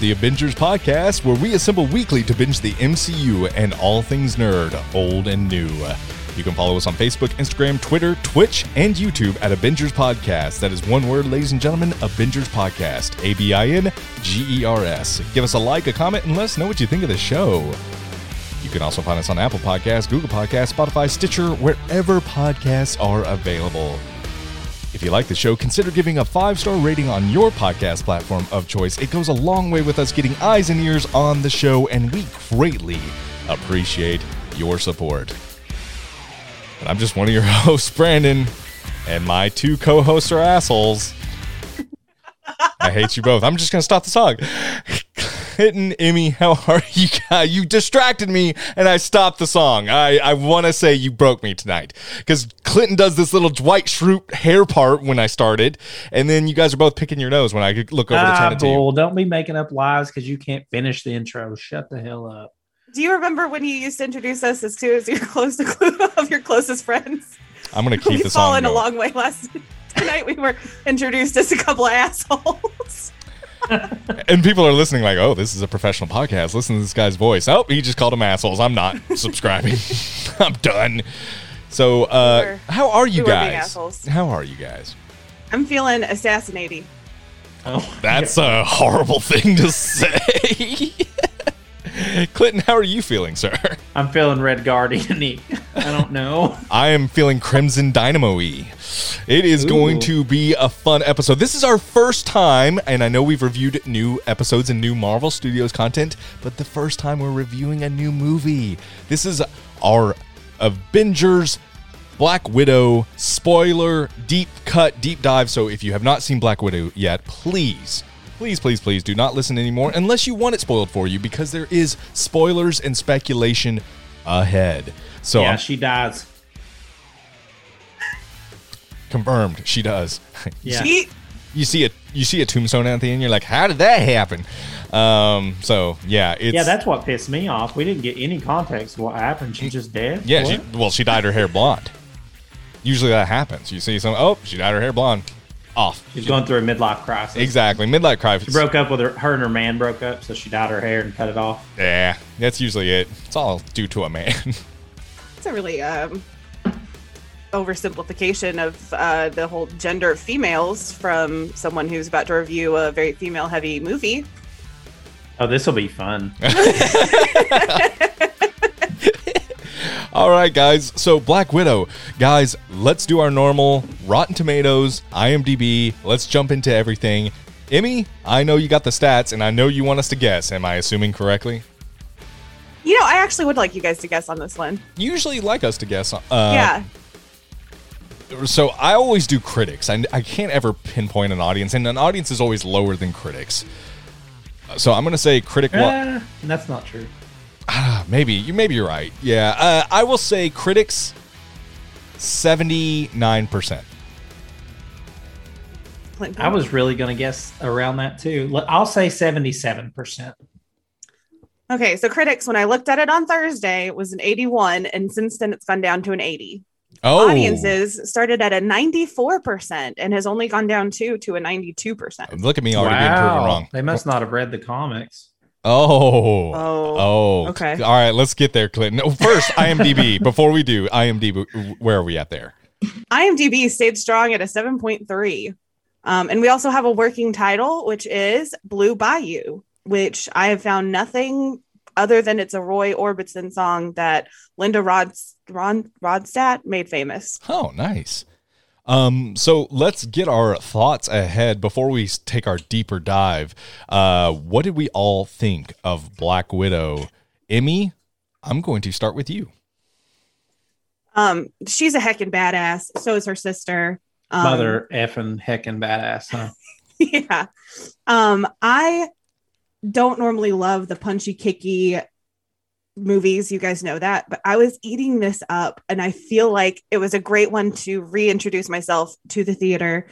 the Abingers podcast, where we assemble weekly to binge the MCU and all things nerd, old and new. You can follow us on Facebook, Instagram, Twitter, Twitch, and YouTube at Abingers Podcast. That is one word, ladies and gentlemen, Abingers Podcast. A B I N G E R S. Give us a like, a comment, and let us know what you think of the show. You can also find us on Apple Podcasts, Google Podcasts, Spotify, Stitcher, wherever podcasts are available. If you like the show, consider giving a five star rating on your podcast platform of choice. It goes a long way with us getting eyes and ears on the show, and we greatly appreciate your support. But I'm just one of your hosts, Brandon, and my two co hosts are assholes. I hate you both. I'm just going to stop the song. Clinton, Emmy, how are you guys? You distracted me and I stopped the song. I, I want to say you broke me tonight because Clinton does this little Dwight Schrute hair part when I started, and then you guys are both picking your nose when I look over to turn Ah, it to you. bull. Don't be making up lies because you can't finish the intro. Shut the hell up. Do you remember when you used to introduce us as two as your close to of your closest friends? I'm going to keep We've the song fallen a long way last tonight. We were introduced as a couple of assholes. And people are listening like, oh, this is a professional podcast. Listen to this guy's voice. Oh, he just called them assholes. I'm not subscribing. I'm done. So, uh, We were- how are you we guys? How are you guys? I'm feeling assassinating. Oh, That's a horrible thing to say. Clinton, how are you feeling, sir? I'm feeling Red Guardian I don't know. I am feeling Crimson Dynamo y. It is going to be a fun episode. This is our first time, and I know we've reviewed new episodes and new Marvel Studios content, but the first time we're reviewing a new movie. This is our Abingers Black Widow spoiler deep cut, deep dive. So if you have not seen Black Widow yet, please. Please, please, please do not listen anymore unless you want it spoiled for you because there is spoilers and speculation ahead. So yeah, I'm she dies. confirmed she does. Yeah. She, you see a you see a tombstone at the end. You're like, how did that happen? Um, so yeah, it's yeah, that's what pissed me off. We didn't get any context of what happened. She's just dead. yeah. She, well, she dyed her hair blonde. Usually that happens. You see some. Oh, she dyed her hair blonde. Off. She's going through a midlife crisis. Exactly. midlife crisis. She broke up with her. Her and her man broke up, so she dyed her hair and cut it off. Yeah, that's usually it. It's all due to a man. it's a really um, oversimplification of uh, the whole gender of females from someone who's about to review a very female heavy movie. Oh, this will be fun. All right, guys. So Black Widow, guys. Let's do our normal Rotten Tomatoes, IMDb. Let's jump into everything. Emmy, I know you got the stats, and I know you want us to guess. Am I assuming correctly? You know, I actually would like you guys to guess on this one. You usually like us to guess. Uh, yeah. So I always do critics. I, I can't ever pinpoint an audience, and an audience is always lower than critics. So I'm gonna say critic one. Eh, that's not true. Ah, maybe you maybe you're right. Yeah, uh, I will say critics seventy nine percent. I was really going to guess around that too. I'll say seventy-seven percent. Okay, so critics, when I looked at it on Thursday, it was an 81, and since then it's gone down to an 80. Oh, Audiences started at a 94% and has only gone down to to a 92%. Look at me already being proven wrong. They must not have read the comics. Oh. Oh. Oh. okay. All right, let's get there, Clinton. First, IMDb. Before we do IMDb, where are we at there? IMDb stayed strong at a 7.3. Um, and we also have a working title, which is Blue Bayou, which I have found nothing other than it's a Roy Orbison song that Linda Rods- Ron- Rodstadt made famous. Oh, nice. Um, so let's get our thoughts ahead before we take our deeper dive. Uh, what did we all think of Black Widow? Emmy, I'm going to start with you. Um, she's a heckin' badass. So is her sister. Um, Mother effing heckin' badass, huh? yeah. Um, I don't normally love the punchy, kicky movies. You guys know that, but I was eating this up and I feel like it was a great one to reintroduce myself to the theater.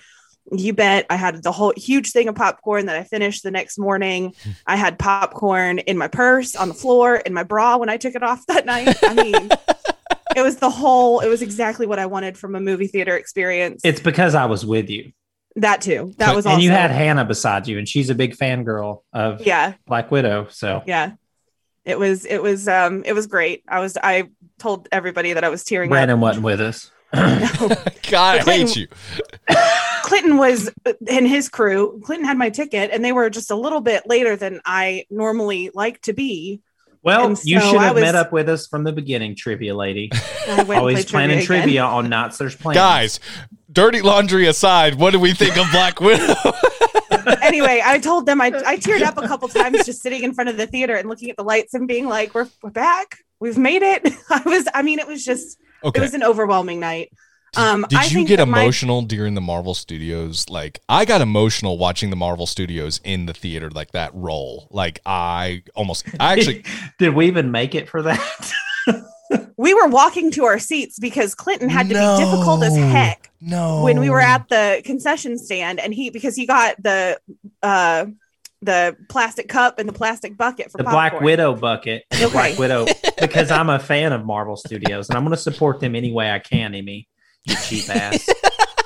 You bet I had the whole huge thing of popcorn that I finished the next morning. I had popcorn in my purse, on the floor, in my bra when I took it off that night. I mean, it was the whole, it was exactly what I wanted from a movie theater experience. It's because I was with you. That too. That was and also you had Hannah beside you, and she's a big fangirl of yeah, Black Widow. So yeah. It was it was um it was great. I was I told everybody that I was tearing Brandon up. wasn't with us. God, I hate you. Clinton was and his crew. Clinton had my ticket, and they were just a little bit later than I normally like to be. Well, And you should have was- met up with us from the beginning, trivia lady. I went Always planning trivia trivia, on Knots There's Plans. Guys, dirty laundry aside, what do we think of Black Widow? Anyway, I told them I, I teared up a couple times just sitting in front of the theater and looking at the lights and being like, "We're we're back. We've made it." I was. I mean, it was just. okay. It was an overwhelming night. Um, Did I you think get that my- emotional during the Marvel Studios? Like, I got emotional watching the Marvel Studios in the theater, like that role. Like, I almost, I actually, Did we even make it for that? We were walking to our seats because Clinton had to No. be difficult as heck no. when we were at the concession stand, and he because he got the uh the plastic cup and the plastic bucket for the popcorn. Black Widow bucket. and the Black Widow because I'm a fan of Marvel Studios and I'm going to support them any way I can, Amy. You cheap ass.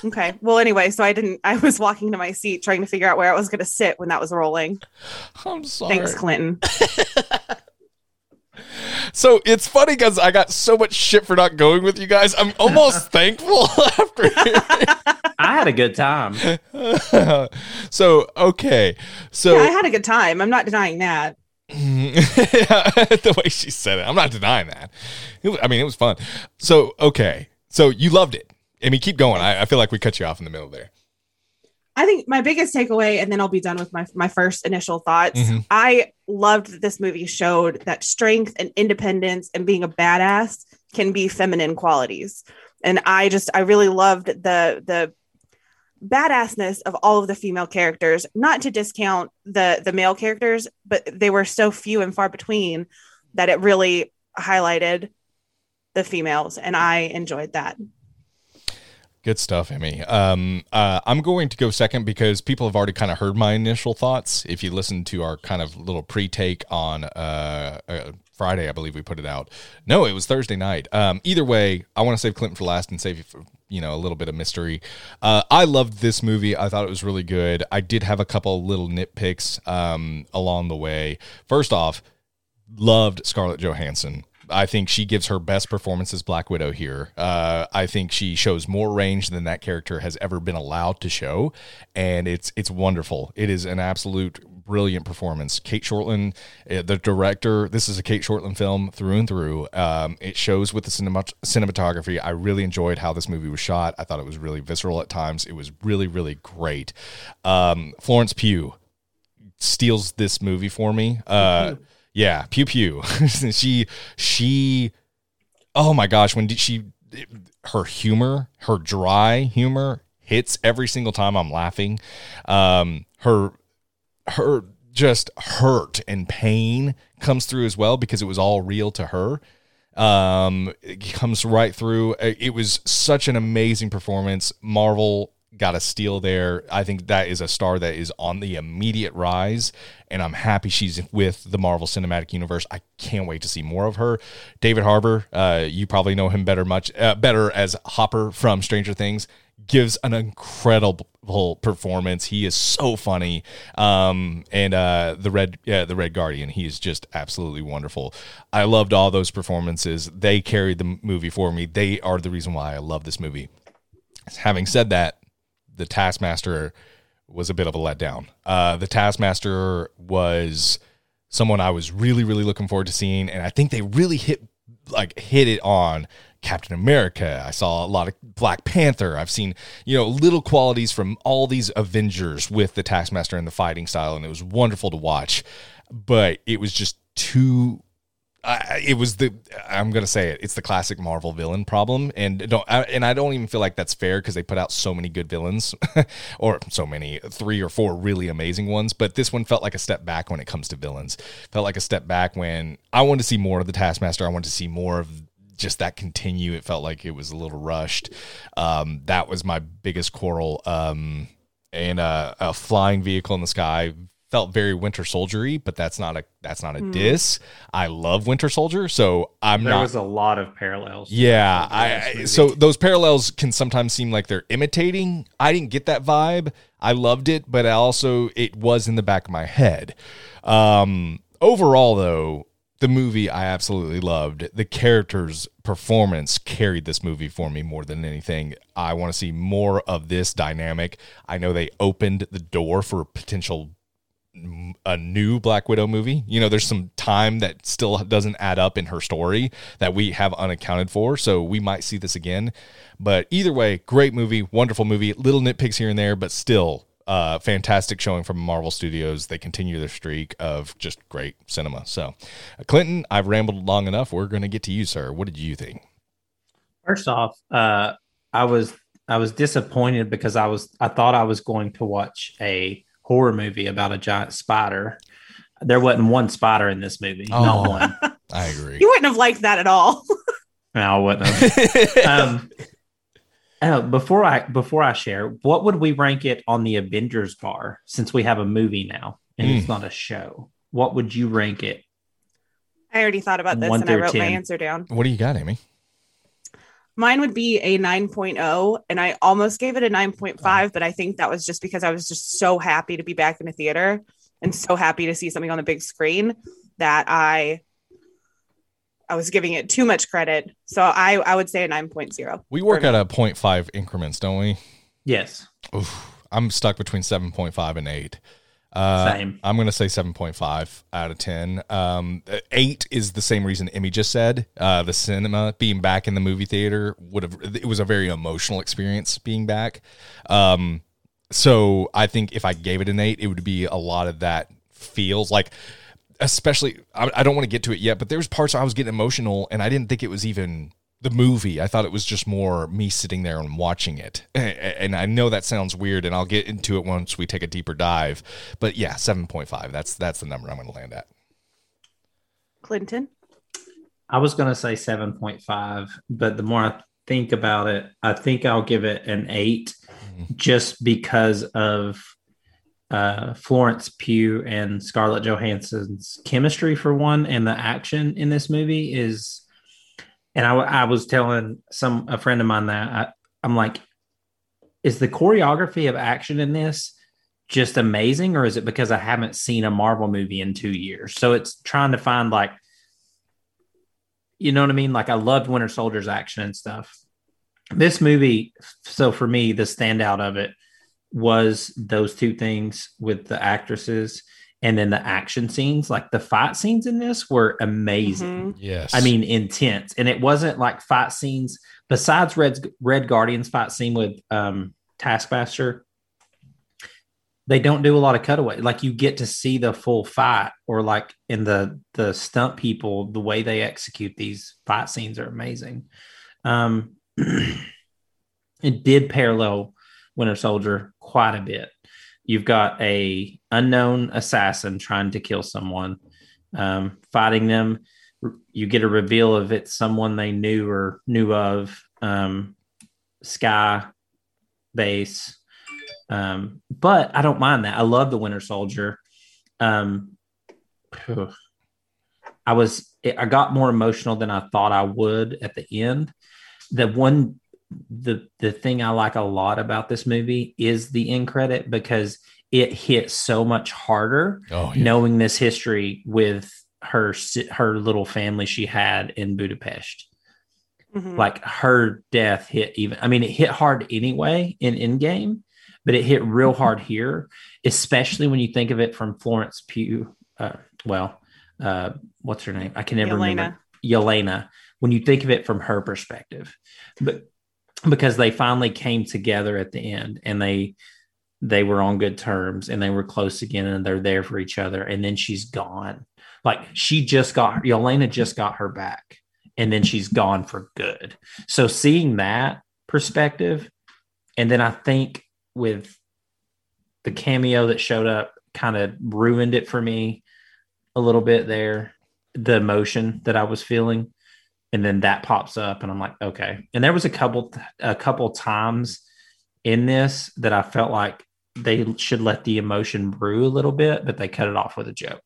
Okay. Well, anyway, so I didn't. I was walking to my seat trying to figure out where I was going to sit when that was rolling. I'm sorry. Thanks, Clinton. So it's funny because I got so much shit for not going with you guys. I'm almost thankful after. I had a good time. so okay, so yeah, I had a good time. I'm not denying that. the way she said it, I'm not denying that. It was- I mean, it was fun. So okay, so you loved it. I mean, keep going. I, I feel like we cut you off in the middle there. I think my biggest takeaway, and then I'll be done with my my first initial thoughts. Mhm. I loved that this movie showed that strength and independence and being a badass can be feminine qualities, and I just I really loved the the badassness of all of the female characters. Not to discount the the male characters, but they were so few and far between that it really highlighted the females, and I enjoyed that. Good stuff, Emmy. Um, uh, I'm going to go second because people have already kind of heard my initial thoughts. If you listen to our kind of little pre-take on uh, uh, Friday, I believe we put it out. No, it was Thursday night. Um, either way, I want to save Clinton for last and save you for you know a little bit of mystery. Uh, I loved this movie. I thought it was really good. I did have a couple little nitpicks um, along the way. First off, loved Scarlett Johansson. I think she gives her best performance as Black Widow here. Uh, I think she shows more range than that character has ever been allowed to show, and it's it's wonderful. It is an absolute brilliant performance. Cate Shortland, uh, the director. This is a Cate Shortland film through and through. Um, it shows with the cinemat- cinematography. I really enjoyed how this movie was shot. I thought it was really visceral at times. It was really really great. Um, Florence Pugh steals this movie for me. Uh, yeah, pew pew. she she. Oh my gosh, when did she? Her humor, her dry humor, hits every single time I'm laughing. Um, her her just hurt and pain comes through as well because it was all real to her um it comes right through it was such an amazing performance marvel got a steal there i think that is a star that is on the immediate rise and i'm happy she's with the marvel cinematic universe i can't wait to see more of her david harbour uh you probably know him better much uh, better as hopper from stranger things gives an incredible performance. He is so funny. Um, and uh, the red, the Red Guardian, he is just absolutely wonderful. I loved all those performances. They carried the movie for me. They are the reason why I love this movie. Having said that, the Taskmaster was a bit of a letdown. Uh, the Taskmaster was someone I was really, really looking forward to seeing, and I think they really hit like hit it on Captain America. I saw a lot of Black Panther. I've seen, you know, little qualities from all these Avengers with the Taskmaster and the fighting style, and it was wonderful to watch. But it was just too. It was the I'm gonna say it. It's the classic Marvel villain problem, and don't I, and I don't even feel like that's fair because they put out so many good villains, or so many three or four really amazing ones. But this one felt like a step back when it comes to villains. Felt like a step back when I wanted to see more of the Taskmaster. I wanted to see more of just that continue. It felt like it was a little rushed. Um, that was my biggest quarrel. Um, and uh, a flying vehicle in the sky felt very Winter Soldiery, but that's not a that's not a Hmm. diss. I love Winter Soldier, so I'm there not. was a lot of parallels. yeah, I, I so those parallels can sometimes seem like they're imitating. I didn't get that vibe. I loved it, but I also it was in the back of my head. Um, overall, though, the movie I absolutely loved. The characters' performance carried this movie for me more than anything. I want to see more of this dynamic. I know they opened the door for potential a new Black Widow movie. You know, there's some time that still doesn't add up in her story that we have unaccounted for. So we might see this again. But either way, great movie, wonderful movie. Little nitpicks here and there, but still uh, fantastic showing from Marvel Studios. They continue their streak of just great cinema. So, uh, Clinton, I've rambled long enough. We're going to get to you, sir. What did you think? First off, uh, I was I was disappointed because I was I thought I was going to watch a horror movie about a giant spider. There wasn't one spider in this movie. Oh. Not one. I agree. You wouldn't have liked that at all. No, I wouldn't. have. um, oh, before I before I share, what would we rank it on the Abingers bar since we have a movie now and it's not a show? What would you rank it? I already thought about this and I through wrote my answer down. what do you got, Amy? Mine would be a 9.0, and I almost gave it a 9.5, but I think that was just because I was just so happy to be back in a theater and so happy to see something on the big screen that I I was giving it too much credit. So I I would say a 9.0. We work at a 0.5 increments, don't we? Yes, Oof, I'm stuck between 7.5 and 8. Uh, same. I'm going to say 7.5 out of 10. Um, 8 is the same reason Emmy just said. Uh, the cinema, being back in the movie theater, would have, it was a very emotional experience being back. Um, so I think if I gave it an 8, it would be a lot of that feels like, especially, I, I don't want to get to it yet, but there's parts where I was getting emotional and I didn't think it was even the movie. I thought it was just more me sitting there and watching it. And I know that sounds weird, and I'll get into it once we take a deeper dive. But yeah, seven point five. That's that's the number I'm going to land at. Clinton. I was going to say 7.5, but the more I think about it, I think I'll give it an 8 just because of uh, Florence Pugh and Scarlett Johansson's chemistry, for one, and the action in this movie is. And I, I was telling some a friend of mine that I, I'm like, is the choreography of action in this just amazing, or is it because I haven't seen a Marvel movie in two years? So it's trying to find like you know what I mean? Like I loved Winter Soldier's action and stuff. This movie, so for me, the standout of it was those two things with the actresses and then the action scenes. Like the fight scenes in this were amazing. Mhm. Yes. I mean, intense. And it wasn't like fight scenes besides Red Red Guardian's fight scene with um Taskmaster. They don't do a lot of cutaway. Like you get to see the full fight, or like in the the stunt people, the way they execute these fight scenes are amazing. Um, it did parallel Winter Soldier quite a bit. You've got a unknown assassin trying to kill someone, um, fighting them. You get a reveal of it's someone they knew or knew of. Um, Sky base, um, but I don't mind that. I love the Winter Soldier. Um. I was I got more emotional than I thought I would at the end. The one the the thing I like a lot about this movie is the end credit because it hit so much harder oh, yeah. knowing this history with her her little family she had in Budapest. Mhm. Like her death hit even. I mean, it hit hard anyway in Endgame, but it hit real hard here, especially when you think of it from Florence Pugh. Uh, well, uh, what's her name? I can never remember. Yelena. When you think of it from her perspective, but because they finally came together at the end and they they were on good terms and they were close again and they're there for each other and then she's gone. Like she just got Yelena just got her back and then she's gone for good. So seeing that perspective and then i think with the cameo that showed up kind of ruined it for me a little bit there the emotion that i was feeling and then that pops up and i'm like okay. And there was a couple a couple times in this that i felt like they should let the emotion brew a little bit, but they cut it off with a joke.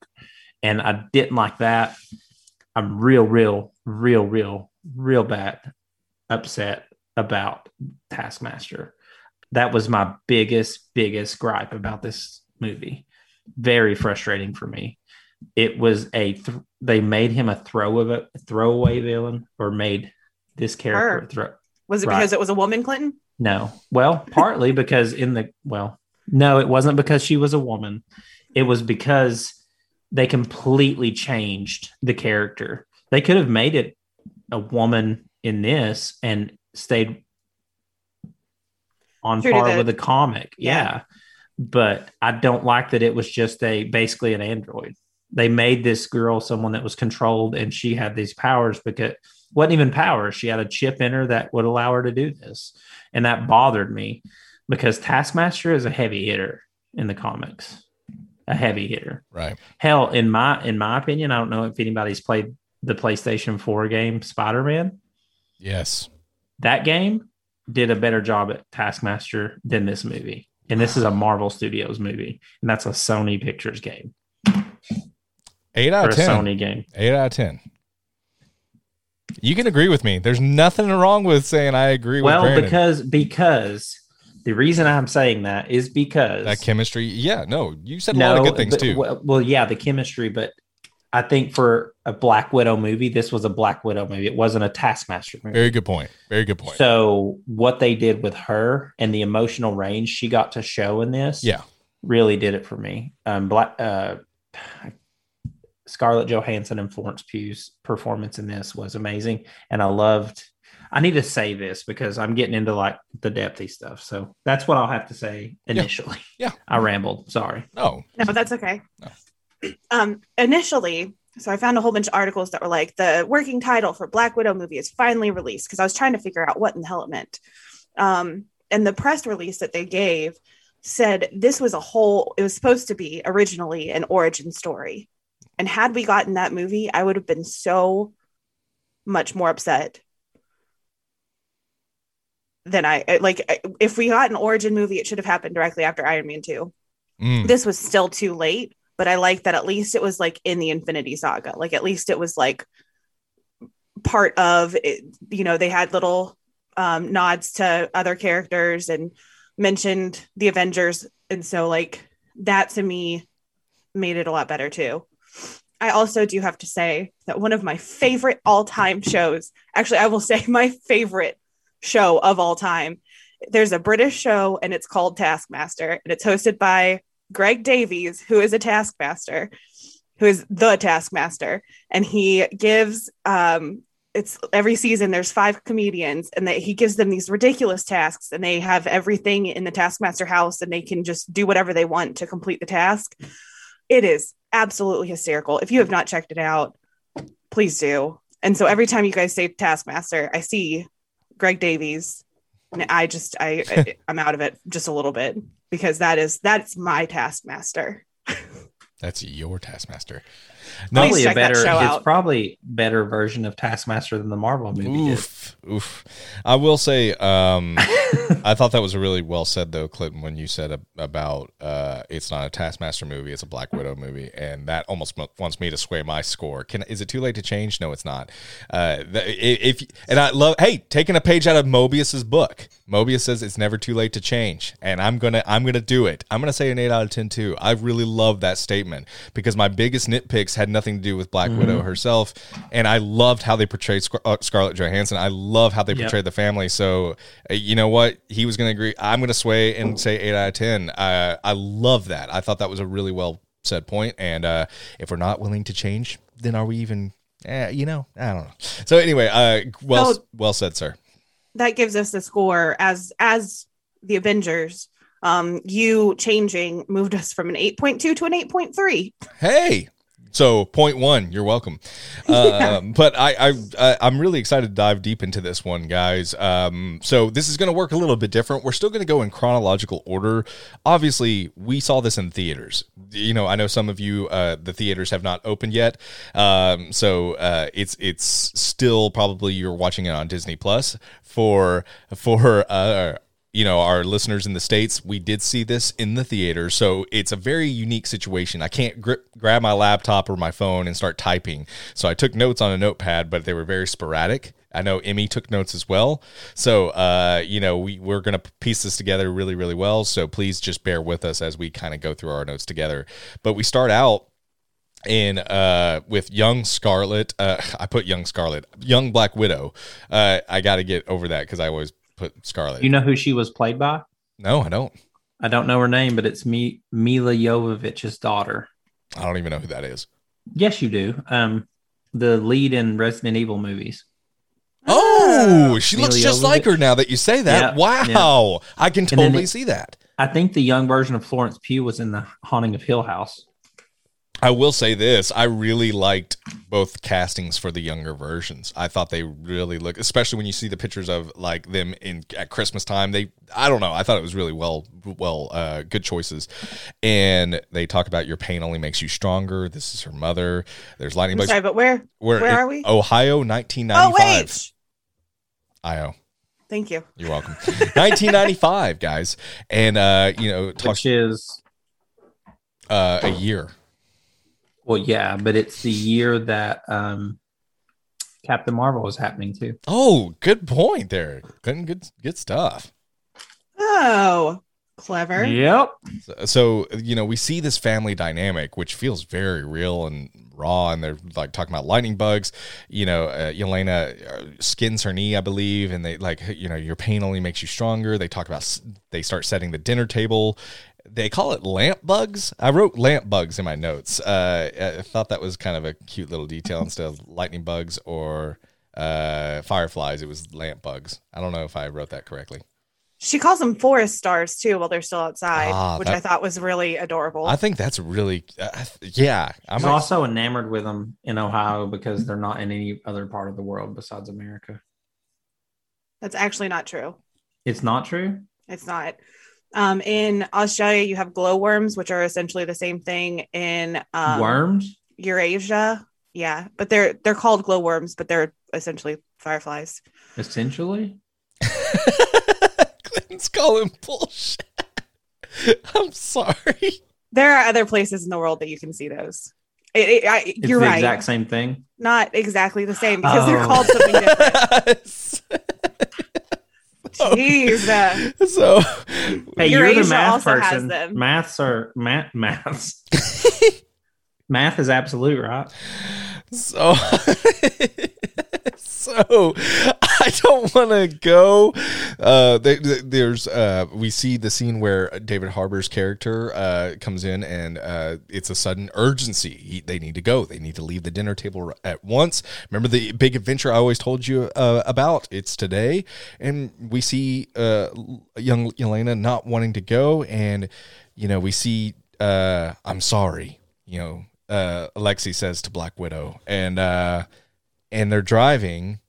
And I didn't like that. I'm real, real, real, real, real bad upset about Taskmaster. That was my biggest, biggest gripe about this movie. Very frustrating for me. It was a th- they made him a throw of a throwaway villain or made this character throw. Was it Right. because it was a woman, Clinton? No. Well, partly because in the well, no, it wasn't because she was a woman. It was because they completely changed the character. They could have made it a woman in this and stayed on True par with the comic. Yeah. Yeah. But I don't like that it was just a basically an android. They made this girl someone that was controlled and she had these powers because wasn't even powers. She had a chip in her that would allow her to do this. And that bothered me because Taskmaster is a heavy hitter in the comics. A heavy hitter. Right. Hell, in my in my opinion, I don't know if anybody's played the PlayStation 4 game Spider-Man. Yes. That game did a better job at Taskmaster than this movie. And this is a Marvel Studios movie. And that's a Sony Pictures game. Eight out of ten. Sony game. Eight out of ten. You can agree with me. There's nothing wrong with saying I agree with Well, because because the reason I'm saying that is because that chemistry. Yeah, no, you said a lot of good things but- too. Well, well, yeah, the chemistry, but I think for a Black Widow movie, this was a Black Widow movie. It wasn't a Taskmaster movie. Very good point. Very good point. So what they did with her and the emotional range she got to show in this, Yeah. really did it for me. Um, Black uh, Scarlett Johansson and Florence Pugh's performance in this was amazing, and I loved. I need to say this because I'm getting into like the depthy stuff. So that's what I'll have to say initially. Yeah. I rambled. Sorry. No. No, but that's okay. No. Um, initially, so I found a whole bunch of articles that were like the working title for Black Widow movie is finally released because I was trying to figure out what in the hell it meant. Um, and the press release that they gave said this was a whole. It was supposed to be originally an origin story, and had we gotten that movie, I would have been so much more upset than I like. If we got an origin movie, it should have happened directly after Iron Man two Mm. this was still too late but i like that at least it was like in the infinity saga like at least it was like part of it you know they had little um nods to other characters and mentioned the avengers and so like that to me made it a lot better too i also do have to say that one of my favorite all-time shows actually i will say my favorite show of all time there's a british show and it's called taskmaster and it's hosted by Greg Davies, who is a taskmaster, who is the taskmaster, and he gives um it's every season there's five comedians and that he gives them these ridiculous tasks and they have everything in the taskmaster house and they can just do whatever they want to complete the task. It is absolutely hysterical. If you have not checked it out, please do. And so every time you guys say taskmaster, I see Greg Davies I just I, I I'm out of it just a little bit because that is that's my taskmaster. That's your Taskmaster. No, Probably a better. It's out. probably better version of Taskmaster than the Marvel movie Oof, oof. I will say, um, I thought that was a really well said, though, Clinton, when you said ab- about uh, it's not a Taskmaster movie, it's a Black Widow movie, and that almost mo- wants me to sway my score. Can is it too late to change? No, it's not. Uh, the, if and I love, hey, taking a page out of Mobius's book. Mobius says it's never too late to change, and I'm gonna I'm gonna do it. I'm gonna say an eight out of ten too. I really love that statement because my biggest nitpicks had nothing to do with Black Widow herself, and I loved how they portrayed Scar- uh, Scarlett Johansson. I love how they Yep. portrayed the family. So uh, you know what? He was gonna agree. I'm gonna sway and say eight out of ten. Uh, I love that. I thought that was a really well said point. And uh, if we're not willing to change, then are we even? Eh, you know, I don't know. So anyway, uh, well, So- well said, sir. That gives us the score as as the Abingers. Um, you changing moved us from an 8.2 to an 8.3. Hey. So point one, you're welcome. Um, but I, I, I, I'm really excited to dive deep into this one, guys. Um, so this is going to work a little bit different. We're still going to go in chronological order. Obviously, we saw this in theaters. You know, I know some of you, uh, the theaters have not opened yet. Um, so uh, it's it's still probably you're watching it on Disney Plus for for uh, you know, our listeners in the states, we did see this in the theater, so it's a very unique situation. I can't gri- grab my laptop or my phone and start typing, so I took notes on a notepad, but they were very sporadic. I know Emmy took notes as well, so uh, you know we we're gonna piece this together really really well. So please just bear with us as we kind of go through our notes together. But we start out in uh with young scarlet uh i put young scarlet young black widow uh i gotta get over that because i always put scarlet You know who she was played by? no i don't I don't know her name, but it's me, Milla Jovovich's daughter. i don't even know who that is Yes, you do. Um, the lead in Resident Evil movies. oh she looks Mila just like her now that you say that Yeah, wow i can totally it- see that I think the young version of Florence Pugh was in the Haunting of Hill House. I will say this: I really liked both castings for the younger versions. I thought they really look, especially when you see the pictures of like them in at Christmas time. They, I don't know, I thought it was really well, well, uh, good choices. And they talk about your pain only makes you stronger. This is her mother. There's lightning I'm bugs. sorry, but where? We're where are we? Ohio, Oh 1995. wait. Io. Thank you. You're welcome. 1995, guys, and uh, you know, talk Which is uh, a year. Well, yeah, but it's the year that um, Captain Marvel was happening too. Oh, good point there. Good, good, good stuff. Oh, clever. Yep. So, so, you know, we see this family dynamic, which feels very real and raw, and they're like talking about lightning bugs. You know, uh, Yelena uh, skins her knee, I believe, and they like, you know, your pain only makes you stronger. They talk about, they start setting the dinner table. They call it lamp bugs. I wrote lamp bugs in my notes. Uh, I thought that was kind of a cute little detail instead of lightning bugs or uh, fireflies. It was lamp bugs. I don't know if I wrote that correctly. She calls them forest stars too while they're still outside, Ah, which that- I thought was really adorable. I think that's really, uh, yeah. I'm I'm also enamored with them in Ohio because they're not in any other part of the world besides America. That's actually not true. It's not true. It's not. Um, in Australia, you have glowworms, which are essentially the same thing in um, Worms. Eurasia. Yeah, but they're they're called glowworms, but they're essentially fireflies. Essentially, Clinton's calling bullshit. I'm sorry. There are other places in the world that you can see those. It, it, I, it's you're the right. exact same thing. Not exactly the same because they're Oh. called something different. Jeez, uh, so, Hey, you're the math person. Maths are math. Maths. math is absolute, right? so, so I don't want to go. Uh, they, they- there's uh, we see the scene where David Harbour's character uh, comes in, and uh, it's a sudden urgency. He, they need to go. They need to leave the dinner table at once. Remember the big adventure I always told you uh, about? It's today, and we see uh, young Yelena not wanting to go, and you know we see. I'm sorry. You know, Alexei says to Black Widow, and and they're driving,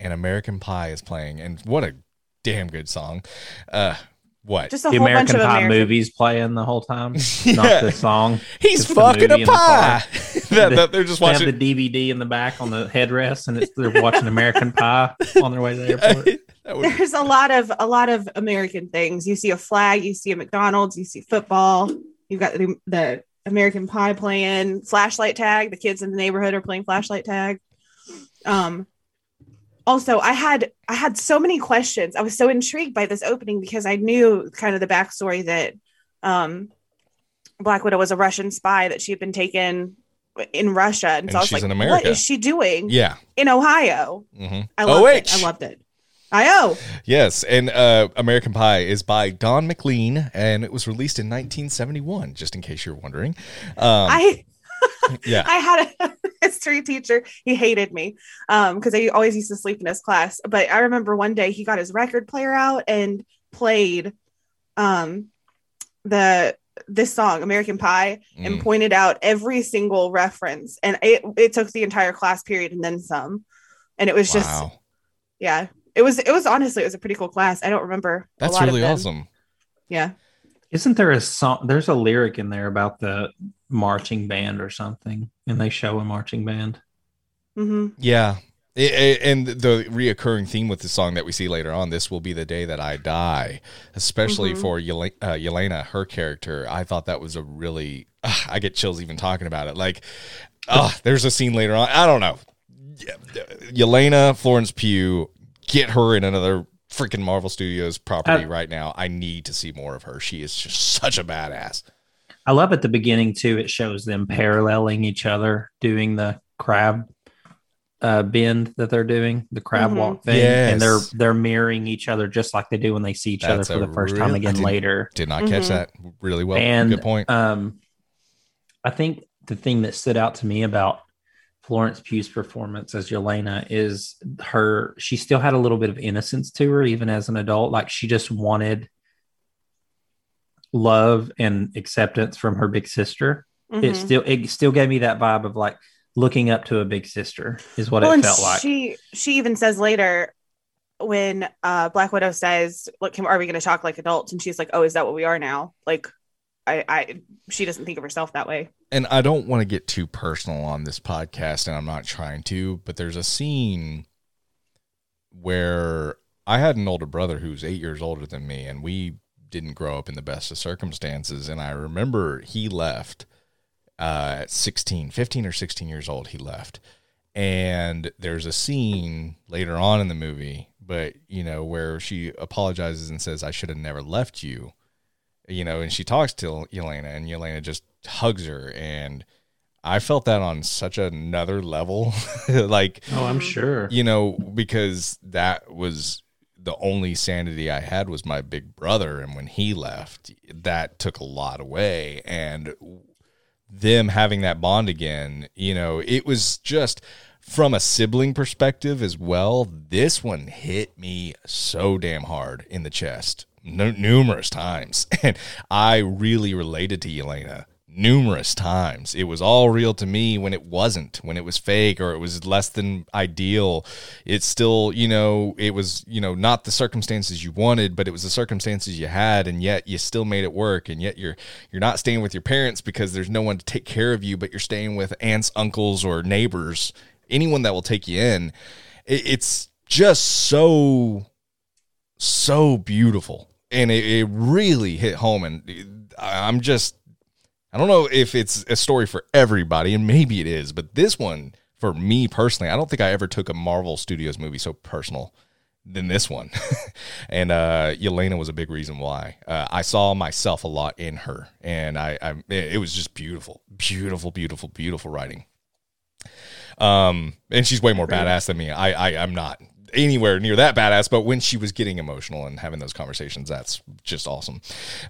and American Pie is playing, and what a damn good song. Uh, what? just a The whole American bunch of Pie American. movies playing the whole time, Yeah. not the song. He's fucking a in the car. pie. that, that they're just They have watching. the DVD in the back on the headrest, and it's, they're watching American Pie on their way to the airport. Would- There's a lot of a lot of American things. You see a flag, you see a McDonald's, you see football. You've got the, the American Pie playing flashlight tag. The kids in the neighborhood are playing flashlight tag. Um, also, I had I had so many questions. I was so intrigued by this opening because I knew kind of the backstory that um, Black Widow was a Russian spy that she had been taken in Russia, and, And so I was she's like, America. is she doing yeah. in Ohio?" hmm I loved OH. it. I loved it. I oh. Yes, and uh, American Pie is by Don McLean, and it was released in 1971. Just in case you're wondering. Um, I yeah. I had a history teacher. He hated me um because I always used to sleep in his class. But I remember one day he got his record player out and played um the this song American Pie and Mm. pointed out every single reference and it it took the entire class period and then some. And it was just yeah. It was it was honestly it was a pretty cool class. I don't remember. a that's lot of really them. awesome. Yeah. Isn't there a song? There's a lyric in there about the marching band or something, and they show a marching band. hmm Yeah, I- I- and the reoccurring theme with the song that we see later on, "This will be the day that I die," especially Mhm. for Yele- uh, Yelena, her character, I thought that was a really. Uh, I get chills even talking about it. Like, oh, there's a scene later on. I don't know. Y- Yelena, Florence Pugh, get her in another freaking Marvel Studios property Uh, right now. I need to see more of her. She is just such a badass. I love at the beginning too. It shows them paralleling each other, doing the crab uh, bend that they're doing, the crab Mhm. walk thing, and they're they're mirroring each other just like they do when they see each That's other for the first real- time again didn't- later. Did not catch Mhm. that really well. and Good point. Um, I think the thing that stood out to me about Florence Pugh's performance as Yelena is her. She still had a little bit of innocence to her, even as an adult. Like she just wanted love and acceptance from her big sister. It Mhm. still it still gave me that vibe of like looking up to a big sister is what Well, it felt like. She she even says later when uh Black Widow says, "Look, are we going to talk like adults?" and she's like, "Oh, is that what we are now?" Like, I I she doesn't think of herself that way. and I don't want to get too personal on this podcast, and I'm not trying to, but there's a scene where I had an older brother who's eight years older than me, and we didn't grow up in the best of circumstances. And I remember he left uh, at 16, 15 or 16 years old, he left. And there's a scene later on in the movie, but you know, where she apologizes and says, I should have never left you you know, and she talks to Yelena, and Yelena just hugs her, and I felt that on such another level, like oh, I'm sure. you know, because that was the only sanity I had was my big brother, and when he left, that took a lot away, and them having that bond again, you know, it was just from a sibling perspective as well. This one hit me so damn hard in the chest nu- numerous times, and I really related to Yelena numerous times. It was all real to me when it wasn't, when it was fake or it was less than ideal. It's still, you know, it was, you know, not the circumstances you wanted, but it was the circumstances you had and yet you still made it work and yet you're you're not staying with your parents because there's no one to take care of you, but you're staying with aunts, uncles or neighbors, anyone that will take you in. It, it's just so so beautiful and it, it really hit home and uh, i'm just i don't know if it's a story for everybody and maybe it is but this one for me personally i don't think i ever took a marvel studios movie so personal than this one. And uh yelena was a big reason why. Uh, i saw myself a lot in her and i i it was just beautiful beautiful beautiful beautiful writing. Um and she's way more badass than me. I i i'm not anywhere near that badass but when she was getting emotional and having those conversations that's just awesome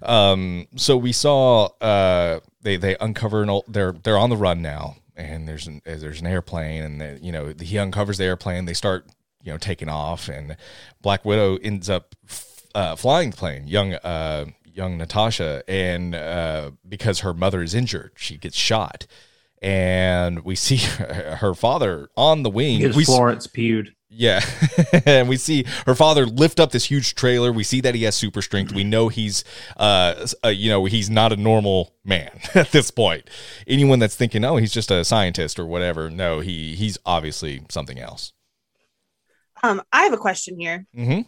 um so we saw uh they they uncover an old they're they're on the run now and there's an there's an airplane and they, you know he uncovers the airplane they start you know taking off and black widow ends up uh, flying the plane young uh young natasha and uh because her mother is injured she gets shot and we see her father on the wing Gives we s- Florence Pugh. Yeah. and we see her father lift up this huge trailer. We see that he has super strength. We know he's, uh, uh, you know, he's not a normal man at this point. Anyone that's thinking, oh, he's just a scientist or whatever, no, he he's obviously something else. Um, I have a question here. hmm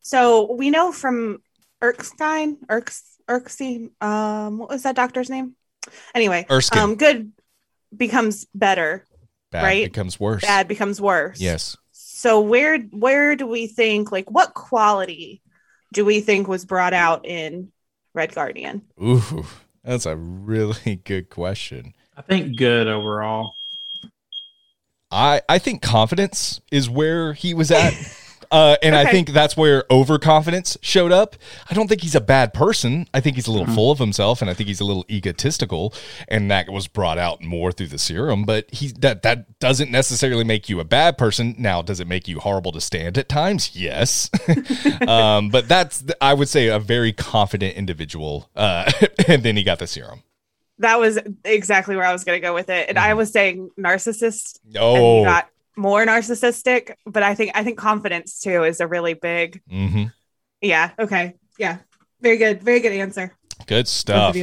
So we know from Erskine, Erks, Erskine, um, what was that doctor's name? Anyway, Erskine. um, good becomes better, Bad right? becomes worse. bad becomes worse. Yes. So where where do we think like what quality do we think was brought out in Red Guardian? Ooh, that's a really good question. I think good overall. I I think confidence is where he was at. Uh, and I think that's where overconfidence showed up. I don't think he's a bad person. I think he's a little Mhm. full of himself, and I think he's a little egotistical, and that was brought out more through the serum. But he that that doesn't necessarily make you a bad person. Now, does it make you horrible to stand at times? Yes, um, but that's I would say a very confident individual. Uh, and then he got the serum. That was exactly where I was going to go with it. And I Mhm. was saying narcissist Oh, got more narcissistic, but I think I think confidence too is a really big hmm yeah, okay. Yeah. Very good. Very good answer. good stuff.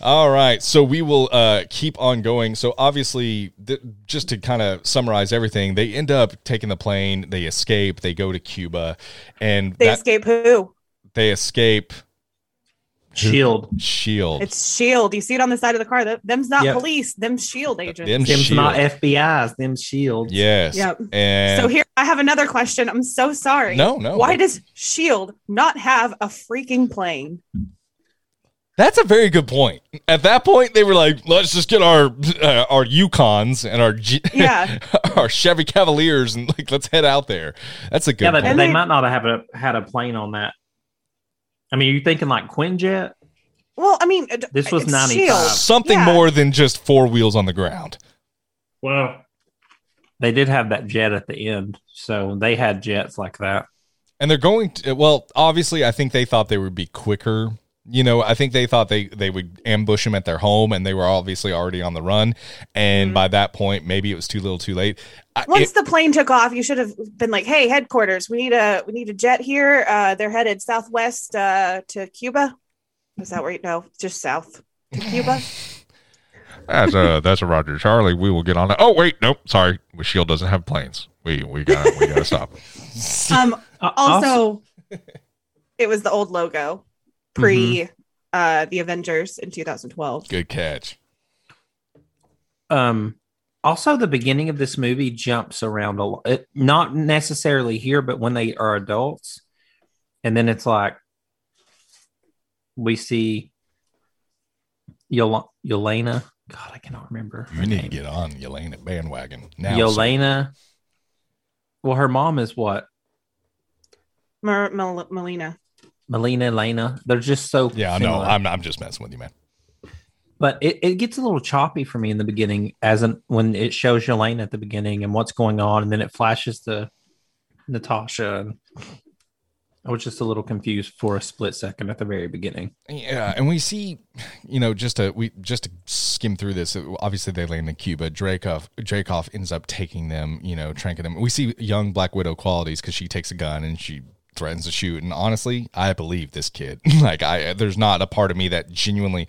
All right, so we will uh, keep on going. So obviously, th- just to kind of summarize everything, they end up taking the plane. They escape. They go to Cuba, and They that- escape who? they escape Shield. Shield. It's Shield. You see it on the side of the car. Them's not Yep. police. Them Shield agents. Them Them's Shield. not FBI's. Them shield. yes. Yep. And so here I have another question. I'm so sorry. no, no. Why does Shield not have a freaking plane? That's a very good point. At that point, they were like, "Let's just get our uh, our Yukons and our G- Yeah. our Chevy Cavaliers and like let's head out there." That's a good. Yeah, but point. they, they- might not have a, had a plane on that. I mean, are you thinking like Quinjet? Well, I mean, it- This was it's 95. Something Yeah. more than just four wheels on the ground. Well, they did have that jet at the end, so they had jets like that. And they're going to well, obviously I think they thought they would be quicker. You know, I think they thought they they would ambush them at their home and they were obviously already on the run and Mhm. by that point maybe it was too little too late. I- Once it- the plane took off, you should have been like, "Hey, headquarters, we need a we need a jet here. Uh, they're headed southwest uh, to Cuba. Is that where you know? Just south to Cuba. That's a that's a Roger Charlie. We will get on that. Oh wait, nope, sorry. Shield doesn't have planes. We we got we got to stop. um, Uh, also, it was the old logo pre Mm-hmm. uh, the Avengers in 2012. Good catch. um, also the beginning of this movie jumps around a lot. It, not necessarily here, but when they are adults, and then it's like we see Yol- Yelena. God, I cannot remember. her You need to get on Yelena bandwagon now. Yelena. Well, her mom is what? Mer- Mel- Melina. Melina, Elena. They're just so Yeah, no. I'm I'm just messing with you, man. but it, it gets a little choppy for me in the beginning as an when it shows Yelena at the beginning and what's going on, and then it flashes to Natasha. And I was just a little confused for a split second at the very beginning. Yeah, and we see, you know, just to we just to skim through this. Obviously, they land in Cuba. Dreykov Dreykov ends up taking them, you know, tranking them. We see young Black Widow qualities because she takes a gun and she threatens to shoot. And honestly, I believe this kid. like, I there's not a part of me that genuinely.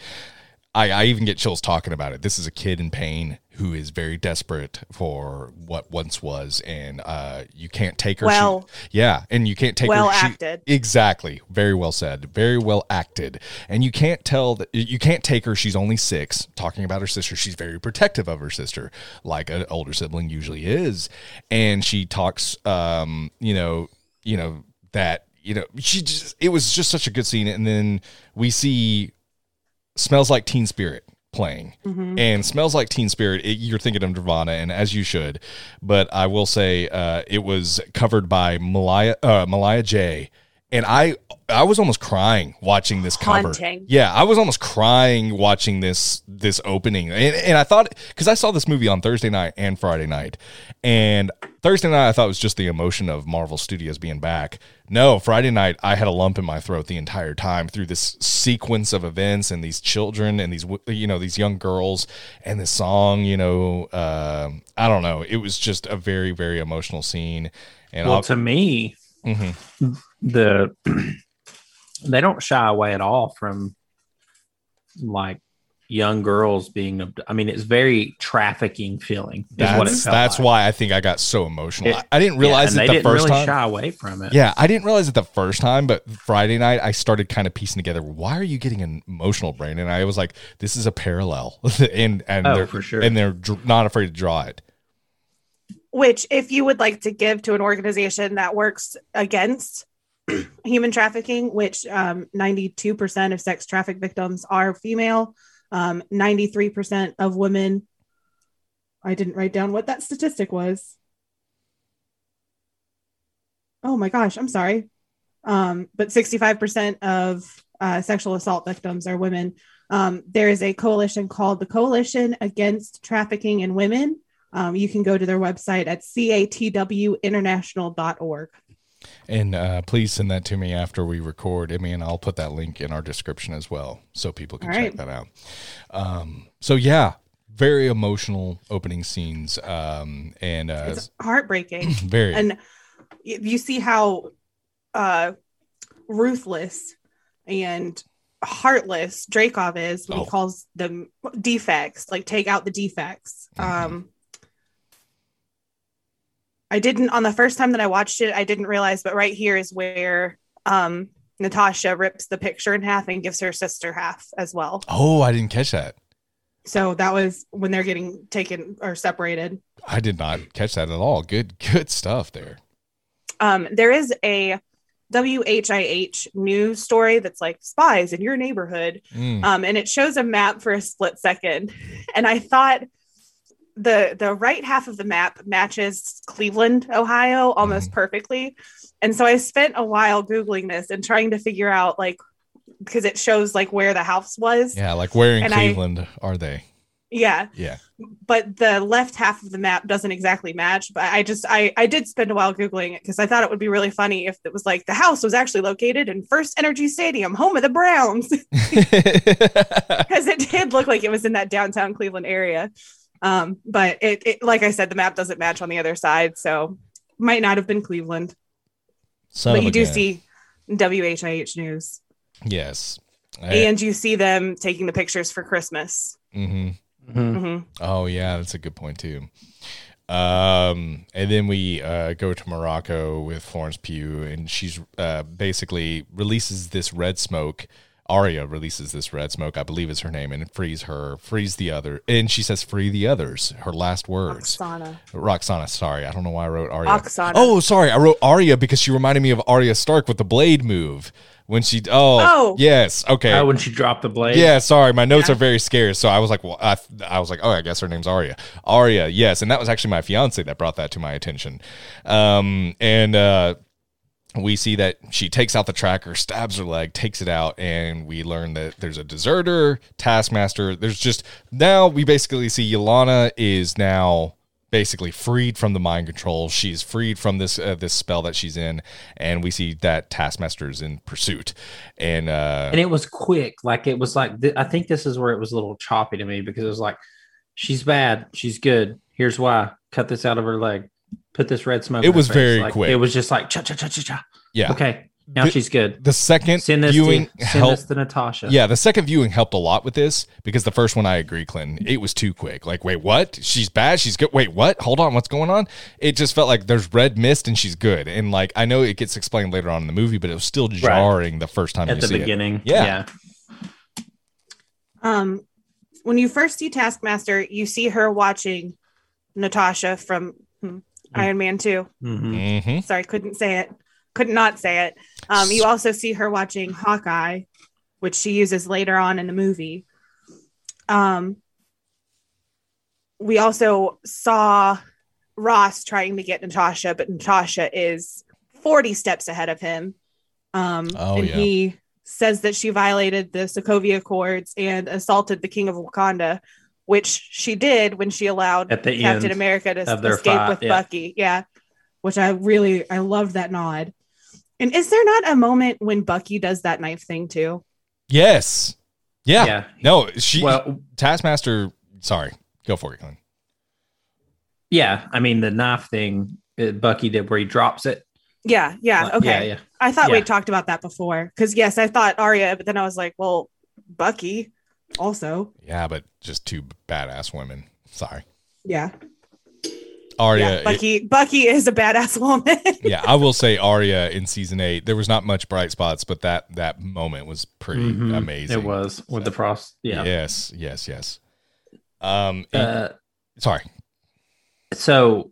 I, I even get chills talking about it. This is a kid in pain who is very desperate for what once was, and uh, you can't take her. she- Well- yeah, and you can't take Well her. she- acted. Exactly. Very well said. Very well acted. And you can't tell that you can't take her. She's only six. Talking about her sister, she's very protective of her sister, like an older sibling usually is. And she talks, um, you know, you know that you know she just. It was just such a good scene. And then we see smells like Teen Spirit playing Mhm. and smells like teen spirit it, you're thinking of nirvana and as you should but i will say uh, it was covered by Malia uh, Malia J and i i was almost crying watching this cover Haunting. yeah i was almost crying watching this this opening and, and i thought because i saw this movie on thursday night and friday night and thursday night i thought it was just the emotion of marvel studios being back no friday night i had a lump in my throat the entire time through this sequence of events and these children and these you know these young girls and this song you know uh, i don't know it was just a very very emotional scene and well, I'll, to me, Mhm. the they don't shy away at all from like young girls being. abd- I mean, it's very trafficking feeling. Is what it that's felt that's like. why i think i got so emotional It- I, I didn't realize and it they the didn't first really time shy away from it. Yeah, I didn't realize it the first time, but Friday night I started kind of piecing together. Why are you getting an emotional, brain and I was like, this is a parallel, and and Oh, they're, for sure. and they're dr- not afraid to draw it. Which, if you would like to give to an organization that works against human trafficking, which um, 92% of sex traffic victims are female, um, 93% of women. I didn't write down what that statistic was. Oh my gosh, I'm sorry. Um, but 65% of uh, sexual assault victims are women. Um, there is a coalition called the Coalition Against Trafficking in Women. Um, you can go to their website at catwinternational.org. And uh, please send that to me after we record. I mean, I'll put that link in our description as well, so people can All check right. that out. Um, so yeah, very emotional opening scenes, um, and uh, It's heartbreaking. very and you see how uh, ruthless and heartless Dreykov is when Oh. he calls them defects, like take out the defects. Mhm. Um, I didn't on the first time that I watched it, I didn't realize, but right here is where um, Natasha rips the picture in half and gives her sister half as well. Oh, I didn't catch that. So that was when they're getting taken or separated. I did not catch that at all. Good, good stuff there. Um, there is a WHIH news story that's like spies in your neighborhood. Mm. um, and it shows a map for a split second. And I thought the the right half of the map matches Cleveland, Ohio, almost mm-hmm. perfectly. And so I spent a while googling this and trying to figure out like because it shows like where the house was. Yeah, like where in And I- Cleveland are they? Yeah, Yeah. but the left half of the map doesn't exactly match. But I just I I did spend a while googling it because I thought it would be really funny if it was like the house was actually located in First Energy Stadium, home of the Browns. because it did look like it was in that downtown Cleveland area. Um, but it, it, like I said, the map doesn't match on the other side, so might not have been Cleveland. Son but you do gun. see WHIH news, Yes. and you see them taking the pictures for Christmas. Mm-hmm. Mhm. hmm Oh yeah, that's a good point too. Um, and then we uh, go to Morocco with Florence Pugh, and she's uh, basically releases this red smoke. Arya releases this red smoke, I believe is her name, and it frees her, frees the other, and she says, "Free the others." Her last words. Oksana. Roxana. Sorry, I don't know why I wrote Arya. Oksana. Oh, sorry, I wrote Arya because she reminded me of Arya Stark with the blade move when she. Oh, Oh. yes, okay. Oh, when she dropped the blade. Yeah, sorry, my notes Yeah. are very scarce. So I was like, well, I, I was like, oh, I guess her name's Arya. Arya, yes, and that was actually my fiance that brought that to my attention. Um, and uh, we see that she takes out the tracker, stabs her leg, takes it out, and we learn that there's a deserter, taskmaster. There's just now we basically see Yelena is now basically freed from the mind control. She's freed from this uh, this spell that she's in, and we see that taskmaster is in pursuit. And uh, and it was quick. Like it was like th- I think this is where it was a little choppy to me because it was like, she's bad, she's good. Here's why: cut this out of her leg, put this red smoke. It was face. very Like, quick. It was just like cha cha cha cha cha. yeah, Okay, now The- she's good. the second Send this viewing to send helped. this to Natasha. Yeah, the second viewing helped a lot with this because the first one I agree, Clinton. It was too quick. Like, wait, what? She's bad. She's good. Wait, what? Hold on, what's going on? It just felt like there's red mist and she's good. And like, I know it gets explained later on in the movie, but it was still jarring the first time at you the see beginning. Yeah. yeah. Um, when you first see Taskmaster, you see her watching Natasha from Iron Man Two. hmm it. hmm sorry couldn't say it. Could not say it. Um you also see her watching hawkeye which she uses later on in the movie. Um we also saw ross trying to get natasha but natasha is 40 steps ahead of him. Um Oh, and yeah. he says that she violated the sokovia accords and assaulted the king of wakanda which she did when she allowed At the Captain America to escape fight, with yeah. Bucky. Yeah. Which I really I love that nod. And is there not a moment when Bucky does that knife thing too? Yes. Yeah. Yeah. No, she Well, Taskmaster. Sorry, go for it, Clint. yeah. I mean, the knife thing, uh, Bucky did where he drops it. Yeah, yeah. Okay. Yeah, yeah. I thought Yeah. we talked about that before. Because yes, I thought Arya, but then I was like, well, Bucky also. Yeah, but just two badass women. Sorry, Yeah. Arya. yeah. it- Bucky Bucky is a badass woman. yeah, I will say Arya in season eight. There was not much bright spots, but that that moment was pretty Mhm. amazing. It was with the frost. Yeah. Yes, yes, yes. Um, and- Uh, sorry. so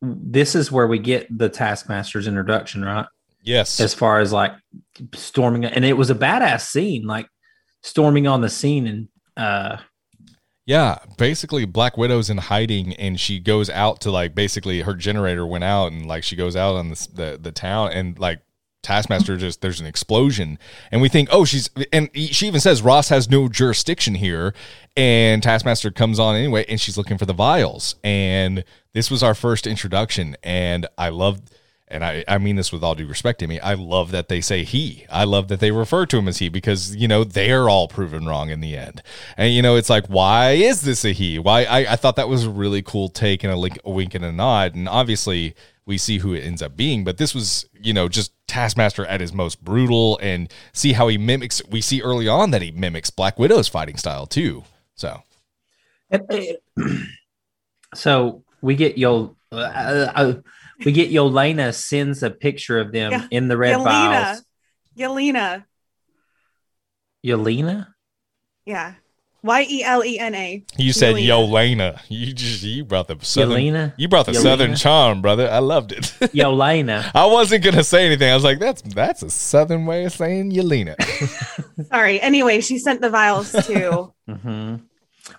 this is where we get the Taskmaster's introduction, right? Yes. As far as like storming, and it was a badass scene, like storming on the scene and uh Yeah, basically Black Widow's in hiding and she goes out to like basically her generator went out and like she goes out on the the, the town and like Taskmaster just there's an explosion and we think oh she's and she even says Ross has no jurisdiction here and Taskmaster comes on anyway and she's looking for the vials and this was our first introduction and I loved and I, I mean this with all due respect to me, I love that they say he. I love that they refer to him as he because, you know, they're all proven wrong in the end. And, you know, it's like, why is this a he? Why? I, I thought that was a really cool take and a, link, a wink and a nod. And obviously, we see who it ends up being, but this was, you know, just Taskmaster at his most brutal and see how he mimics. We see early on that he mimics Black Widow's fighting style too. So, so we get Yo, uh, uh, we get Yelena sends a picture of them Yeah. in the red Yelena. vials. Yelena. Yelena? Yeah. Y E L E N A. you said Yelena. Yolena. You just you brought the southern. Yelena? You brought the Yelena? southern charm, brother. I loved it. Yelena. I wasn't gonna say anything. I was like, "That's that's a southern way of saying Yelena." Sorry. Anyway, she sent the vials to. hmm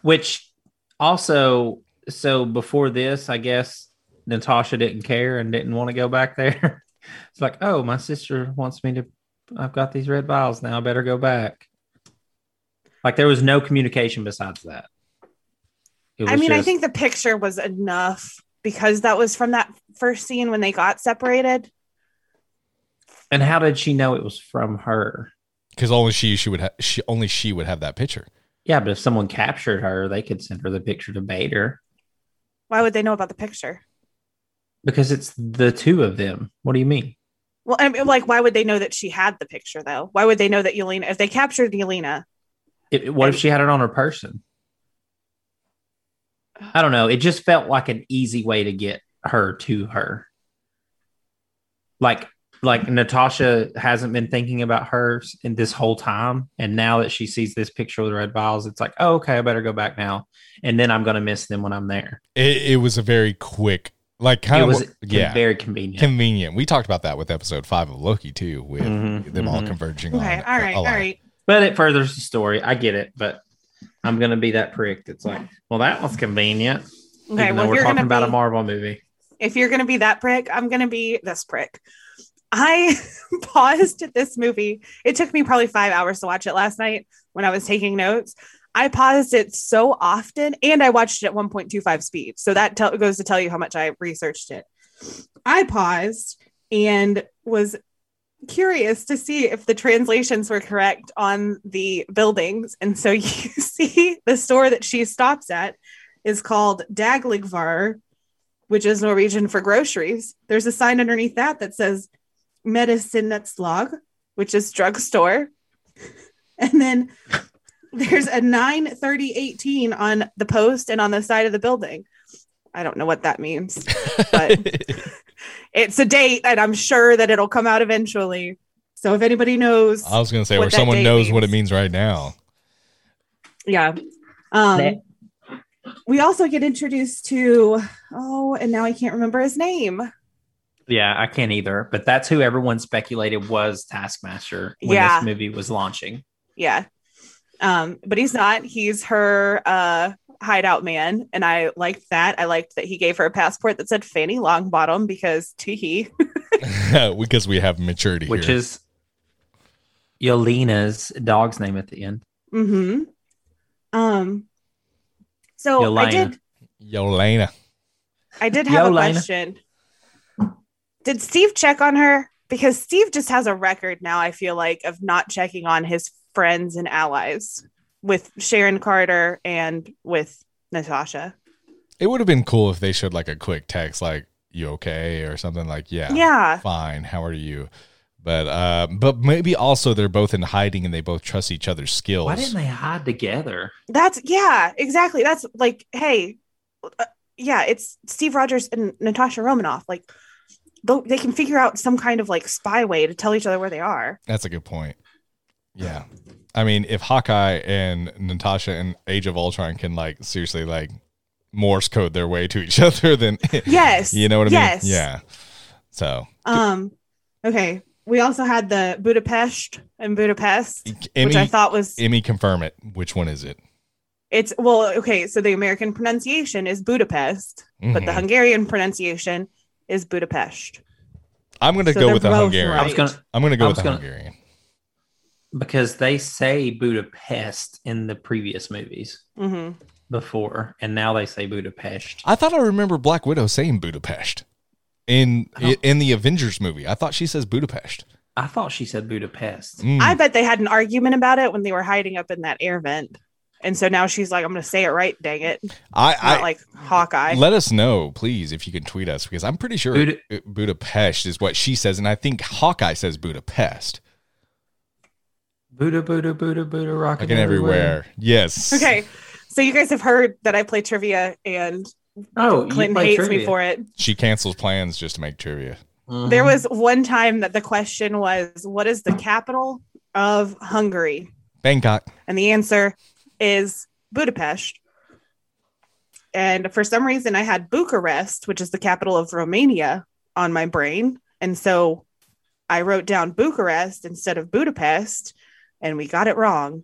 Which also, so before this, I guess Natasha didn't care and didn't want to go back there. it's like, oh, my sister wants me to. I've got these red vials now. I better go back. Like there was no communication besides that. It I was mean, I think the picture was enough because that was from that first scene when they got separated. And how did she know it was from her? Because only she she would ha- she only she would have that picture. Yeah, but if someone captured her, they could send her the picture to bait her Why would they know about the picture? Because it's the two of them. What do you mean? Well, I mean, like, why would they know that she had the picture though? Why would they know that Yelena, if they captured Yelena, It, what if she had it on her person? I don't know. It just felt like an easy way to get her to her. Like, like Natasha hasn't been thinking about her in this whole time, and now that she sees this picture with the red vials, it's like, oh, okay, I better go back now, and then I'm gonna miss them when I'm there. It, it was a very quick, like kind it of was yeah, very convenient. convenient. We talked about that with episode five of Loki too, with Mhm, them all mhm. converging. okay, on all right, a all line. right. but it furthers the story. I get it, but I'm gonna be that prick. That's like, well, that was convenient. Okay, well, we're you're talking gonna about be, a Marvel movie. if you're gonna be that prick, I'm gonna be this prick. I paused at this movie. It took me probably five hours to watch it last night when I was taking notes. I paused it so often, and I watched it at 1.25 speed. So that tell goes to tell you how much I researched it. I paused and was curious to see if the translations were correct on the buildings. And so you see the store that she stops at is called Dagligvar, which is Norwegian for groceries. There's a sign underneath that that says Medicinetslag, which is drugstore. And then there's a 93018 on the post and on the side of the building. I don't know what that means, but it's a date and I'm sure that it'll come out eventually. So if anybody knows, I was gonna say, what or someone date knows what it means. means right now. yeah. Um, we also get introduced to, oh, and now I can't remember his name. Yeah, I can't either. But that's who everyone speculated was Taskmaster when Yeah. this movie was launching. Yeah. Um, but he's not. He's her uh hideout man. And I liked that. I liked that he gave her a passport that said Fanny Longbottom because tee because we have maturity which here. is Yelena's dog's name at the end. Mm-hmm. Um so I did Yolena. I did have Yolena. a question. Did Steve check on her? Because Steve just has a record now, I feel like, of not checking on his friends and allies with Sharon Carter and with Natasha. It would have been cool if they showed like a quick text, like "You okay?" or something like, "Yeah, Yeah. fine. How are you?" But uh, but maybe also they're both in hiding and they both trust each other's skills. Why didn't they hide together? That's yeah, exactly. That's like, hey, uh, yeah, it's Steve Rogers and Natasha Romanoff. Like, they can figure out some kind of like spy way to tell each other where they are. That's a good point. Yeah. I mean, if Hawkeye and Natasha and Age of Ultron can like seriously like Morse code their way to each other, then Yes, you know what I yes. mean? Yeah. So Um. Okay. We also had the Budapest and Budapest, Emmy, which I thought was Emmy, confirm it. Which one is it? it's well. Okay, so the American pronunciation is Budapest, but the Mhm. Hungarian pronunciation is Budapest. I'm going to so go with the Hungarian. right. I was gonna I'm going to go with the gonna- Hungarian. Because they say Budapest in the previous movies hmm before, and now they say Budapest. I thought I remember Black Widow saying Budapest. in I don't- in the Avengers movie. I thought she says Budapest. I thought she said Budapest. Mm. I bet they had an argument about it when they were hiding up in that air vent. And so now she's like, I'm going to say it right, dang it. I, Not I like Hawkeye. let us know, please, if you can tweet us because I'm pretty sure Buda- Budapest is what she says, and I think Hawkeye says Budapest. Buddha, Buddha, Buddha, Buddha, rocking Fucking everywhere. Yes. okay. So you guys have heard that I play trivia and Oh, Clinton hates trivia. me for it. She cancels plans just to make trivia. Mhm. There was one time that the question was, What is the capital of Hungary? Bangkok. And the answer is Budapest. And for some reason, I had Bucharest, which is the capital of Romania, on my brain. And so I wrote down Bucharest instead of Budapest, and we got it wrong.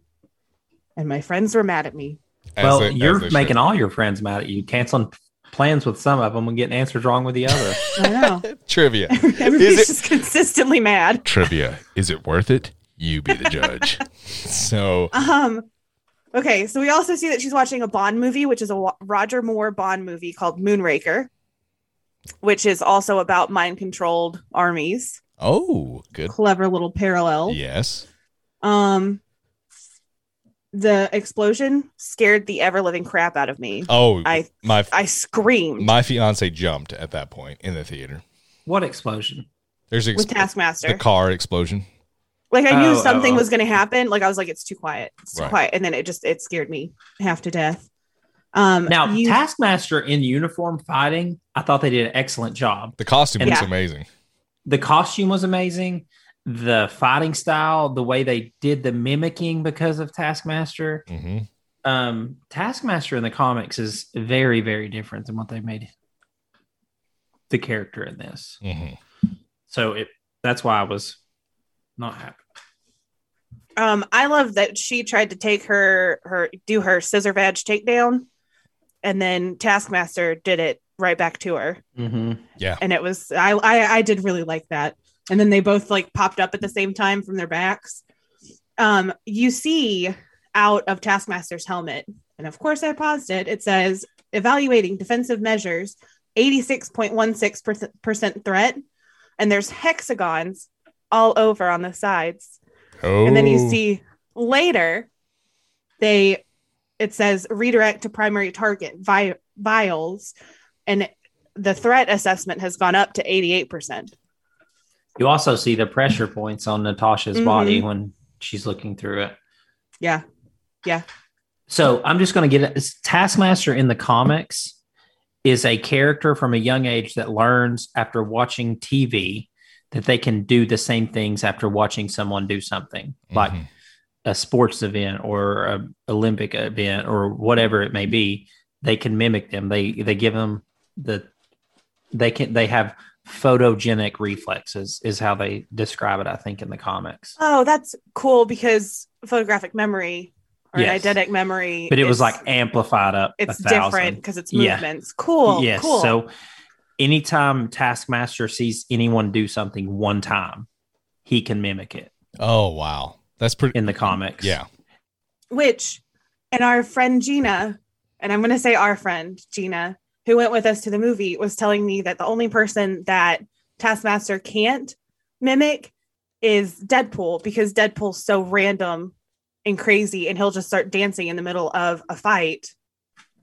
And my friends were mad at me. as well, they- as you're making should. all your friends mad at you, canceling plans with some of them and getting answers wrong with the other. I know. trivia. Everybody's it- just consistently mad. Trivia. Is it worth it? You be the judge. so Um, okay, so we also see that she's watching a Bond movie, which is a Roger Moore Bond movie called Moonraker, which is also about mind controlled armies. oh, good. Clever little parallel. Yes. Um, the explosion scared the ever living crap out of me. Oh, I my I screamed my fiance jumped at that point in the theater. what explosion? There's ex- with the car explosion. Like I knew Oh, something oh, oh. was going to happen. Like I was like, it's too quiet. It's too Right. quiet, and then it just it scared me half to death. Um, Now, you- Taskmaster in uniform fighting, I thought they did an excellent job. The costume And- looks Yeah. amazing. The costume was amazing. The fighting style, the way they did the mimicking because of Taskmaster. hmm Um, Taskmaster in the comics is very, very different than what they made the character in this. hmm So it that's why I was not happy. um, I love that she tried to take her her do her scissor vag takedown, and then Taskmaster did it right back to her, Mm-hmm. Yeah. and it was I, I I did really like that. And then they both like popped up at the same time from their backs. Um, you see out of Taskmaster's helmet, and of course I paused it. It says evaluating defensive measures, eighty six point one six percent threat, and there's hexagons all over on the sides. Oh. And then you see later they it says redirect to primary target vi- vials and the threat assessment has gone up to 88%. You also see the pressure points on Natasha's Mhm. body when she's looking through it. Yeah. Yeah. So I'm just going to get it. It's Taskmaster in the comics is a character from a young age that learns after watching TV that they can do the same things after watching someone do something like Mhm. a sports event or a Olympic event or whatever it may be. They can mimic them. They they give them the they can they have photogenic reflexes is how they describe it. I think in the comics. Oh, that's cool because photographic memory or Yes. an eidetic memory But it was like amplified up. a it's thousand. different because it's Yeah. movements. Cool. yes. Cool. So anytime Taskmaster sees anyone do something one time, he can mimic it Oh wow, that's pretty. in the comics. Yeah. which and our friend Gina, and I'm going to say our friend Gina, who went with us to the movie, was telling me that the only person that Taskmaster can't mimic is Deadpool because Deadpool's so random and crazy, and he'll just start dancing in the middle of a fight.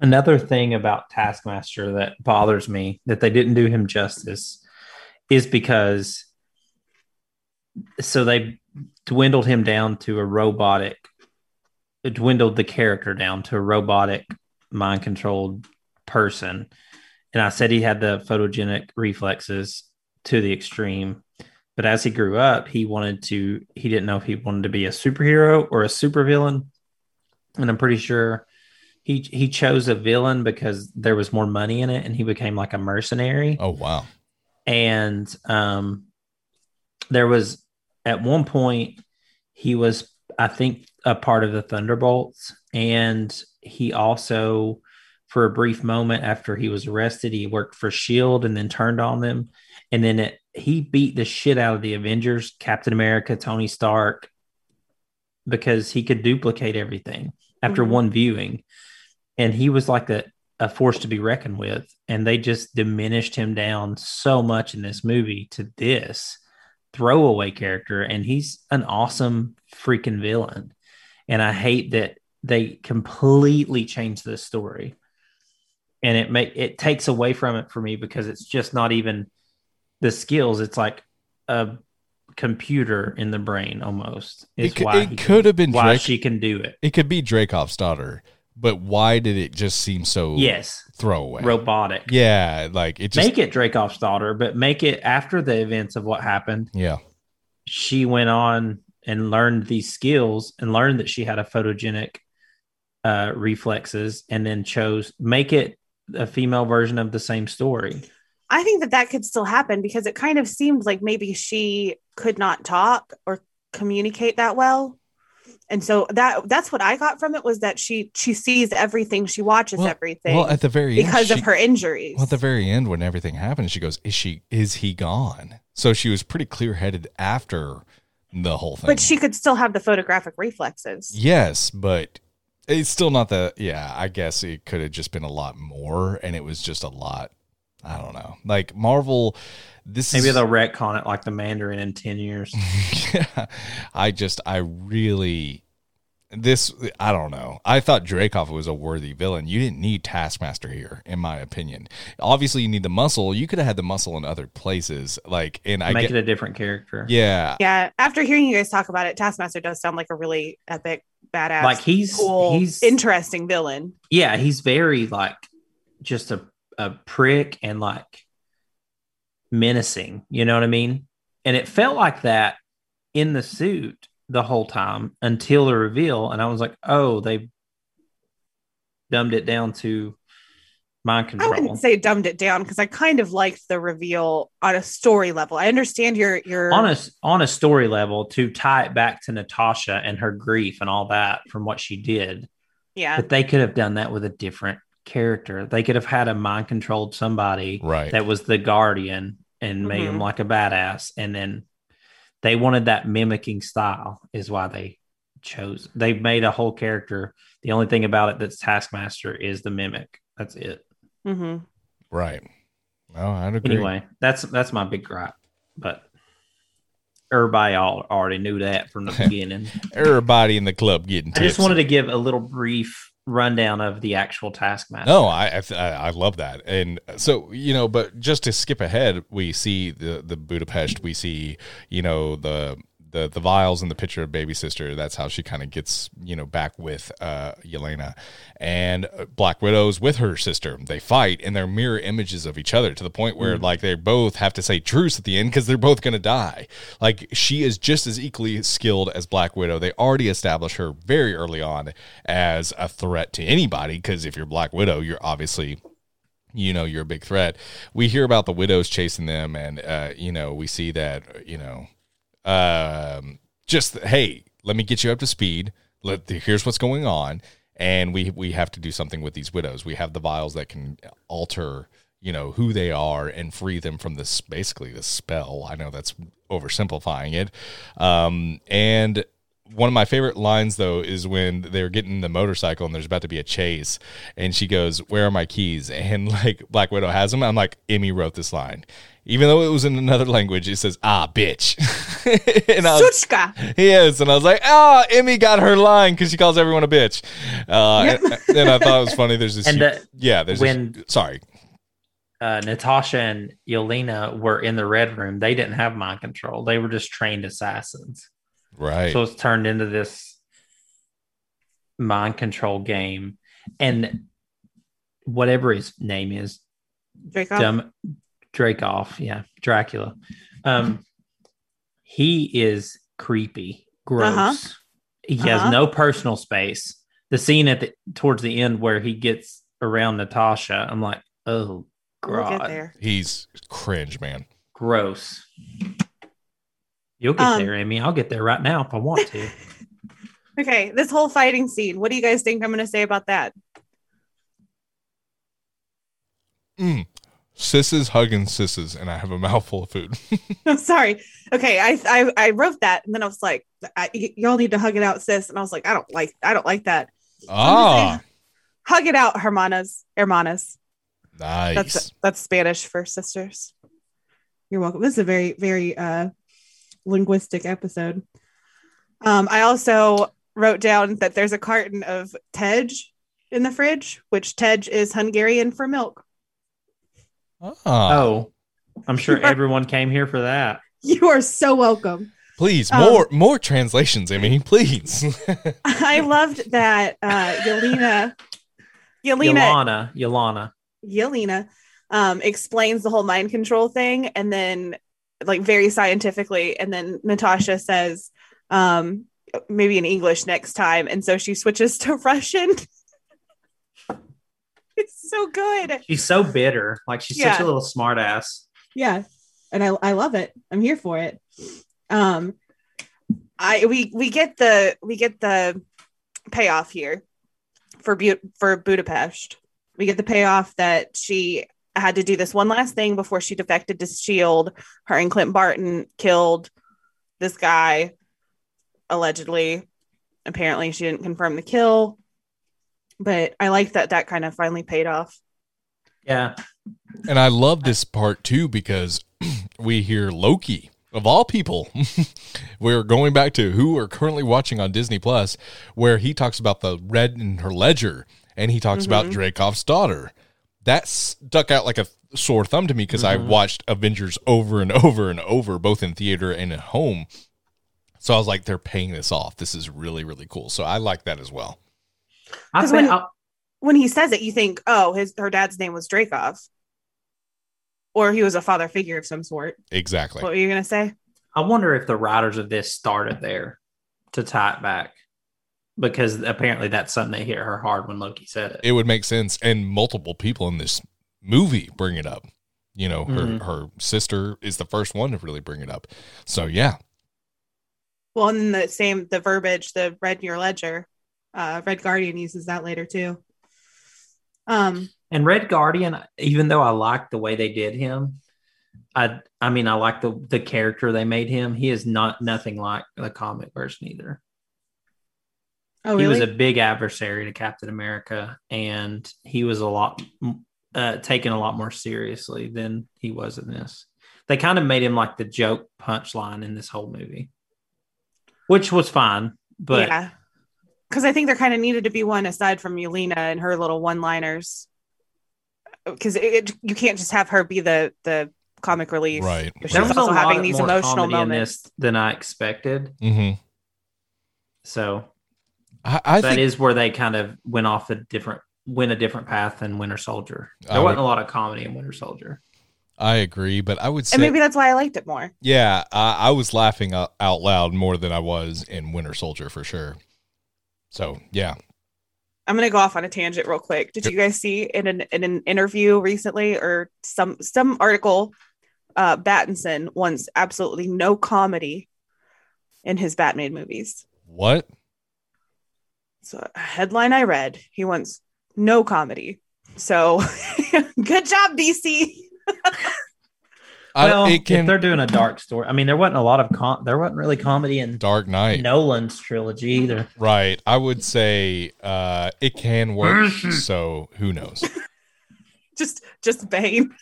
Another thing about Taskmaster that bothers me that they didn't do him justice is because so they dwindled him down to a robotic, dwindled the character down to a robotic, mind controlled person. And I said he had the photogenic reflexes to the extreme. But as he grew up, he wanted to, he didn't know if he wanted to be a superhero or a supervillain. And I'm pretty sure he he chose a villain because there was more money in it and he became like a mercenary Oh wow. and um there was at one point he was i think a part of the thunderbolts and he also for a brief moment after he was arrested. He worked for shield and then turned on them. And then it, he beat the shit out of the avengers captain america tony stark because he could duplicate everything after Mhm. one viewing. And he was like the a force to be reckoned with, and they just diminished him down so much in this movie to this throwaway character, and he's an awesome freaking villain. And I hate that they completely changed this story, and it make it takes away from it for me because it's just not even the skills. It's like a computer in the brain almost. Is It, why it could can- have been why Drake. she can do it. it could be Dreykov's daughter, but why did it just seem so Yes, throwaway? robotic. Yeah, like it just make it Dreykov's daughter, but make it after the events of what happened. yeah. She went on and learned these skills and learned that she had a photogenic uh, reflexes, and then chose make it a female version of the same story. I think that that could still happen because it kind of seemed like maybe she could not talk or communicate that well. And so that that's what I got from it was that she she sees everything, she watches Well- everything Well, at the very because end, of her injuries. Well, at the very end, when everything happened, she goes, "Is she? Is he gone?" So she was pretty clear headed after the whole thing. but she could still have the photographic reflexes. yes, but it's still not the. Yeah, I guess it could have just been a lot more, and it was just a lot. I don't know. Like Marvel, this Maybe is they'll retcon it like the Mandarin in ten years. yeah, I just, I really, this, I don't know. I thought Dreykov was a worthy villain. You didn't need Taskmaster here, in my opinion. Obviously, you need the muscle. You could have had the muscle in other places. Like, and I Make it a different character. yeah, Yeah, after hearing you guys talk about it, Taskmaster does sound like a really epic, badass, Like he's cool, he's interesting villain. yeah, he's very like just a, a prick and like menacing, you know what I mean? And it felt like that in the suit the whole time until the reveal. And I was like, oh, they dumbed it down to mind control." I control. wouldn't say dumbed it down because I kind of liked the reveal on a story level. I understand your your on a on a story level to tie it back to Natasha and her grief and all that from what she did. yeah. But they could have done that with a different character. They could have had a mind controlled somebody right. that was the guardian and made mm-hmm. him like a badass and then they wanted that mimicking style is why they chose they made a whole character. The only thing about it that's taskmaster is the mimic. That's it. Hmm right. No, I'd agree. anyway that's that's my big gripe but everybody all already knew that from the beginning. Everybody in the club getting i just wanted to give a little brief rundown of the actual taskmaster No, I, I I love that, and so you know, but just to skip ahead, we see the the Budapest. We see you know the the the vials in the picture of baby sister. That's how she kind of gets you know back with uh Yelena, and uh, Black Widow's with her sister. They fight, and they're mirror images of each other to the point where like they both have to say truce at the end because they're both gonna die. Like she is just as equally skilled as Black Widow. They already established her very early on as a threat to anybody because if you're Black Widow, you're obviously you know you're a big threat. We hear about the widows chasing them, and uh, you know we see that you know um, just hey, let me get you up to speed. Let here's what's going on, and we we have to do something with these widows. We have the vials that can alter you know who they are and free them from this basically this spell. I know that's oversimplifying it, um, and one of my favorite lines though is when they're getting the motorcycle and there's about to be a chase and she goes where are my keys and like black widow has them i'm like emmy wrote this line even though it was in another language it says ah bitch and I was, Suchka. yes and i was like ah emmy got her line because she calls everyone a bitch uh Yep. and, and i thought it was funny there's this And, hu- uh, yeah there's when- this, sorry uh, Natasha and Yelena were in the red room. They didn't have mind control. They were just trained assassins. right So it's turned into this mind control game. And whatever his name is, Draco. Dumb Dreykov, yeah, Dracula. Um, he is creepy, gross. Uh-huh. He has Uh-huh. no personal space. The scene at the towards the end where he gets around Natasha, I'm like, oh We'll god, get there. he's cringe man gross. You'll get Um, there, Amy. I'll get there right now if I want to. Okay, this whole fighting scene. What do you guys think I'm going to say about that? mm. Sisses hugging sisses and i have a mouthful of food I'm sorry. Okay, I, I I wrote that, and then I was like, I, y- y'all need to hug it out, sis. And I was like, I don't like, I don't like that. ah Hug it out, hermanas, hermanas. Nice. That's that's Spanish for sisters. You're welcome. This is a very very uh, linguistic episode. Um, I also wrote down that there's a carton of Tej in the fridge, which Tej is Hungarian for milk. Ah, Oh, I'm sure are- everyone came here for that. You are so welcome. please um, more more translations, Emmy. Please. I loved that uh, Yelena, Yelena, Yolana, Yolana. Yelena um, explains the whole mind control thing, and then like very scientifically, and then Natasha says um, maybe in English next time, and so she switches to Russian. it's so good. She's so bitter. Like she's such a little smart ass. Yeah, and I I love it. I'm here for it. Um, I we we get the we get the payoff here for Bu- for Budapest. We get the payoff that she had to do this one last thing before she defected to Shield. Her and Clint Barton killed this guy allegedly. Apparently, she didn't confirm the kill, but I like that that kind of finally paid off. Yeah. And I love this part too because we hear Loki of all people. We're going back to who we're currently watching on Disney Plus, where he talks about the red in her ledger and he talks about Mhm. Dreykov's daughter. That stuck out like a sore thumb to me because I Mhm. watched Avengers over and over and over, both in theater and at home. So I was like, they're paying this off. This is really, really cool. So I like that as well. I 'Cause think when- I, when he says it, you think, oh, his her dad's name was Dreykov, or he was a father figure of some sort. Exactly. What were you gonna say? I wonder if the writers of this started there to tie it back. Because apparently that's something that hit her hard when Loki said it. it would make sense and multiple people in this movie bring it up you know her Mhm. her sister is the first one to really bring it up so yeah Well, and the same the verbiage, the red in your ledger, uh, Red Guardian uses that later too. Um, And Red Guardian, even though I like the way they did him, I I mean I like the the character they made him. He is not nothing like the comic version either. oh He was a big adversary to Captain America, and he was a lot uh, taken a lot more seriously than he was in this. They kind of made him like the joke punchline in this whole movie, which was fine. But yeah, because I think there kind of needed to be one aside from Yelena and her little one-liners. Because it, it- you can't just have her be the the comic relief, right But there she's was a also lot having these more emotional moments. than I expected. hmm So i, I that think is where they kind of went off a different went a different path than Winter Soldier. I There wasn't would- a lot of comedy in Winter Soldier. i agree but i would say And maybe that's why I liked it more. yeah I, I was laughing out, out loud more than i was in winter soldier for sure so yeah I'm gonna go off on a tangent real quick. Did you guys see in an in an interview recently or some some article? Uh, Pattinson wants absolutely no comedy in his Batman movies. what So a headline I read, he wants no comedy. So good job, DC. well, I, it if can they're doing a dark story, I mean, there wasn't a lot of com- there wasn't really comedy in dark knight Nolan's trilogy either. right i would say uh it can work so who knows Just just Bane.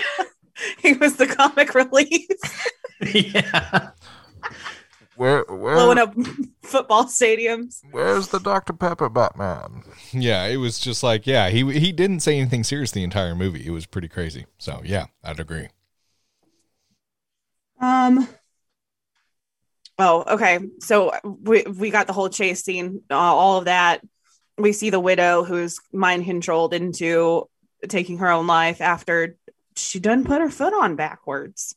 he was the comic relief, yeah, Where, where blowing up football stadiums. Where's the Dr. Pepper Batman? Yeah, it was just like, yeah, he he didn't say anything serious the entire movie. It was pretty crazy. So yeah, I'd agree. Um. Oh, okay. So we we got the whole chase scene, uh, all of that. We see the widow who's mind controlled into taking her own life after she done put her foot on backwards.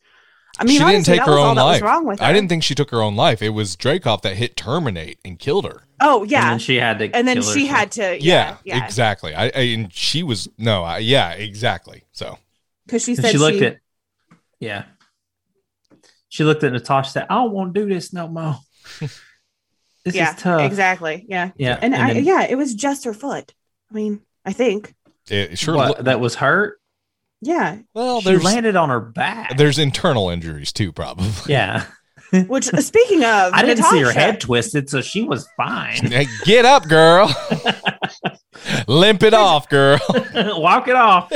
I mean, she didn't take her own life. wrong with her. I didn't think she took her own life. It was Dreykov that hit terminate and killed her. Oh and yeah, then she had to, and then kill she herself. had to. Yeah, Yeah, yeah. exactly. I, I and she was no, I, yeah, exactly. So Because she said she looked at, yeah, she looked at Natasha. and Said, "I don't want to do this no more. this yeah, is tough." exactly. Yeah, Yeah, and, I, then- yeah, it was just her foot. I mean, I think. it sure. What, lo- that was hurt. Yeah, well, she there's landed on her back. there's internal injuries too, probably. yeah, which speaking of, I didn't see her head twisted, so she was fine. Hey, Get up, girl. Limp it off, girl. Walk it off.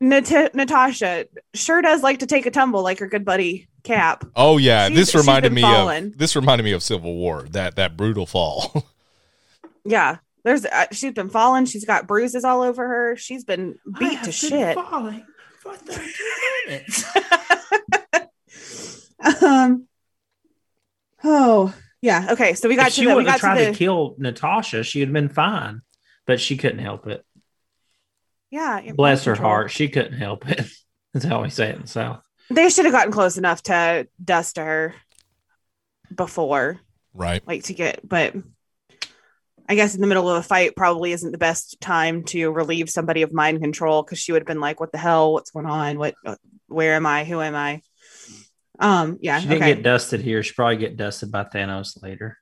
Nat- Natasha sure does like to take a tumble like her good buddy Cap. Oh yeah, She's- this reminded me falling. of this reminded me of Civil War. That that brutal fall. Yeah, there's uh, she's been falling. She's got bruises all over her. She's been I beat have to been shit. Falling for 30 minutes. um. Oh yeah. Okay. So we got if to she the, we would have got tried to to kill Natasha, she had been fine, but she couldn't help it. yeah. yeah, Bless her control. heart, she couldn't help it. That's how we say it in the South. They should have gotten close enough to dust her before, right. like to get, but. I guess in the middle of a fight probably isn't the best time to relieve somebody of mind control because she would have been like, "What the hell? What's going on? What? uh, Where am I? Who am I?" Um. Yeah. She didn't okay. get dusted here. She probably get dusted by Thanos later.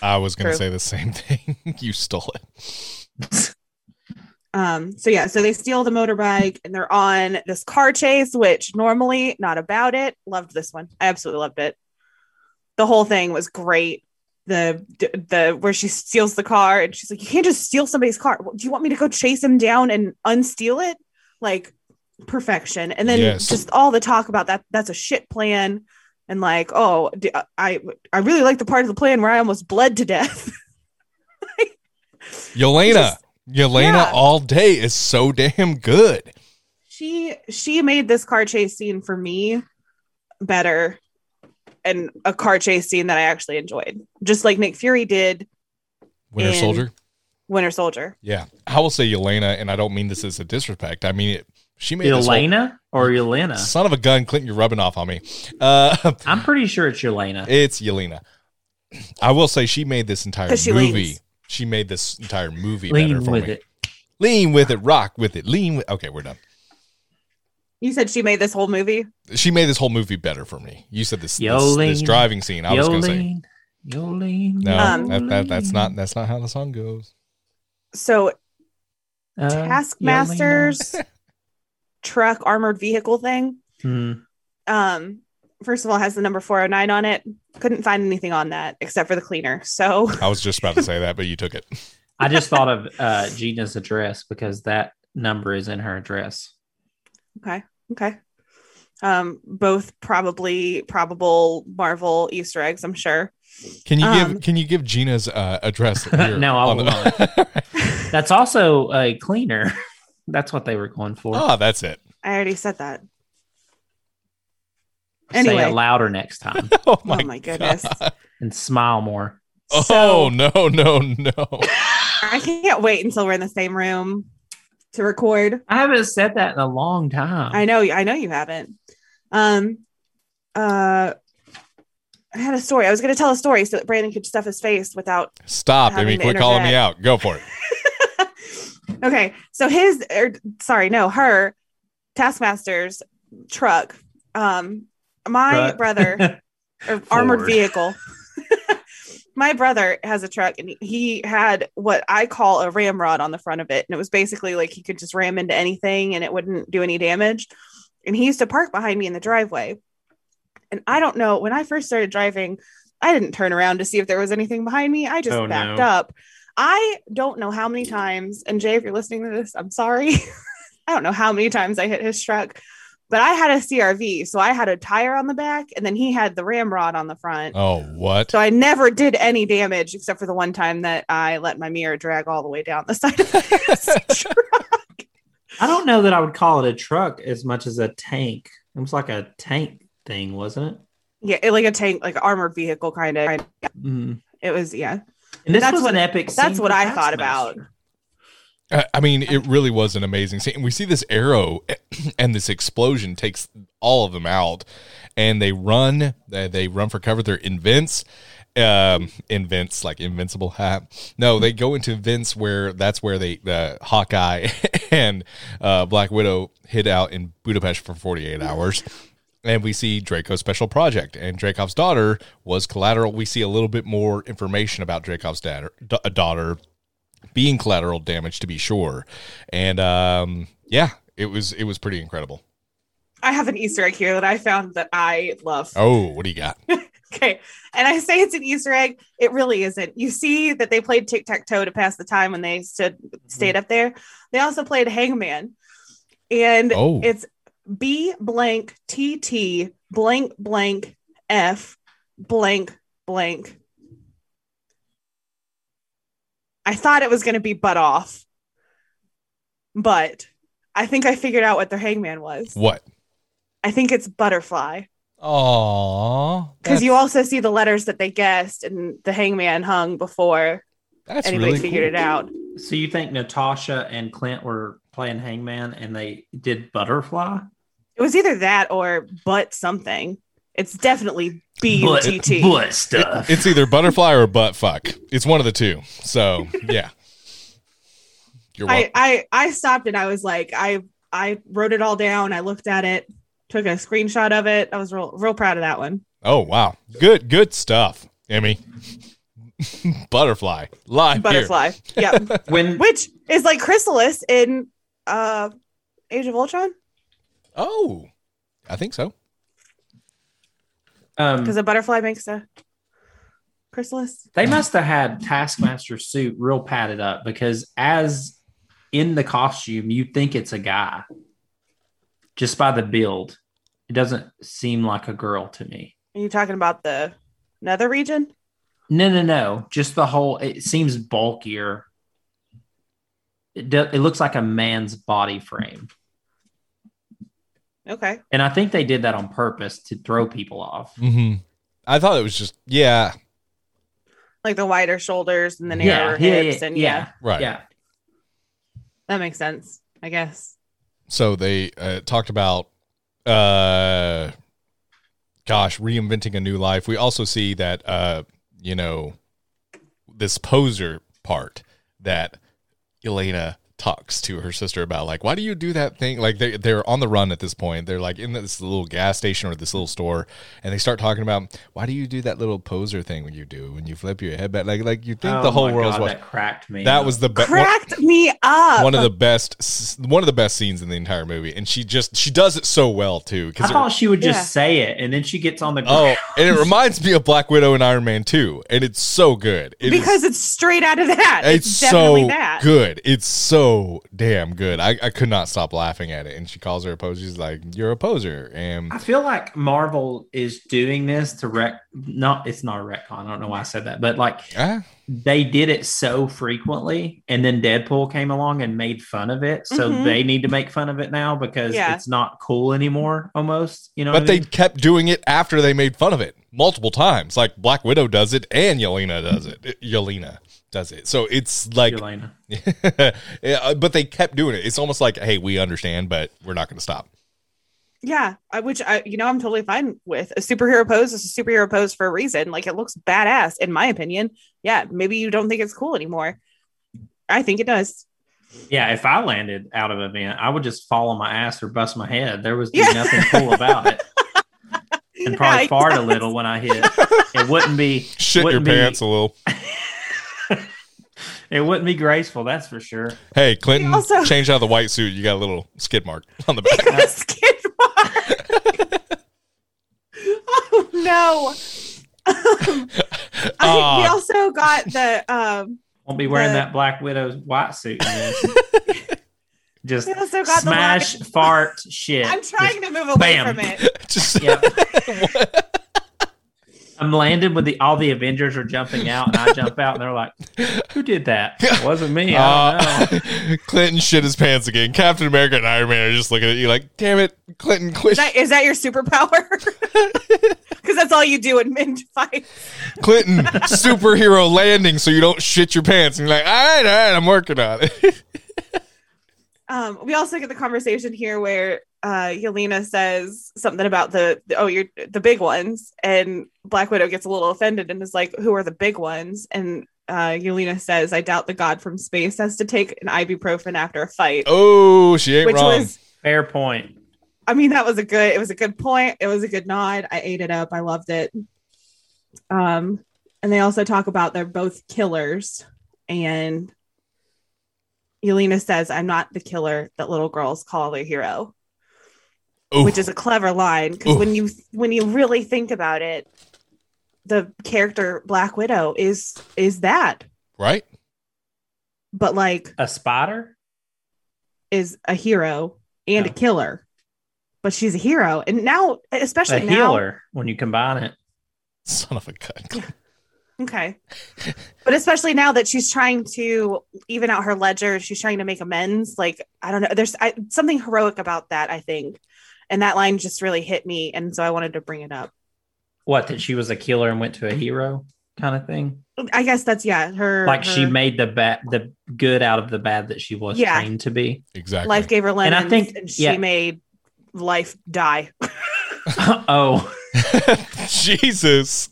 I was gonna True. say the same thing. you stole it. Um, so yeah, so they steal the motorbike and they're on this car chase, which normally not about it. Loved this one. I absolutely loved it. The whole thing was great. The the where she steals the car and she's like, You can't just steal somebody's car. Do you want me to go chase him down and unsteal it? Like perfection. And then Yes. just all the talk about that that's a shit plan. And like, oh, I I really like the part of the plan where I almost bled to death. Yelena. Just- Yelena Yeah. all day is so damn good. she she made this car chase scene for me better and a car chase scene that I actually enjoyed. Just like Nick Fury did Winter Soldier. Winter Soldier. Yeah. I will say Yelena, and I don't mean this as a disrespect. I mean it she made this whole- or Yelena? son of a gun, Clinton, you're rubbing off on me. Uh I'm pretty sure it's Yelena. It's Yelena. I will say she made this entire movie. leans. She made this entire movie better Lean for with me. it. Lean with it, rock with it, lean with. Okay, we're done. You said she made this whole movie. She made this whole movie better for me. You said this this, Yolene. this driving scene. I was going to say Yolene. Yolene. no. Um, that, that, that's not that's not how the song goes. So Uh, Taskmaster's truck armored vehicle thing. Yolene. Um, first of all, has the number 409 on it. Couldn't find anything on that except for the cleaner. So I was just about to say that, but you took it. I just thought of uh, Gina's address because that number is in her address. okay, okay. Um, both probably probable Marvel Easter eggs, I'm sure. Can you Um, give Can you give Gina's uh, address? No, I on will the- That's also a cleaner. That's what they were going for. oh, that's it. I already said that. Say it louder next time Oh oh my goodness. and smile more. Oh So- no no no! I can't wait until we're in the same room to record. I haven't said that in a long time. I know, I know you haven't. Um, uh, I had a story. I was going to tell a story so that Brandon could stuff his face without. Stop! I mean, quit calling me out. Go for it. okay, so his, er, sorry, no, her Taskmaster's truck. Um, my Truck. brother or armored vehicle. my brother has a truck and he had what I call a ramrod on the front of it. And it was basically like he could just ram into anything and it wouldn't do any damage. And he used to park behind me in the driveway. And I don't know, when I first started driving, I didn't turn around to see if there was anything behind me. I just Oh, backed no. up. I don't know how many times, and Jay, if you're listening to this, I'm sorry. I don't know how many times I hit his truck, but I had a CRV. So I had a tire on the back and then he had the ramrod on the front. Oh what? So I never did any damage except for the one time that I let my mirror drag all the way down the side of the truck. I don't know that I would call it a truck as much as a tank. It was like a tank thing, wasn't it? Yeah, it- like a tank, like armored vehicle kind of. Mm. It was, yeah. And this That's was what- an epic. that's what I thought about. I mean, it really was an amazing scene. We see this arrow and this explosion takes all of them out, and they run. They, run for cover. They're in vents, um, in like invincible hat. No, they go into vents where that's where they uh, Hawkeye and uh, Black Widow hid out in Budapest for forty eight hours. And we see Dreykov's special project, and Dreykov's daughter was collateral. We see a little bit more information about Dreykov's daughter, da- daughter being collateral damage to be sure and um yeah it was it was pretty incredible I have an Easter egg here that I found that I love. oh what do you got okay. And I say it's an Easter egg. It really isn't. You see that they played tic tac toe to pass the time when they stood stayed up there. They also played Hangman, and Oh. it's B blank T T blank blank F blank blank. I thought it was going to be butt off, but I think I figured out what their hangman was. What? I think it's butterfly Aww. because you also see the letters that they guessed and the hangman hung before That's anybody really figured cool. it out. So you think Natasha and Clint were playing Hangman and they did Butterfly? It was either that or but something. It's definitely B Butt, T T. butt stuff. It's either butterfly or butt fuck. It's one of the two. So yeah. You're I. I I stopped and I was like, I I wrote it all down. I looked at it, took a screenshot of it. I was real real proud of that one. Oh wow. Good good stuff, Emmy. Butterfly. Live. Butterfly. yeah. when Which is like Chrysalis in uh Age of Ultron. Oh. I think so. Um, Because a butterfly makes a chrysalis. they must have had Taskmaster's suit real padded up because as in the costume, you think it's a guy just by the build. It doesn't seem like a girl to me. Are you talking about the nether region? No, no, no. Just the whole. It seems bulkier. It do, it looks like a man's body frame, Okay. and I think they did that on purpose to throw people off. hmm I thought it was just yeah. Like the wider shoulders and the Yeah, narrower yeah, hips. yeah, and yeah, yeah, Right. yeah. that makes sense, I guess. So they uh, talked about uh gosh, reinventing a new life. We also see that uh you know this poser part that Yelena talks to her sister about like why do you do that thing like they, they're on the run at this point they're like in this little gas station or this little store and they start talking about why do you do that little poser thing when you do when you flip your head back like like you think Oh the whole my world's God, watching that cracked me. that up. was the best Cracked me up. one of the best one of the best scenes in the entire movie and she just she does it so well too because I because thought she would just Yeah. say it, and then she gets on the oh and it reminds me of black widow and iron man 2 and it's so good It is- because it's straight out of that. it's, It's, so that. good it's so damn good I, I could not stop laughing at it and she calls her a poser she's like you're a poser and I feel like Marvel is doing this to wreck. Not, it's not a retcon. I don't know why I said that, but like ah, they did it so frequently, and then Deadpool came along and made fun of it. So Mhm. they need to make fun of it now because Yeah. it's not cool anymore. Almost, you know. but what I they mean? kept doing it after they made fun of it multiple times like black widow does it and yelena does it yelena does it so it's like yeah, uh, but they kept doing it. It's almost like, hey, we understand, but we're not going to stop. Yeah, I, which I, you know, I'm totally fine with. A superhero pose is a superhero pose for a reason. Like it looks badass, in my opinion. Yeah, maybe you don't think it's cool anymore. I think it does. Yeah, if I landed out of an event, I would just fall on my ass or bust my head. There was Yeah. nothing cool about it. And probably Yeah, fart a little when I hit. It wouldn't be Shit your wouldn't be- pants a little. It wouldn't be graceful, that's for sure. Hey, Clinton, He also- change out of the white suit. You got a little skid mark on the back. Skid mark. oh no. Um, I, we Ah. also got the um Won't be wearing The- that Black Widow's white suit. Just also got smash, the fart, shit. I'm trying to move away bam. from it. Just Yep. I'm landed with the all the Avengers are jumping out, and I jump out, and they're like, "Who did that? It wasn't me. I don't know." uh, Clinton shit his pants again. Captain America and Iron Man are just looking at you like, damn it, Clinton, quit. Is that, is that your superpower? Because that's all you do in mid fight. Clinton, superhero landing so you don't shit your pants. And you're like, all right, all right, I'm working on it. Um, we also get the conversation here where uh, Yelena says something about the, the oh you're the big ones, and Black Widow gets a little offended and is like, "Who are the big ones?" And uh, Yelena says, "I doubt the god from space has to take an ibuprofen after a fight," oh, she ain't which wrong. was, Fair point. I mean, that was a good. It was a good point. It was a good nod. I ate it up. I loved it. Um, and they also talk about they're both killers, and Yelena says, "I'm not the killer that little girls call their hero." Oof. which is a clever line because when you when you really think about it the character Black Widow is is that, Right? but like A spotter is a hero and a Oh. killer. But she's a hero, and now, A especially now, healer when you combine it. Son of a gun. Okay. but especially now that she's trying to even out her ledger, she's trying to make amends. Like, I don't know. There's I, something heroic about that, I think. And that line just really hit me. And so I wanted to bring it up. What, that she was a killer and went to a hero kind of thing? I guess that's, yeah, her. Like she made the bad the good out of the bad that she was Yeah. trained to be. Exactly. life gave her lemons. And. I think- and she yeah. made life die. oh. Jesus.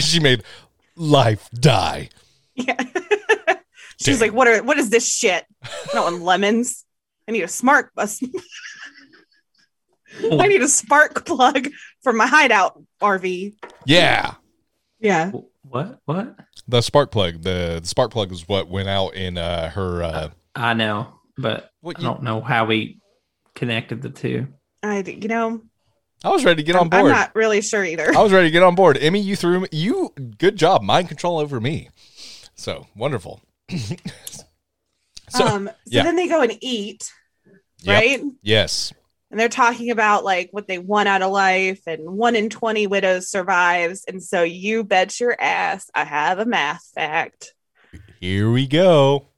she made life die. yeah. she's Damn. like, what are, what is this shit? I don't want lemons. I need a smart, a, s- I need a spark plug for my hideout RV. Yeah. Yeah. What? What? The spark plug. The, the spark plug is what went out in uh, her. Uh, I know, but what I you, don't know how we connected the two. I, you know, I was ready to get on I'm, I'm not really sure either. I was ready to get on board. Emmy, you threw me. You good job. Mind control over me. So wonderful. so um, so yeah. then they go and eat, Yep. right? yes, And they're talking about like what they want out of life, and one in 20 widows survives. And so you bet your ass I have a math fact. here we go.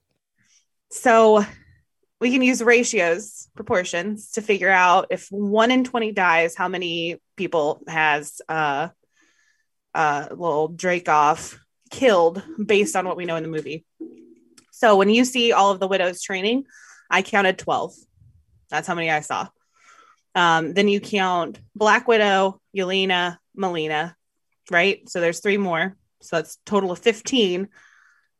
So we can use ratios, proportions to figure out if one in 20 dies, how many people has uh, uh, little Dreykov killed based on what we know in the movie. So when you see all of the widows training, I counted 12. That's how many I saw. Um, then you count Black Widow, Yelena, Melina, right? So there's three more. So that's total of 15.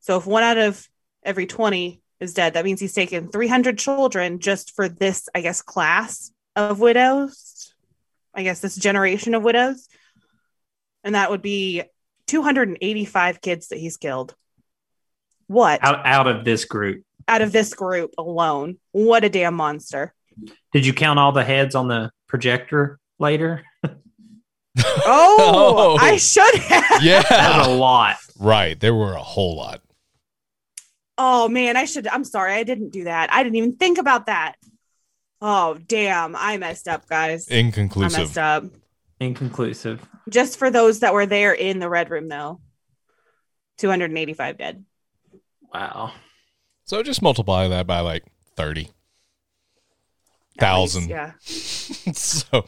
So if one out of every 20 is dead, that means he's taken 300 children just for this, I guess, class of widows. I guess this generation of widows. And that would be 285 kids that he's killed. What Out out of this group. out of this group alone? What a damn monster. Did you count all the heads on the projector later? oh, oh, I oh. should have. Yeah, that a lot. Right, there were a whole lot. Oh man, I should. I'm sorry, I didn't do that. I didn't even think about that. Oh damn, I messed up, guys. Inconclusive. I messed up. Inconclusive. Just for those that were there in the red room, though, 285 dead. Wow. So just multiply that by like 30 thousand. Least, yeah. so,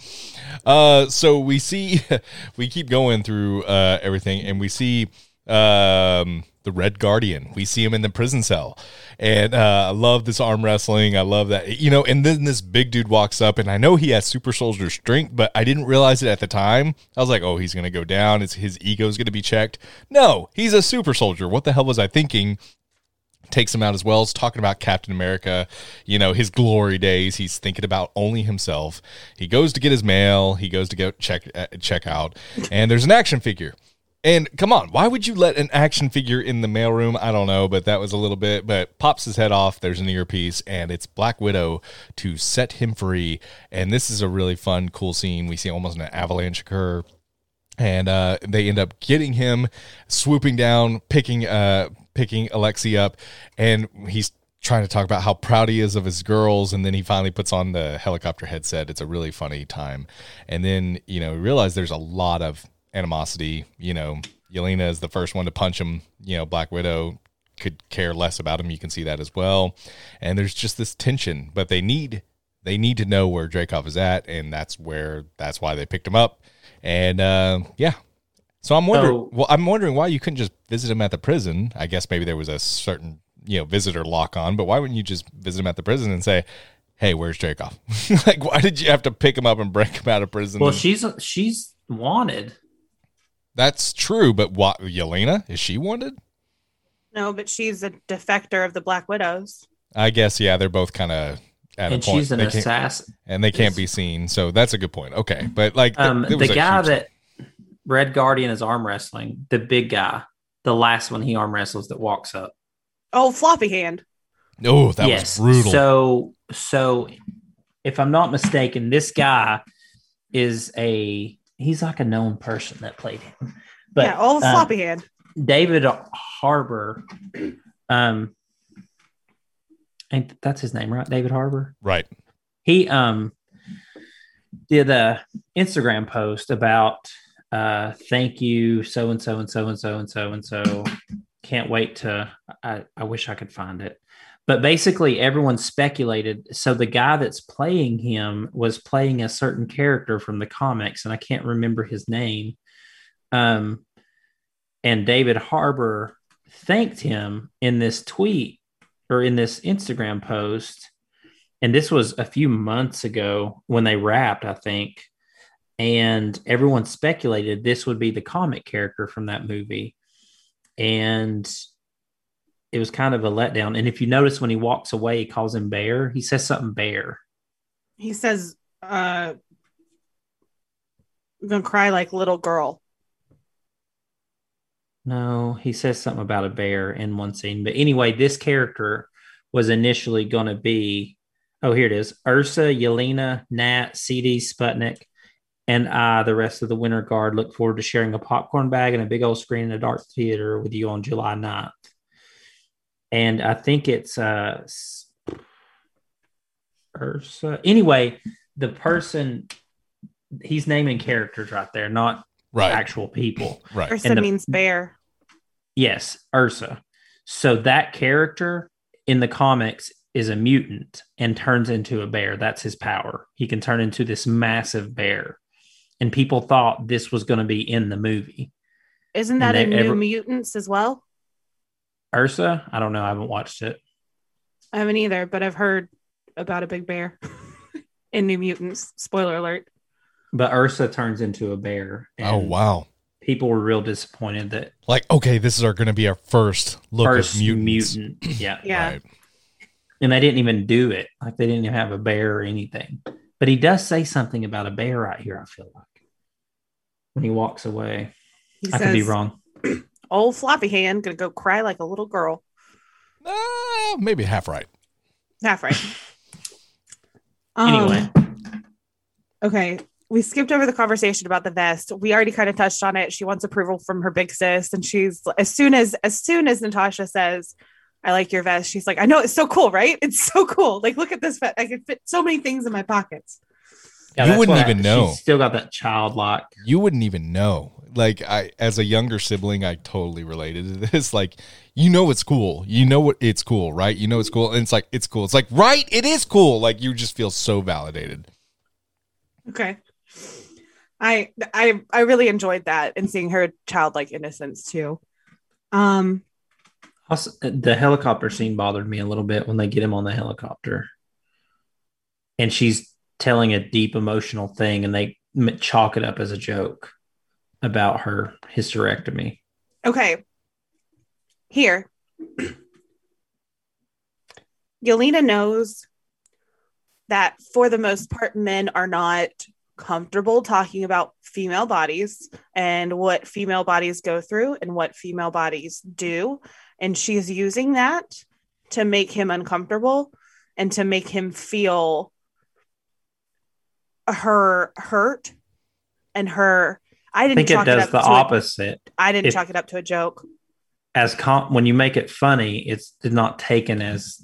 uh, so we see, we keep going through uh, everything, and we see um, the Red Guardian. We see him in the prison cell, and uh, I love this arm wrestling. I love that, you know. And then this big dude walks up, and I know he has super soldier strength, but I didn't realize it at the time. I was like, oh, he's gonna go down. It's, his ego's gonna be checked. No, he's a super soldier. What the hell was I thinking? Takes him out as well. Is talking about Captain America, you know, his glory days. He's thinking about only himself. He goes to get his mail. He goes to go check uh, check out, and there's an action figure. And come on, why would you let an action figure in the mailroom? I don't know, but that was a little bit. But pops his head off. There's an earpiece, and it's Black Widow to set him free. And this is a really fun, cool scene. We see almost an avalanche occur and uh, they end up getting him swooping down picking uh picking alexei up and he's trying to talk about how proud he is of his girls and then he finally puts on the helicopter headset. It's a really funny time. And then you know realize there's a lot of animosity. You know yelena is the first one to punch him. You know black widow could care less about him. You can see that as well. And there's just this tension but they need they need to know where Dreykov is at, and that's where that's why they picked him up. And uh, yeah, so I'm wondering. So- well, I'm wondering why you couldn't just visit him at the prison. I guess maybe there was a certain you know visitor lock on, but why wouldn't you just visit him at the prison and say, "Hey, where's Dreykov?" like, why did you have to pick him up and break him out of prison? Well, And- she's she's wanted. that's true, but what Yelena is she wanted? No, but she's a defector of the Black Widows. I guess yeah, they're both kind of at and a point, she's an assassin. and they can't be seen. So that's a good point. Okay, but like th- Um, there the guy that Red Guardian is arm wrestling, the big guy, the last one he arm wrestles that walks up. Oh, floppy hand. oh that was brutal. So, so if I'm not mistaken, this guy is a he's like a known person that played him. But yeah, all uh, floppy hand. David Harbour, um, and that's his name, right? David Harbour. Right. He um did a Instagram post about uh thank you so and so and so and so and so and so. Can't wait to. I I wish I could find it. But basically, everyone speculated. So the guy that's playing him was playing a certain character from the comics, and I can't remember his name. Um, and David Harbour thanked him in this tweet or in this Instagram post. And this was a few months ago when they wrapped, I think. And everyone speculated this would be the comic character from that movie. And it was kind of a letdown. And if you notice when he walks away, he calls him Bear. He says something Bear. He says, uh, I'm gonna cry like little girl. No, he says something about a bear in one scene. But anyway, this character was initially going to be oh, here it is Ursa, Yelena, Nat, CD, Sputnik, and I, the rest of the Winter Guard, look forward to sharing a popcorn bag and a big old screen in a dark theater with you on July 9th. And I think it's uh, Ursa. Anyway, the person he's naming characters right there, not Right. actual people. Right. Ursa the- means bear. Yes, Ursa. So that character in the comics is a mutant and turns into a bear. That's his power. He can turn into this massive bear. And people thought this was going to be in the movie. Isn't that And in New ever- Mutants as well? Ursa, I don't know. I haven't watched it. I haven't either, but I've heard about a big bear in New Mutants. Spoiler alert. But Ursa turns into a bear. Oh wow. People were real disappointed that Like okay, this is our going to be our first look first of mutants. mutant. Yeah. Yeah. Right. And they didn't even do it. Like they didn't even have a bear or anything. But he does say something about a bear right here, I feel like. When he walks away. He I could be wrong. Old floppy hand gonna go cry like a little girl. Uh, maybe half right. Half right. Um, Anyway, Okay. We skipped over the conversation about the vest. We already kind of touched on it. She wants approval from her big sis. And she's as soon as as soon as Natasha says, I like your vest, she's like, I know it's so cool, right? It's so cool. Like, look at this vest. I can fit so many things in my pockets. Yeah, You wouldn't what I- even know. She's still got that childlike. You wouldn't even know. Like I as a younger sibling, I totally related to this. Like, you know it's cool. You know what it's cool, right? You know it's cool. And it's like it's cool. It's like, right, it is cool. Like you just feel so validated. Okay. I I I really enjoyed that and seeing her childlike innocence too. Um Also, the helicopter scene bothered me a little bit when they get him on the helicopter, and she's telling a deep emotional thing, and they chalk it up as a joke about her hysterectomy. Okay. Here. Yelena knows that for the most part, men are not comfortable talking about female bodies and what female bodies go through and what female bodies do. And she's using that to make him uncomfortable and to make him feel her hurt and her. I I didn't think it does up the to a- opposite. I didn't If- chalk it up to a joke. As com- when you make it funny, it's not taken as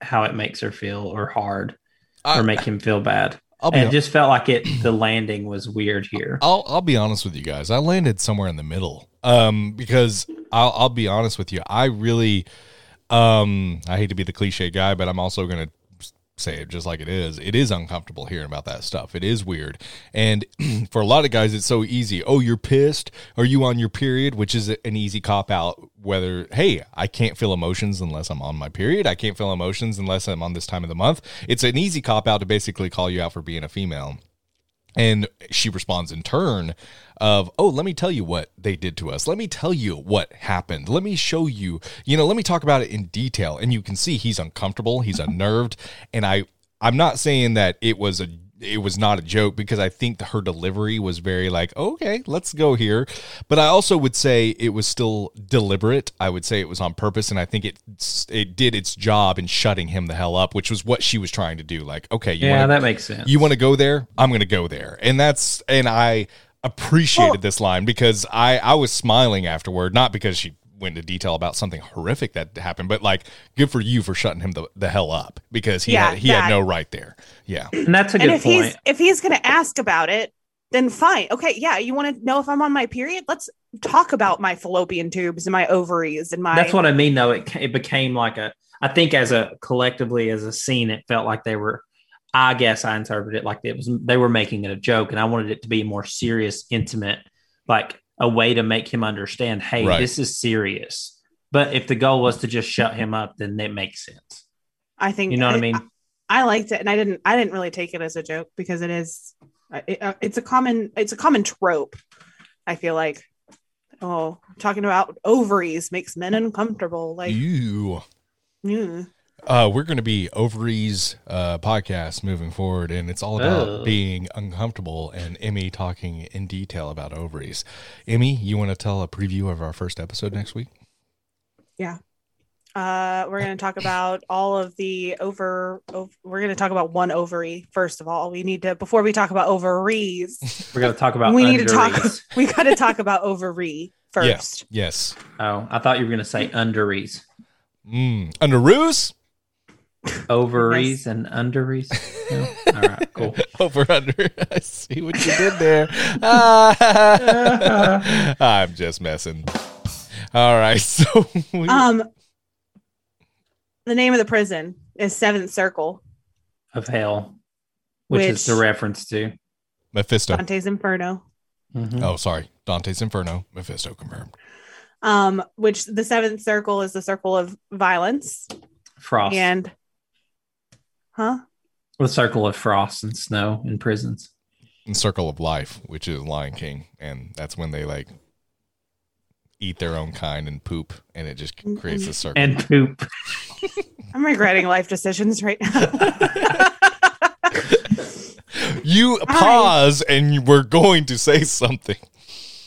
how it makes her feel or hard I, or make him feel bad. I'll And it just felt like it. The landing was weird here. I'll I'll be honest with you guys. I landed somewhere in the middle. Um, because I'll I'll be honest with you. I really, um, I hate to be the cliche guy, but I'm also gonna say it just like it is. It is uncomfortable hearing about that stuff. It is weird, and for a lot of guys, it's so easy. Oh, you're pissed. Are you on your period? Which is an easy cop out. Whether hey, I can't feel emotions unless I'm on my period. I can't feel emotions unless I'm on this time of the month. It's an easy cop out to basically call you out for being a female. And she responds in turn of, "Oh, let me tell you what they did to us. Let me tell you what happened. Let me show you, you know, let me talk about it in detail." And you can see he's uncomfortable, he's unnerved, and I I'm not saying that it was a it was not a joke because I think her delivery was very like, okay, let's go here. But I also would say it was still deliberate. I would say it was on purpose, and I think it it did its job in shutting him the hell up, which was what she was trying to do. Like, okay, you yeah, wanna, that makes sense. you want to go there i'm going to go there and that's and i appreciated Well- this line because I I was smiling afterward, not because she went into detail about something horrific that happened, but like good for you for shutting him the, the hell up because he Yeah, had, he had no right there. Yeah. And that's a and good if point. he's if he's gonna ask about it, then fine. Okay, yeah, you want to know if I'm on my period? Let's talk about my fallopian tubes and my ovaries and my. That's what I mean, though. It, it became like a, I think as a collectively as a scene, it felt like they were, I guess I interpreted it like it was, they were making it a joke. And I wanted it to be more serious, intimate, like a way to make him understand, hey, Right. this is serious. But if the goal was to just shut him up, then it makes sense. I think You know what I mean? I liked it, and I didn't. I didn't really take it as a joke because it is. It, uh, it's a common. It's a common trope. I feel like. Oh, talking about ovaries makes men uncomfortable. Like, you. mm. Uh, we're going to be ovaries uh, podcast moving forward, and it's all about Oh. being uncomfortable and Emmy talking in detail about ovaries. Emmy, you want to tell a preview of our first episode next week? Yeah. Uh, we're going to talk about all of the over. ov- we're going to talk about one ovary first of all. We need to before we talk about ovaries. We're going to talk about we need to talk. We got to talk about ovary first. Yes. Oh, I thought you were going to say underees, Mm. Under ruse? ovaries and underees. No? All right, cool. Over under. I see what you did there. I'm just messing. All right. So we, Um, the name of the prison is Seventh Circle, Of hell, which, is Which- the reference to. Mephisto. Dante's Inferno. Mhm. Oh, sorry. Dante's Inferno. Mephisto confirmed. Um, which the seventh circle is the circle of violence Frost. and, huh? the circle of frost and snow in prisons. And Circle of Life, which is Lion King, and that's when they like eat their own kind and poop, and it just mm-hmm. creates a circle. And poop. I'm regretting life decisions right now. you pause, and you were going to say something.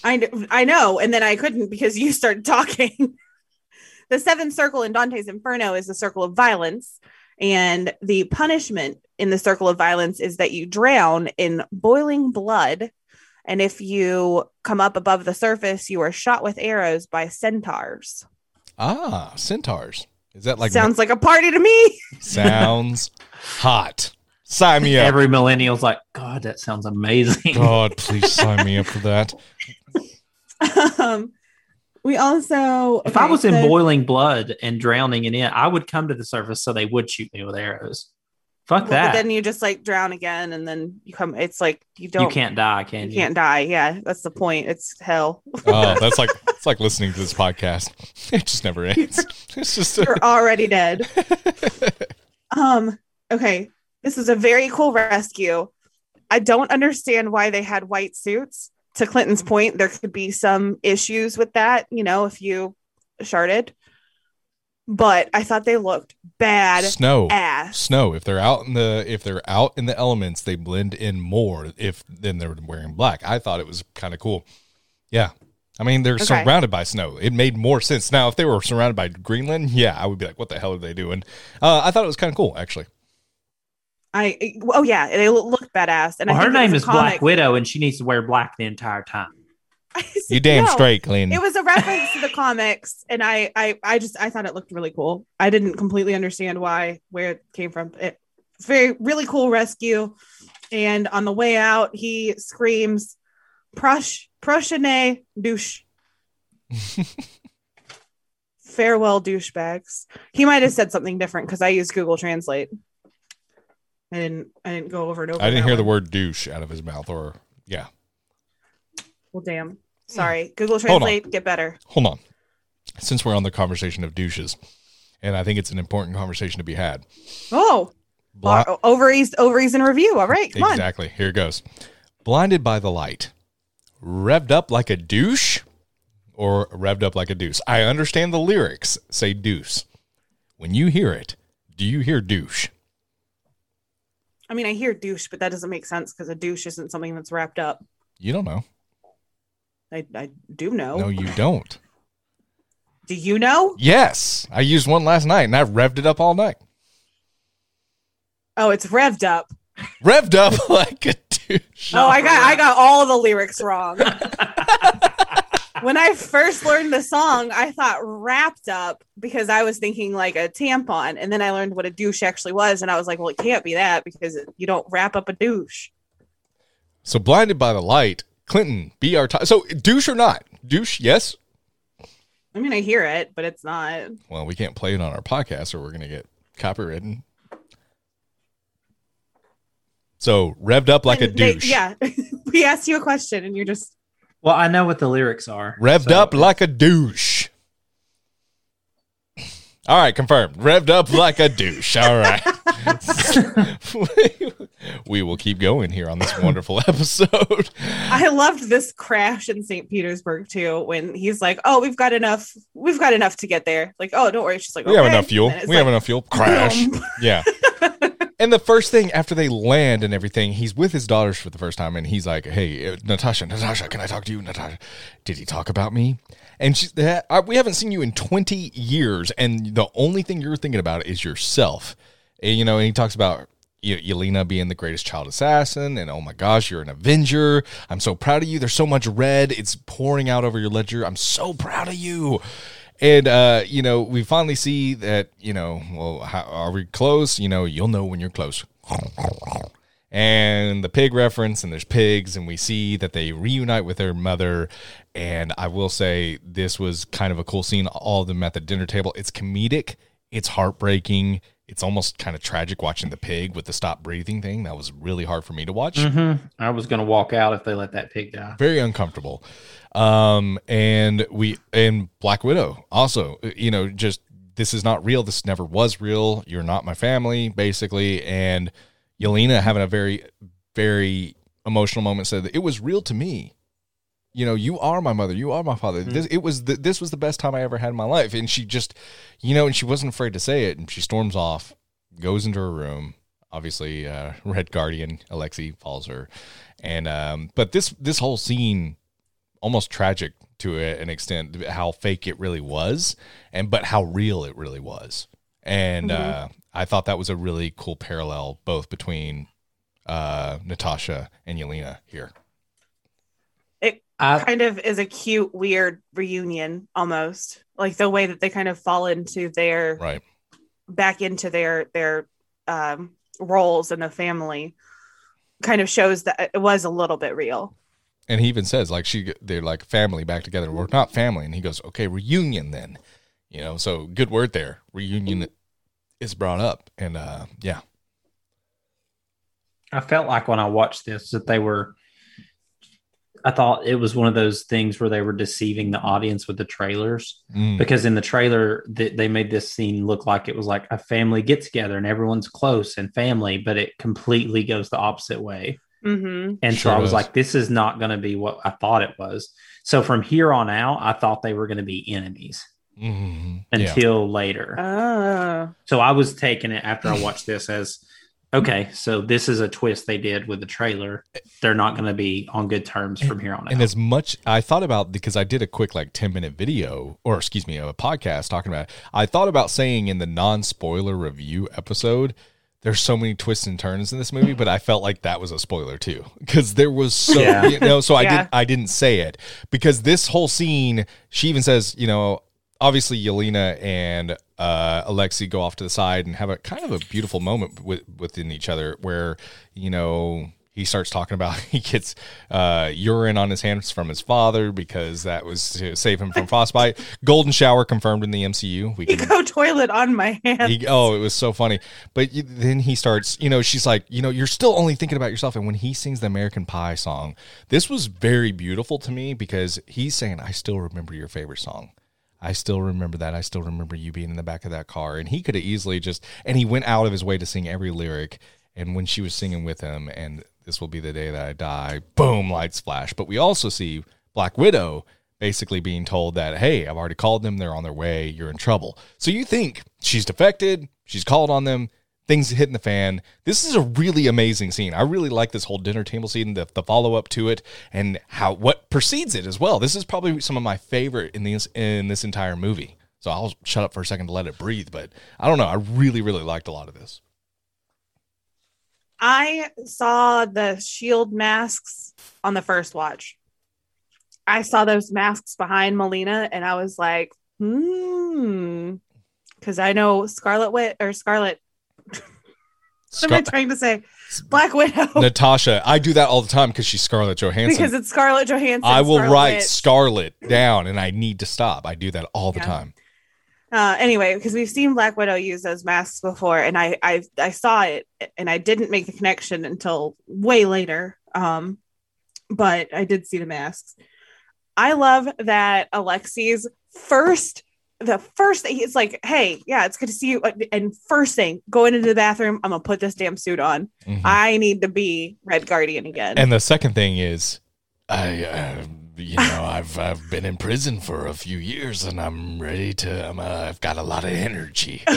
I I know, and then I couldn't because you started talking. the seventh circle in Dante's Inferno is the circle of violence, and the punishment in the circle of violence is that you drown in boiling blood, and if you come up above the surface, you are shot with arrows by centaurs. Ah, centaurs. Is that like Sounds like a party to me. sounds hot? Sign me up. Every millennial's like, God, that sounds amazing. God, please sign me up for that. um, we also If I okay, was in boiling blood and drowning in it, I would come to the surface so they would shoot me with arrows. Fuck well, that. but then you just like drown again, and then you come. It's like you don't. you can't die, can You you? can't die. Yeah, that's the point. It's hell. Oh, that's like it's like listening to this podcast. It just never ends. It's just You're already dead. Um. Okay. This is a very cool rescue. I don't understand why they had white suits. To Clinton's point, there could be some issues with that. You know, if you sharded. But I thought they looked bad snow. ass. Snow. If they're out in the if they're out in the elements, they blend in more if then they're wearing black. I thought it was kind of cool. Yeah. I mean, they're Okay. surrounded by snow. It made more sense. Now, if they were surrounded by Greenland, yeah, I would be like, what the hell are they doing? Uh, I thought it was kind of cool, actually. I oh yeah, they look badass. And Well, I her name is a Black Widow, and she needs to wear black the entire time. You damn No. straight, Clean. it was a reference to the comics and I, I i just i thought it looked really cool i didn't completely understand why where it came from it, it's very really cool rescue and on the way out he screams prush prochaine douche farewell douchebags he might have said something different because i used google translate i didn't i didn't go over and over I didn't that hear the word douche out of his mouth, or yeah. well damn sorry google Hmm. Hold on. translate get better Hold on. Since we're on the conversation of douches, and I think it's an important conversation to be had. oh Bli- O- ovaries ovaries in review all right come on exactly. Here goes. Blinded by the light, revved up like a douche, or revved up like a deuce. I understand the lyrics say deuce. When you hear it, do you hear douche? I mean, I hear douche, but that doesn't make sense because a douche isn't something that's wrapped up. You don't know. I, I do know. No, you don't. do you know? Yes, I used one last night, and I revved it up all night. Oh, it's revved up. Revved up like a douche. Oh, I got I got all the lyrics wrong. when I first learned the song, I thought wrapped up because I was thinking like a tampon, and then I learned what a douche actually was, and I was like, well, it can't be that because you don't wrap up a douche. So blinded by the light, Clinton be our top. So douche or not? Douche, yes. I mean, I hear it, but it's not. Well, we can't play it on our podcast, or we're gonna get copywritten. So revved up like a And they- douche. yeah, we asked you a question, and you're just Well, I know what the lyrics are. Revved so- up like a douche. All right, confirmed. Revved up like a douche. All right. we will keep going here on this wonderful episode. I loved this crash in St. Petersburg too. When he's like, "Oh, we've got enough. We've got enough to get there." Like, "Oh, don't worry." She's like, We have enough fuel. And then it's We have enough fuel. Crash. boom. Yeah. And the first thing after they land and everything, he's with his daughters for the first time, and he's like, "Hey, uh, Natasha, Natasha, can I talk to you, Natasha? Did he talk about me?" And that, I, "We haven't seen you in twenty years, and the only thing you're thinking about is yourself." And, you know, and he talks about Yelena being the greatest child assassin, and oh my gosh, you're an Avenger. I'm so proud of you. There's so much red; it's pouring out over your ledger. I'm so proud of you. And uh, you know, we finally see that you know, well, how, are we close? You know, you'll know when you're close. And the pig reference, and there's pigs, and we see that they reunite with their mother. And I will say, this was kind of a cool scene. All of them at the dinner table. It's comedic. It's heartbreaking. It's almost kind of tragic watching the pig with the stop breathing thing. That was really hard for me to watch Mhm. I was going to walk out if they let that pig die. very uncomfortable um and we and black widow also you know just this is not real this never was real you're not my family basically and yelena having a very very emotional moment said that it was real to me you know you are my mother. You are my father. This it was the, this was the best time i ever had in my life. And she just you know and she wasn't afraid to say it. And she storms off goes into her room. Obviously uh red guardian alexei follows her. And um but this this whole scene almost tragic to an extent how fake it really was and but how real it really was. And uh i thought that was a really cool parallel both between uh natasha and yelena here I, kind of is a cute, weird reunion almost. Like the way that they kind of fall into their right back into their their um, roles in the family kind of shows that it was a little bit real. and he even says like she they're like family back together we're not family and he goes okay reunion then you know so good word there reunion is brought up and uh yeah I felt like when I watched this that they were. I thought it was one of those things where they were deceiving the audience with the trailers Mm. because in the trailer th- they made this scene look like it was like a family get together and everyone's close and family, but it completely goes the opposite way. Mm-hmm. And Sure so I was does. like, this is not going to be what I thought it was. So from here on out, I thought they were going to be enemies Mhm. yeah until later. Oh, So I was taking it after I watched this as okay, so this is a twist they did with the trailer. They're not going to be on good terms from here on out. And as much I thought about because I did a quick like 10 minute video or excuse me, a podcast talking about it. I thought about saying in the non spoiler review episode, there's so many twists and turns in this movie, but I felt like that was a spoiler too because there was so Yeah. you know. So I Yeah. did I didn't say it because this whole scene, she even says, you know, obviously Yelena and uh, Alexei go off to the side and have a kind of a beautiful moment with, within each other where you know he starts talking about he gets uh, urine on his hands from his father because that was to save him from frostbite. Golden shower confirmed in the MCU. We can eco toilet on my hand. he, oh, it was so funny. But you, then he starts, you know, she's like, you know, you're still only thinking about yourself. And when he sings the American Pie song, this was very beautiful to me because he's saying, I still remember your favorite song. I still remember that. I still remember you being in the back of that car. And he could have easily just, and he went out of his way to sing every lyric. And when she was singing with him, and this will be the day that I die, boom, lights flash. But we also see Black Widow basically being told that, hey, I've already called them. They're on their way. You're in trouble. So you think she's defected. She's called on them. Things hitting the fan. This is a really amazing scene. I really like this whole dinner table scene, the, the follow up to it, and how what precedes it as well. This is probably some of my favorite in this in this entire movie. So I'll shut up for a second to let it breathe. But I don't know. I really, really liked a lot of this. I saw the shield masks on the first watch. I saw those masks behind Melina and I was like, hmm. Because I know Scarlet Wit or Scarlet. What am I trying to say? Black Widow. Natasha, I do that all the time because she's Scarlett Johansson. because it's Scarlett Johansson. I will Scarlet write Witch. Scarlet down, and I need to stop. I do that all the Yeah. time. Uh, anyway, because we've seen Black Widow use those masks before, and I, I I saw it, and I didn't make the connection until way later. Um, but I did see the masks. I love that Alexei's first, the first thing he's like, "Hey, yeah, it's good to see you." And first thing, going into the bathroom, I'm gonna put this damn suit on. Mhm. I need to be Red Guardian again. And the second thing is, I, uh, you know, I've I've been in prison for a few years, and I'm ready to. I'm, uh, I've got a lot of energy.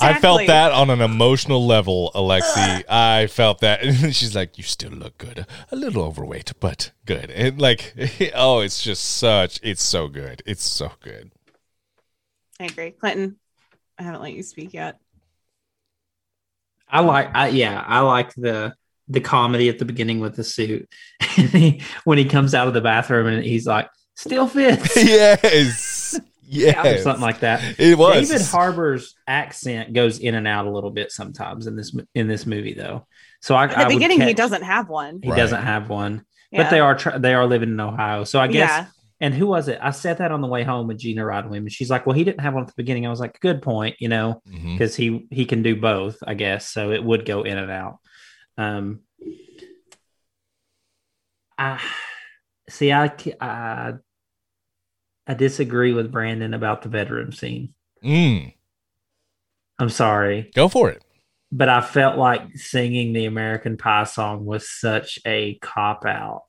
I felt that on an emotional level, Alexei. I felt that, and she's like, "You still look good, a little overweight, but good." And like, oh, it's just such. It's so good. It's so good. I agree, Clinton. I haven't let you speak yet. I like, I, yeah, I like the the comedy at the beginning with the suit. And he, when he comes out of the bathroom and he's like, "Still fits," yes, or yes, something like that. It was David Harbour's accent goes in and out a little bit sometimes in this in this movie, though. So I, At the would beginning, he doesn't have one. He Right. doesn't have one, Yeah. but they are tr- they are living in Ohio. So I guess. yeah. And who was it? I said that on the way home with Gina with me. She's like, "Well, he didn't have one at the beginning." I was like, "Good point," you know, because he he can do both, I guess. So it would go in and out. Um, I see. I I, I disagree with Brandon about the bedroom scene. Mm, I'm sorry, go for it. but I felt like singing the American Pie song was such a cop out.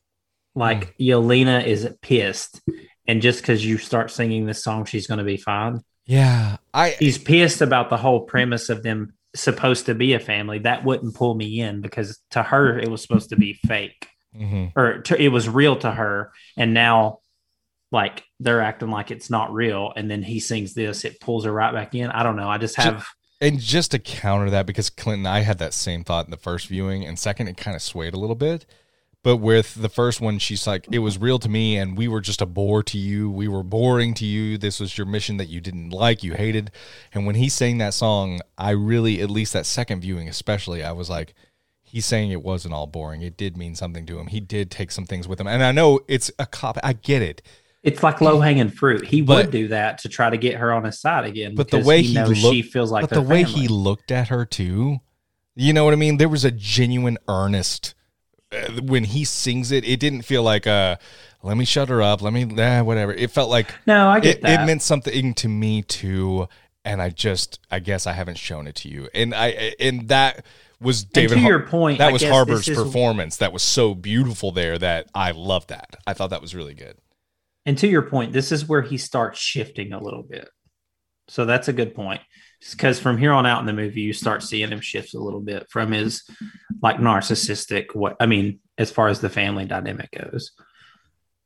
Like Yelena is pissed, and just because you start singing this song, she's going to be fine. Yeah, I He's pissed about the whole premise of them supposed to be a family. That wouldn't pull me in because to her it was supposed to be fake, mhm. or to, it was real to her, and now like they're acting like it's not real. And then he sings this, it pulls her right back in. I don't know. I just have. And just to counter that, because Clinton, I had that same thought in the first viewing, and second, it kind of swayed a little bit. But with the first one, she's like, it was real to me, and we were just a bore to you. We were boring to you. This was your mission that you didn't like, you hated. And when he sang that song, I really, at least that second viewing, especially, I was like, he's saying it wasn't all boring. It did mean something to him. He did take some things with him. And I know it's a cop, I get it. It's like low hanging fruit. He But- would do that to try to get her on his side again. But the way he he knows looked- she feels like but the way family. he looked at her too you know what i mean there was a genuine earnest when he sings it it didn't feel like uh let me shut her up let me whatever it felt like no, I get it, that. it meant something to me too and i just i guess i haven't shown it to you and i and that was and david to Har- your point, that I was Harbour's is- performance that was so beautiful there that i loved that i thought that was really good And to your point, this is where he starts shifting a little bit. So that's a good point. Because from here on out in the movie, you start seeing him shift a little bit from his like narcissistic. What I mean, as far as the family dynamic goes,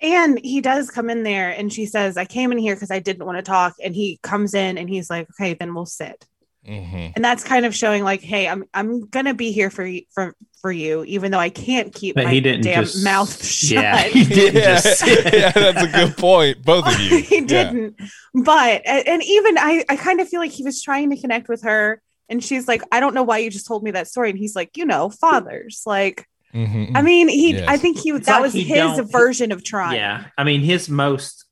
And he does come in there and she says, I came in here because I didn't want to talk. And he comes in and he's like, okay, then we'll sit. hmm And that's kind of showing like, hey, I'm I'm gonna be here for you for for you, even though I can't keep but my he didn't damn just mouth shut. Yeah, he didn't yeah, just. yeah, that's a good point both of you he didn't. But and and even I, I kind of feel like he was trying to connect with her. And she's like, I don't know why you just told me that story. And he's like, you know, fathers. Like, Mhm. I mean, he Yes. I think he It's that like was he his don't- version of trying. Yeah, I mean, his most,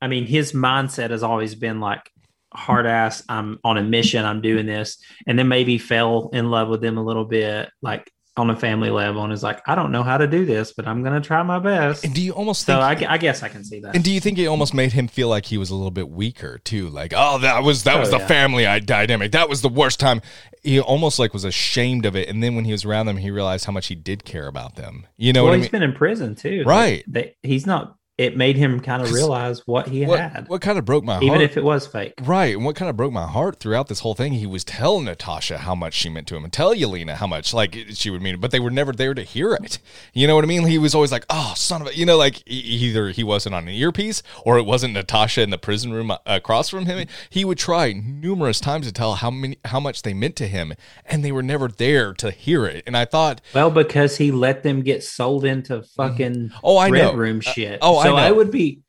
I mean, his mindset has always been like hard ass. I'm on a mission. I'm doing this, and then maybe fell in love with them a little bit, like on a family level, and is like, I don't know how to do this, but I'm gonna try my best. and do you almost So I, I guess I can see that. And do you think it almost made him feel like he was a little bit weaker too? Like, oh, that was that Oh, was the yeah. family I- dynamic. That was the worst time. He almost like was ashamed of it. And then when he was around them, he realized how much he did care about them. You know well, what I he's mean? been in prison too, Right. Like, they, he's not it made him kind of realize what he what, had, what kind of broke my heart, even if it was fake. Right. And what kind of broke my heart throughout this whole thing, he was telling Natasha how much she meant to him and tell Yelena how much like she would mean, it, but they were never there to hear it. You know what I mean? He was always like, oh, son of a, you know, like either he wasn't on an earpiece or it wasn't Natasha in the prison room uh, across from him. He would try numerous times to tell how many, how much they meant to him and they were never there to hear it. And I thought, Well, because he let them get sold into fucking oh, I know. room Uh, shit. oh, I so know. it would be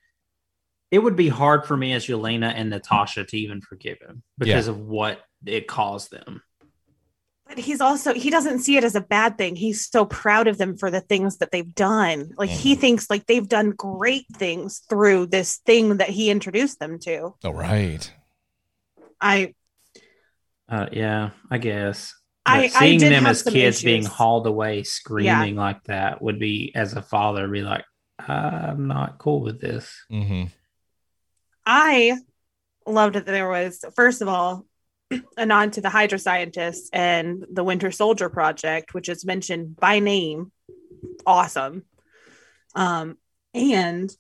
it would be hard for me as Yelena and Natasha to even forgive him because of what it caused them. But he's also he doesn't see it as a bad thing. He's so proud of them for the things that they've done. Like he Mhm. thinks like they've done great things through this thing that he introduced them to. Oh, right. I Uh, yeah, I guess. I- But I seeing them as some kids being hauled away screaming like that would be, as a father, be like, I'm not cool with this. hmm I loved that there was first of all a nod to the Hydra scientists and the Winter Soldier project, which is mentioned by name. Awesome. Um, and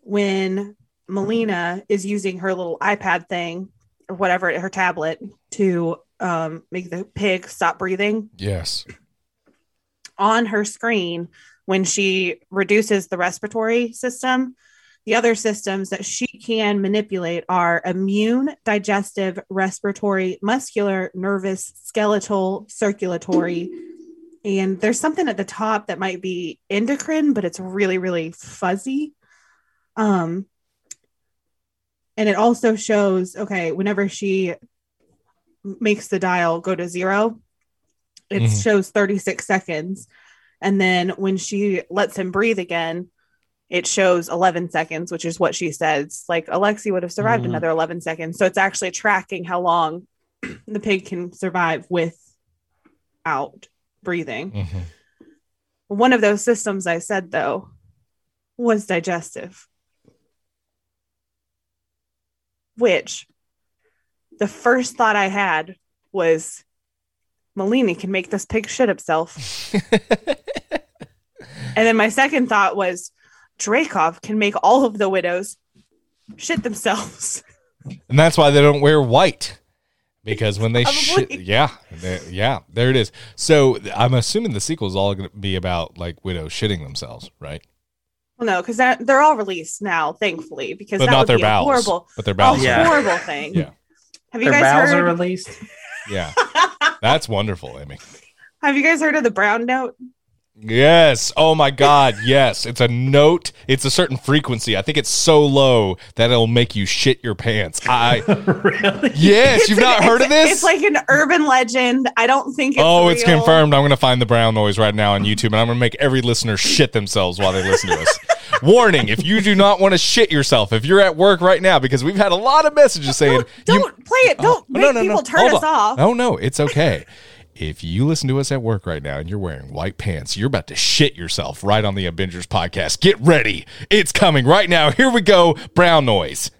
when Melina is using her little iPad thing or whatever, her tablet to um, make the pig stop breathing Yes. on her screen when she reduces the respiratory system. The other systems that she can manipulate are immune, digestive, respiratory, muscular, nervous, skeletal, circulatory. And there's something at the top that might be endocrine, but it's really, really fuzzy. Um, and it also shows okay, whenever she makes the dial go to zero, it Mhm. shows 36 seconds. And then when she lets him breathe again, it shows 11 seconds, which is what she says. Like Alexei would have survived Mhm. another 11 seconds. So it's actually tracking how long the pig can survive without breathing. hmm One of those systems I said, though, was digestive, which the first thought I had was Melina can make this pig shit himself. And then my second thought was Dreykov can make all of the widows shit themselves. And that's why they don't wear white. Because when they shit, yeah, they- yeah, there it is. So I'm assuming the sequel is all going to be about like widows shitting themselves, right? well, no, because they're all released now, thankfully, because But that not would their be a bowels. horrible, But their a bowels. Yeah. horrible thing. Yeah. Have you Their guys bowels are heard? released. Yeah, that's wonderful, Amy. Have you guys heard of the brown note? Yes. Oh my God. Yes. It's a note. It's a certain frequency. I think it's so low that it'll make you shit your pants. I. really? Yes. It's You've an- not heard of this? It's like an urban legend. I don't think it's oh, it's confirmed. I'm going to find the brown noise right now on YouTube, and I'm going to make every listener shit themselves while they listen to us. Warning: If you do not want to shit yourself, if you're at work right now, because we've had a lot of messages saying, Don't, don't play it. Don't Oh, make no, no, people no. turn Hold us on. off. Oh no, it's okay. if you listen to us at work right now and you're wearing white pants, you're about to shit yourself right on the Abingers podcast. Get ready. It's coming right now. Here we go. Brown noise.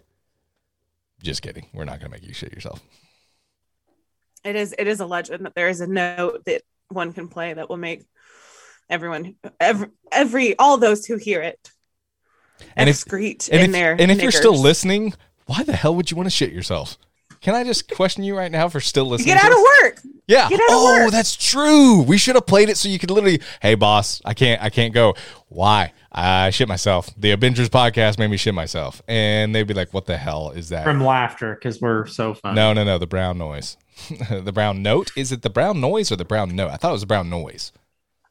Just kidding. We're not going to make you shit yourself. It is. It is a legend that there is a note that one can play that will make everyone, every, every all those who hear it, And if- excrete And in if, their. and if you're still listening, why the hell would you want to shit yourself? Can I just question you right now for still listening? get to out of us? work. Yeah. Get out of oh, work. that's true. We should have played it so you could literally, hey boss, I can't I can't go. Why? I shit myself. The Abingers podcast made me shit myself. And they'd be like, What the hell is that? From laughter because we're so funny. no, no, no, the brown noise. the brown note? Is it the brown noise or the brown note? I thought it was the brown noise.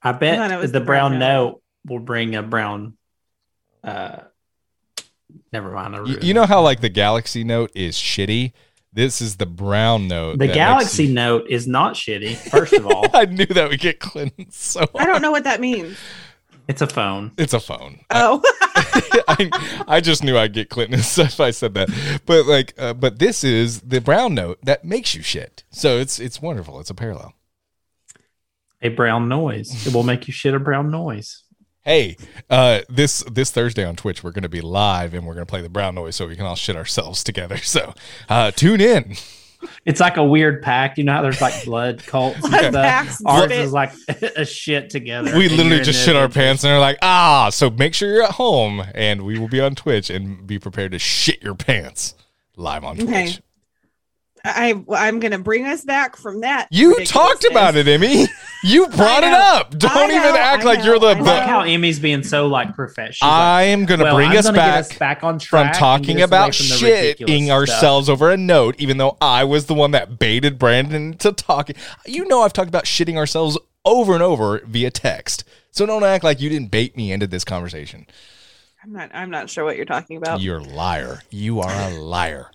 I bet thought it was the, the brown, brown note will bring a brown. Uh, never mind. I You, you know how like the galaxy note is shitty? This is the brown note. the Galaxy you- Note is not shitty. First of all, I knew that would get Clinton so I don't know what that means. it's a phone. It's a phone. Oh, I, I just knew I'd get Clinton if I said that. But like, uh, but this is the brown note that makes you shit. So it's it's wonderful. It's a parallel. A brown noise. It will make you shit a brown noise. Hey, uh, this this Thursday on Twitch, we're going to be live and we're going to play the brown noise so we can all shit ourselves together. So uh, tune in. It's like a weird pack. You know how there's like blood cults and Blood stuff. Ours is like a shit together. we literally just shit our pants and they're like, ah, so make sure you're at home and we will be on Twitch and be prepared to shit your pants live on Twitch. Okay. I I'm gonna bring us back from that. You talked about it, Emmy. You brought it up. Don't I even act I like you're the. know, I I like the how Emmy's being so like professional. I am going to Well, bring I'm us gonna get back us back on from track and talking get us away about from the ridiculous shitting ourselves over a note, even though I was the one that baited Brandon into talking. You know, I've talked about shitting ourselves over and over via text. So don't act like you didn't bait me into this conversation. I'm not I'm not sure what you're talking about. You're a liar. You are a liar.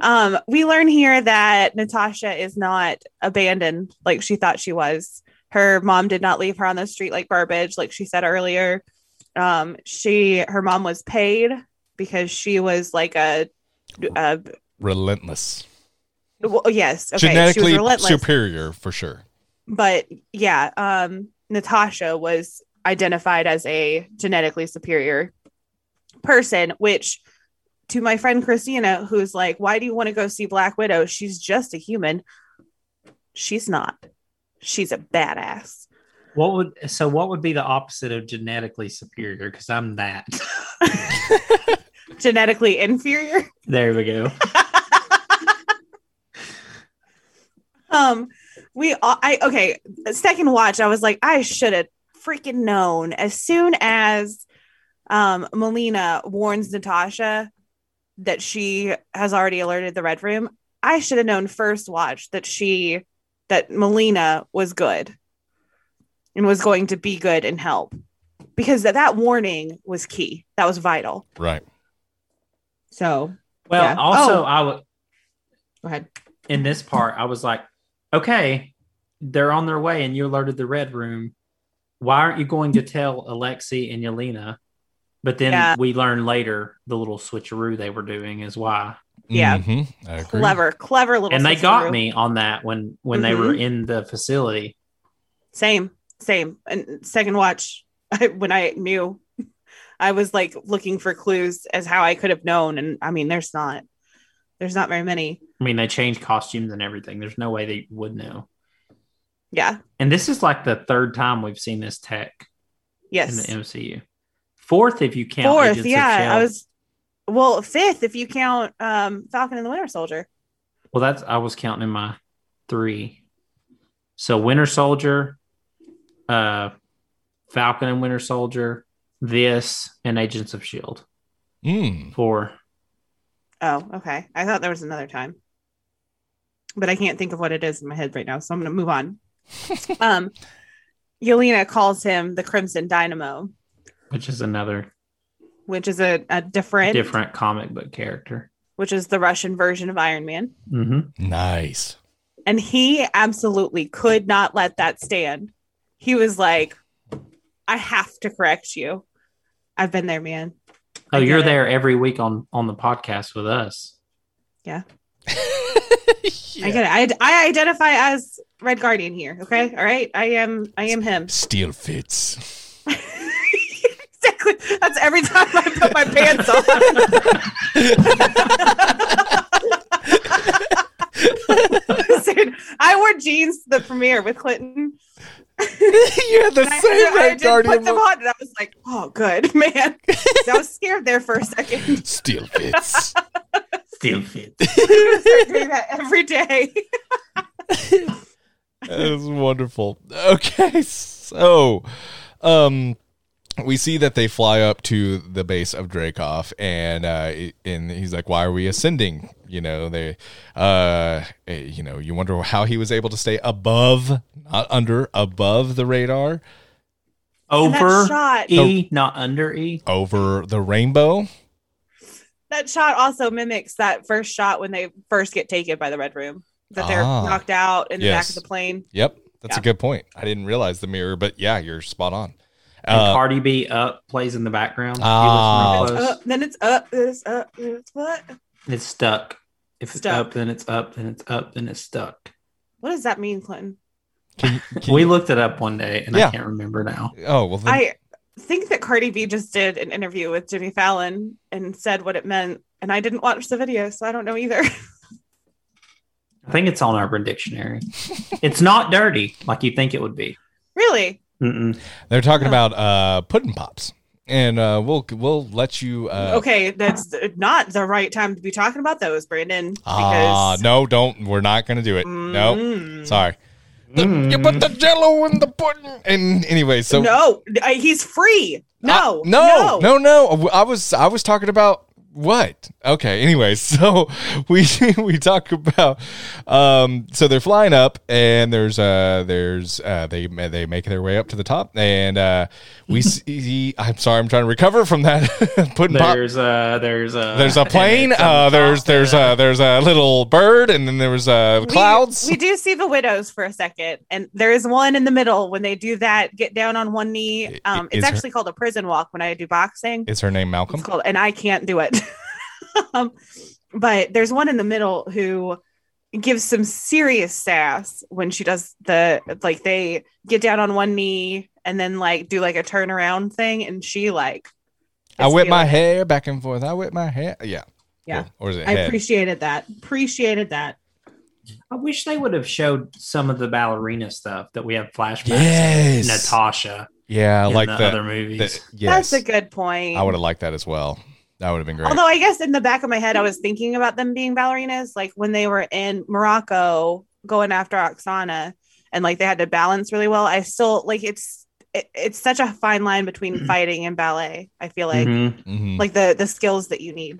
Um, we learn here that Natasha is not abandoned like she thought she was. Her mom did not leave her on the street like garbage, like she said earlier. Um, she her mom was paid because she was like a, a Relentless. well, yes, okay, she was Genetically relentless. superior for sure. but yeah, um, Natasha was identified as a genetically superior person, which to my friend Christina, who's like, Why do you want to go see Black Widow? She's just a human. She's not. She's a badass. What would so? What would be the opposite of genetically superior? Because I'm that. Genetically inferior. there we go. um, we all I okay, second watch, I was like, I should have freaking known as soon as um Melina warns Natasha that she has already alerted the red room. I should have known first watch that she that Melina was good and was going to be good and help because that, that warning was key. That was vital. Right. So Well, Yeah. also Oh. I would go ahead. in this part, I was like, okay, they're on their way, and you alerted the red room. Why aren't you going to tell Alexei and Yelena? But then Yeah. we learn later the little switcheroo they were doing is why. Yeah. Mhm. Clever, clever little and they got me on that when when they were Mhm. in the facility. Same, same. And second watch, I, when I knew, I was like looking for clues as how I could have known. And I mean, there's not, there's not very many. I mean, they changed costumes and everything. There's no way they would know. Yeah. And this is like the third time we've seen this tech Yes. in the MCU. Fourth, if you count Fourth. Agents Yeah. Shield. I was, well, fifth if you count um Falcon and the Winter Soldier. Well, that's I was counting in my three. So Winter Soldier, uh, Falcon and Winter Soldier, this, and Agents of Shield. Mm. Four. Oh, okay. I thought there was another time, but I can't think of what it is in my head right now. So I'm going to move on. um, Yelena calls him the Crimson Dynamo, which is another which is a, a different, different comic book character. which is the Russian version of Iron Man. Mm-hmm. Nice. And he absolutely could not let that stand. He was like, I have to correct you. I've been there, man. Oh, I get you're it. there every week on on the podcast with us. Yeah. I get it. I, I identify as Red Guardian here. Okay. All right. I am I am him. Still fits. exactly. That's every time I put my pants on. Dude, I wore jeans to the premiere with Clinton. you had the And same I Red did Guardian put them on, and I was like, "Oh, good man." I was scared there for a second. Still fits. Still fits. I do that every day. that was wonderful. Okay, so um we see that they fly up to the base of Dreykov and uh and he's like why are we ascending you know they uh eh, you know you wonder how he was able to stay above not under above the radar Over shot, E, not under E. over the rainbow that shot also mimics that first shot when they first get taken by the red room. That they're Ah. knocked out in the back of the plane. yep that's a good point I didn't realize the mirror but yeah you're spot on And uh, Cardi B up plays in the background. If you listen real close. Up, then it's up. Then it's up. Then it's what? It's stuck. If it's Stuck. up, then it's up, then it's up, then it's stuck. What does that mean, Clinton? can, can we you- looked it up one day and Yeah. I can't remember now. oh well then, I think that Cardi B just did an interview with Jimmy Fallon and said what it meant, and I didn't watch the video, so I don't know either. I think it's on Urban Dictionary. it's not dirty like you think it would be. Really? Mm-mm. They're talking Huh. about uh, pudding pops, and uh, we'll we'll let you. Uh, okay, that's not the right time to be talking about those, Brandon. Ah, Because no, don't. We're not going to do it. No, Mm. sorry. The- You put the jello in the pudding. And anyway, so no, I- he's free. No, Uh, no, no, no. I was I was talking about what? Okay. Anyway, so we we talk about um so they're flying up and there's uh there's uh they they make their way up to the top and uh we see I'm sorry I'm trying to recover from that pudding pop. There's a there's a There's a plane. and it's on Uh, the there's top, there's uh, a there's a little bird, and then there was uh, clouds. We, do see the widows for a second, and there is one in the middle when they do that. Get down on one knee. Um, is it's her- actually called a prison walk when I do boxing. Is her name Malcolm? It's called, and I can't do it. um, but there's one in the middle who gives some serious sass when she does the like they get down on one knee and then like do like a turnaround thing, and she like. I is whip my feeling it. hair back and forth. I whip my hair. Yeah. Yeah. Or, or is it I head? appreciated that. Appreciated that. I wish they would have showed some of the ballerina stuff that we have flashbacks. Yes. Natasha. yeah, in like the the, other movies. the- yes. That's a good point. I would have liked that as well. That would have been great. Although I guess in the back of my head, I was thinking about them being ballerinas, like when they were in Morocco going after Oksana, and like they had to balance really well. I still like it's it, it's such a fine line between fighting and ballet. I feel like Mhm. Mhm. like the the skills that you need.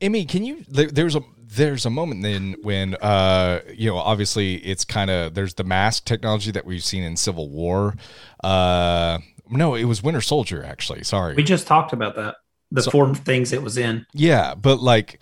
Emmy, can you? There, there's a there's a moment then when uh you know obviously it's kind of there's the mask technology that we've seen in Civil War. Uh, no, it was Winter Soldier actually. Sorry. We just talked about that. The So- four things it was in. Yeah, but like,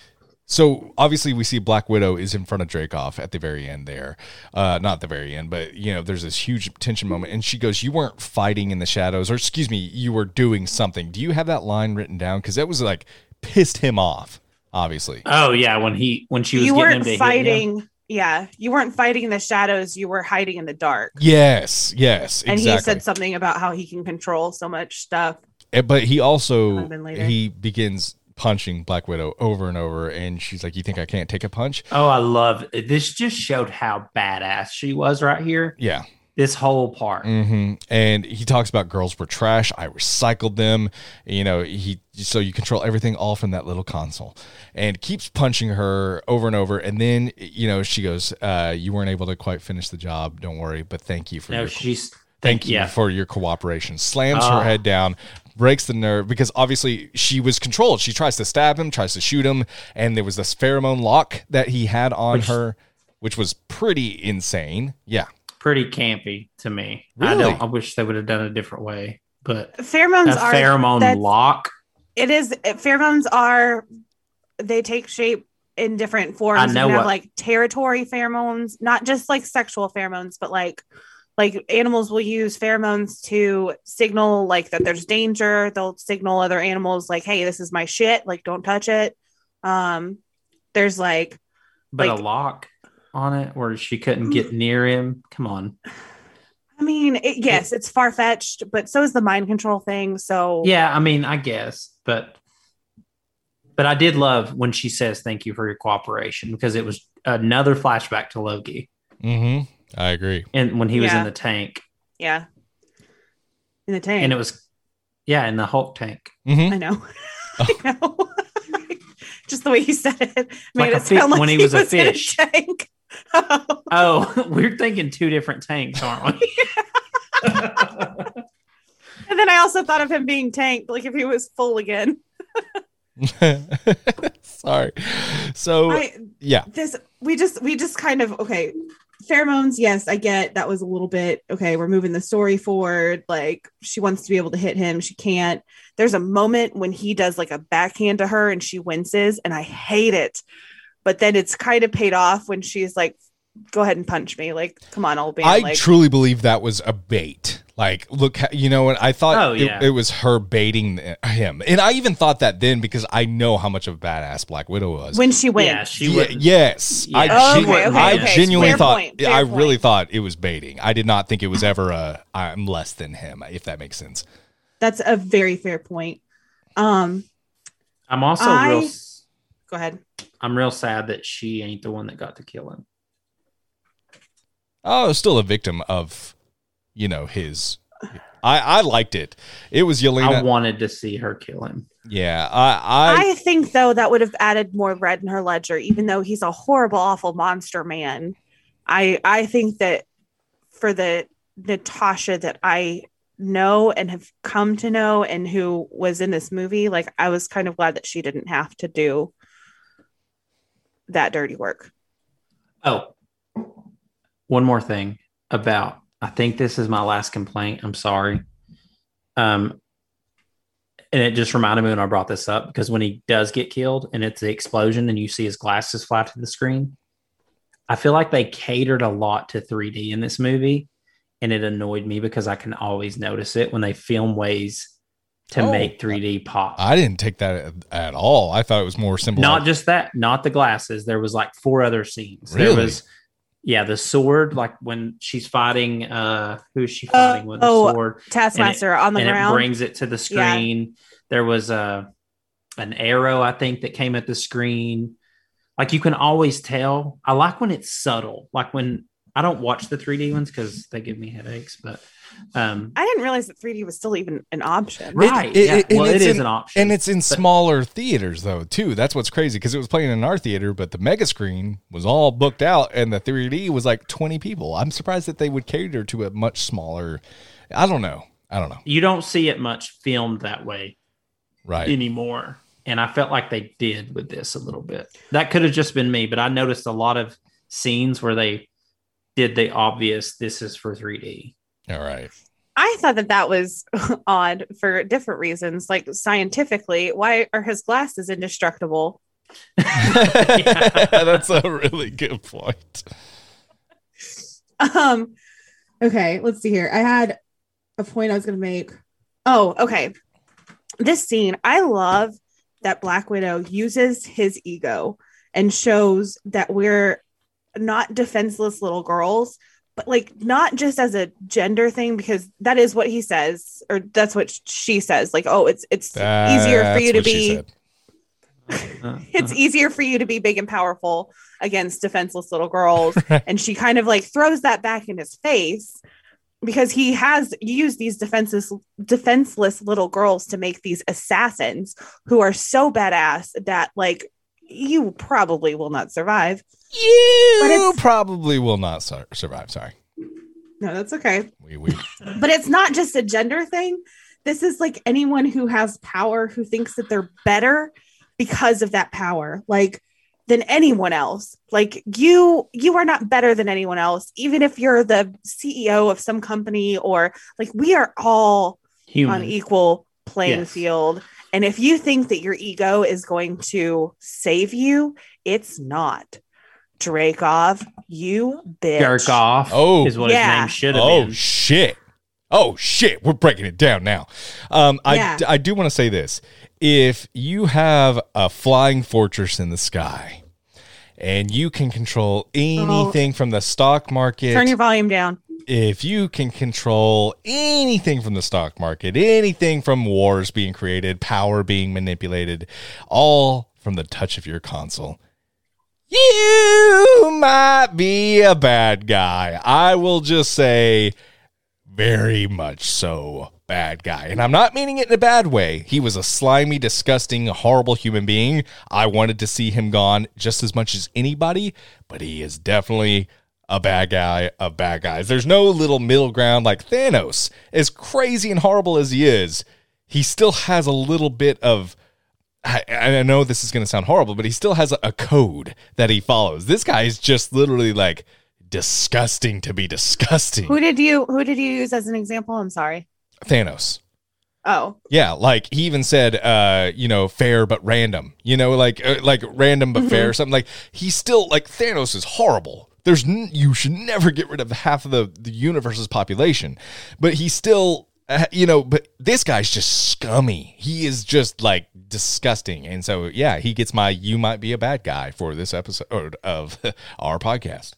so obviously we see Black Widow is in front of Dreykov at the very end there. Uh, not the very end, but you know, there's this huge tension moment, and she goes, "You weren't fighting in the shadows, or excuse me, you were doing something." Do you have that line written down? Because that was like pissed him off. Obviously, Oh yeah, when he when she was You getting him weren't to hit him. fighting. Yeah, you weren't fighting in the shadows. You were hiding in the dark. yes, yes, And he said something about how he can control so much stuff. But he also Might have been later. he begins punching Black Widow over and over, and she's like, "You think I can't take a punch?" Oh, I love it. This just showed how badass she was right here. Yeah, This whole part. hmm And he talks about girls were trash. I recycled them. You know, he so you control everything all from that little console, and keeps punching her over and over. And then you know she goes, uh, "You weren't able to quite finish the job. Don't worry, but thank you for No, your she's thank you yeah. for your cooperation." Slams Ah. her head down. Breaks the nerve because obviously she was controlled. She tries to stab him, tries to shoot him, and there was this pheromone lock that he had on Which- her, which was pretty insane. Yeah, pretty campy to me. Really? I don't. I wish they would have done it a different way. But Pheromones a are pheromone lock. it is pheromones are they take shape in different forms. I You know can have what- like territory pheromones, not just like sexual pheromones, but like like animals will use pheromones to signal like that there's danger. They'll signal other animals like, hey, this is my shit, like don't touch it. Um there's like But Like- a lock on it where she couldn't get near him. Come on. I mean, it, yes, it's far fetched, but so is the mind control thing. So Yeah, I mean, I guess, but but I did love when she says thank you for your cooperation because it was another flashback to Loki hmm I agree. and when he was Yeah. in the tank. yeah. In the tank. And it was yeah, in the Hulk tank. hmm I know. I know. Just the way you said it made Like it sound fi- like when he he was a in fish. tank. Oh. Oh, we're thinking two different tanks, aren't we? And then I also thought of him being tanked, like if he was full again. Sorry. So I yeah, this we just we just kind of okay. Pheromones, yes, I get that was a little bit okay. We're moving the story forward. Like she wants to be able to hit him, she can't. There's a moment when he does like a backhand to her and she winces, and I hate it. But then it's kind of paid off when she's like, "Go ahead and punch me." Like, come on, old man. I like, truly believe that was a bait. Like, look, you know what? I thought Oh, it- yeah. it, was her baiting him, and I even thought that then because I know how much of a badass Black Widow was. when she wins. yeah, she Ye- would. yes, I, Yeah. gen- Okay, okay, I okay. genuinely Fair thought point, fair I really point. thought it was baiting. I did not think it was ever a I'm less than him, if that makes sense. That's a very fair point. Um, I'm also I- real. go ahead. I'm real sad that she ain't the one that got to kill him. Oh, still a victim of, you know, his. I I liked it. It was Yelena. I wanted to see her kill him. yeah, I I I think though that would have added more red in her ledger, even though he's a horrible, awful monster man. I I think that for the Natasha that I know and have come to know and who was in this movie, like I was kind of glad that she didn't have to do that dirty work. Oh, one more thing about. I think this is my last complaint. I'm sorry. Um, and it just reminded me when I brought this up because when he does get killed and it's the explosion and you see his glasses fly to the screen, I feel like they catered a lot to 3D in this movie, and it annoyed me because I can always notice it when they film ways to Oh. make 3D pop. I didn't take that at, all. I thought it was more simple. Not just that, not the glasses. There was like four other scenes. Really? There was, yeah, the sword, like when she's fighting. Uh, who's she fighting with the oh, sword? Taskmaster on the and ground. it brings it to the screen. There was a an arrow, I think, that came at the screen. Like you can always tell. I like when it's subtle. Like when I don't watch the 3D ones because they give me headaches, but um, I didn't realize that 3D was still even an option. right, it- yeah. it- well, it's in- an option, and it's in smaller theaters though too. That's what's crazy because it was playing in our theater, but the mega screen was all booked out, and the 3D was like 20 people. I'm surprised that they would cater to a much smaller. I don't know. I don't know. you don't see it much filmed that way Right. anymore. And I felt like they did with this a little bit. That could have just been me, but I noticed a lot of scenes where they did the obvious this is for 3D. All right. I thought that that was odd for different reasons. Like scientifically, why are his glasses indestructible? That's a really good point. Um, okay, let's see here. I had a point I was going to make. Oh, okay. This scene, I love that Black Widow uses his ego and shows that we're not defenseless little girls, but like not just as a gender thing because that is what he says or that's what she says. Like, oh, it's it's easier for you to be. It's easier for you to be big and powerful against defenseless little girls. and she kind of like throws that back in his face because he has used these defenseless defenseless little girls to make these assassins who are so badass that like you probably will not survive. But You it's- probably will not sur- survive. Sorry. No, that's okay. We, we, But it's not just a gender thing. This is like anyone who has power who thinks that they're better because of that power. Like than anyone else. Like you you are not better than anyone else even if you're the CEO of some company or like we are all human. on equal playing Yes. field. And if you think that your ego is going to save you, it's not. Dreykov, you bitch. Jerk off Oh. is what Yeah. his name should have oh been. Oh shit oh shit we're breaking it down now um i Yeah. i do want to say this if you have a flying fortress in the sky and you can control anything from the stock market Turn your volume down. if you can control anything from the stock market, anything from wars being created, power being manipulated, all from the touch of your console, you might be a bad guy. I will just say, very much so bad guy. And I'm not meaning it in a bad way. He was a slimy, disgusting, horrible human being. I wanted to see him gone just as much as anybody, but he is definitely a bad guy of bad guys. There's no little middle ground like Thanos. As crazy and horrible as he is, he still has a little bit of I, I know this is going to sound horrible, but he still has a, code that he follows. This guy is just literally like disgusting to be disgusting. Who did you who did you use as an example? I'm sorry. Thanos. Oh, Yeah, like he even said, uh, you know, fair but random. You know, like uh, like random but fair, or something like he's still like Thanos is horrible. There's n- you should never get rid of half of the the universe's population, but he still, uh, you know, but this guy's just scummy. He is just like disgusting, and so yeah, he gets my you might be a bad guy for this episode of our podcast.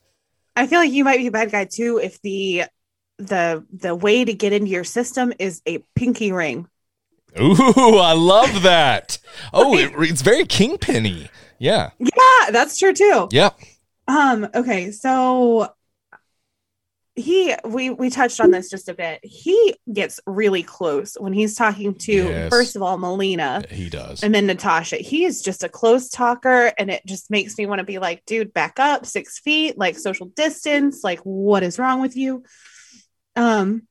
I feel like you might be a bad guy too if the the the way to get into your system is a pinky ring. Ooh, I love that. Oh, it, it's very kingpinny. Yeah, Yeah, that's true too. yeah. Um, okay, so he we we touched on this just a bit. He gets really close when he's talking to Yes. first of all Melina He does. and then Natasha. He is just a close talker, and it just makes me want to be like, dude, back up six feet, like social distance. Like, what is wrong with you? Um,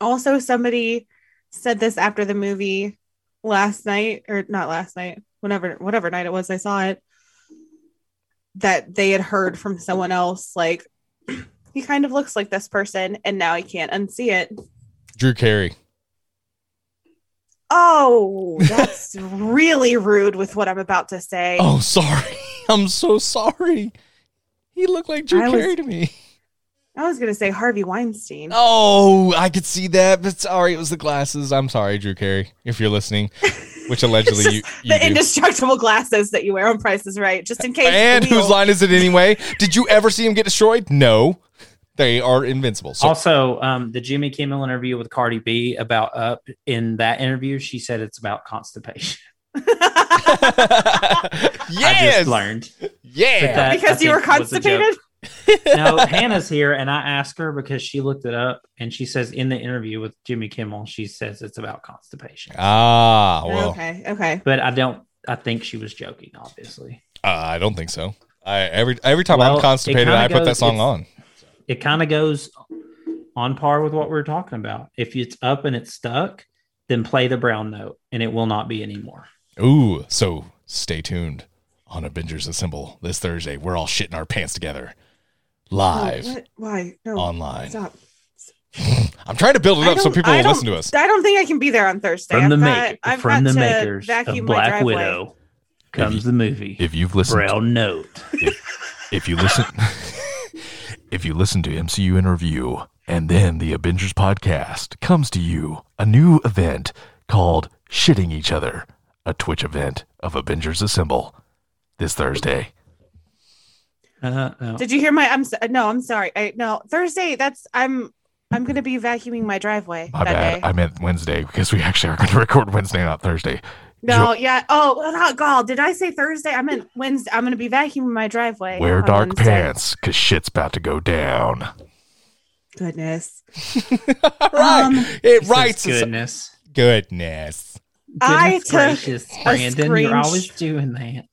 also, somebody said this after the movie last night, or not last night, whenever, whatever night it was, I saw it. That they had heard from someone else, like he kind of looks like this person, and now I can't unsee it. Drew Carey. Oh, that's really rude with what I'm about to say. Oh, sorry. I'm so sorry. He looked like Drew I was- Carey to me. I was gonna say Harvey Weinstein. Oh, I could see that, but sorry, it was the glasses. I'm sorry, Drew Carey, if you're listening, which allegedly you, you the do. indestructible glasses that you wear on Price is Right, just in case. And whose line is it anyway? Did you ever see him get destroyed? No. They are invincible. So also, um, the Jimmy Kimmel interview with Cardi B about Up. In that interview, she said it's about constipation. I just learned. Yeah. That- because I you were think was a joke. constipated. No, Hannah's here, and I asked her because she looked it up, and she says in the interview with Jimmy Kimmel, she says it's about constipation. ah, well, okay, okay. But I don't. I think she was joking, obviously. uh, I don't think so. I every every time Well, I'm constipated, kinda I put that song on. It kind of goes on par with what we are talking about. If it's up and it's stuck, then play the brown note, and it will not be anymore. Ooh, so stay tuned on Avengers Assemble this Thursday. We're all shitting our pants together, live, Oh, what? Why? No. online. Stop. I'm trying to build it up so people I will listen to us. I don't think I can be there on Thursday. From the I've make got, I've from got the to makers vacuum of my Black driveway. Widow comes the movie If you've listened, Brown Note. if you listen, if you listen to MCU in review, and then the Avengers podcast comes to you, a new event called Shitting Each Other, a Twitch event of Avengers Assemble this Thursday. Uh, no. Did you hear my? I'm so, no. I'm sorry. I no Thursday. That's I'm. I'm gonna be vacuuming my driveway My that bad. day. I meant Wednesday because we actually are going to record Wednesday, not Thursday. no, yeah. Oh, not God. Did I say Thursday? I meant Wednesday. I'm gonna be vacuuming my driveway. Wear dark Wednesday. pants because shit's about to go down. Goodness. All right. Um, it writes. says goodness. Goodness. I Goodness took gracious, a Brandon, screen- you're always doing that.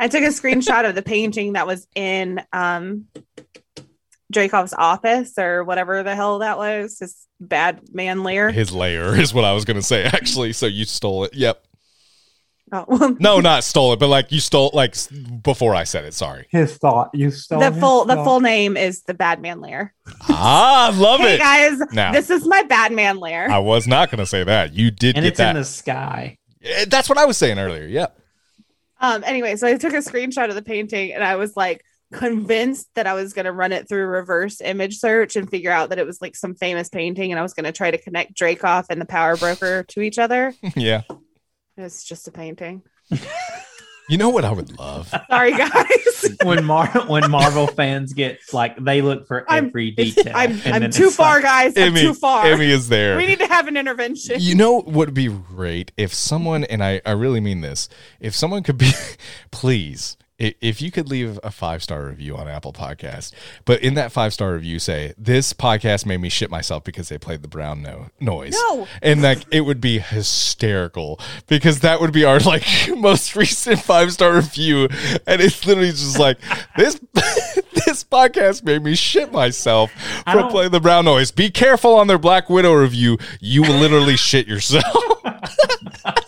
I took a screenshot of the painting that was in um Dreykov's office or whatever the hell that was. His bad man lair. His layer is what I was going to say, actually. So you stole it. Yep. Oh, well, No, not stole it, but like you stole, like before I said it. Sorry. His thought. You stole the full the full name is the bad man lair. ah, I love Hey it. guys, Now. this is my bad man lair. I was not going to say that. You did and get it's that. in the sky. Eh, That's what I was saying earlier. Yep. Um, anyway, so I took a screenshot of the painting and I was like convinced that I was gonna run it through reverse image search and figure out that it was like some famous painting, and I was gonna try to connect Dreykov and the power broker to each other. yeah. It's just a painting. You know what I would love? Sorry, guys. When Mar when Marvel fans get like they look for I'm- every detail. I'm I'm too far, like, guys. I'm Emmy, too far. Emmy is there. We need to have an intervention. You know what would be great if someone, and I, I really mean this, if someone could be, please, i- if you could leave a five star review on Apple Podcast, but in that five star review say, this podcast made me shit myself because they played the brown no- noise. No. And like, it would be hysterical because that would be our like most recent five star review. And it's literally just like, this, this podcast made me shit myself from playing the brown noise. Be careful on their Black Widow review. You will literally shit yourself.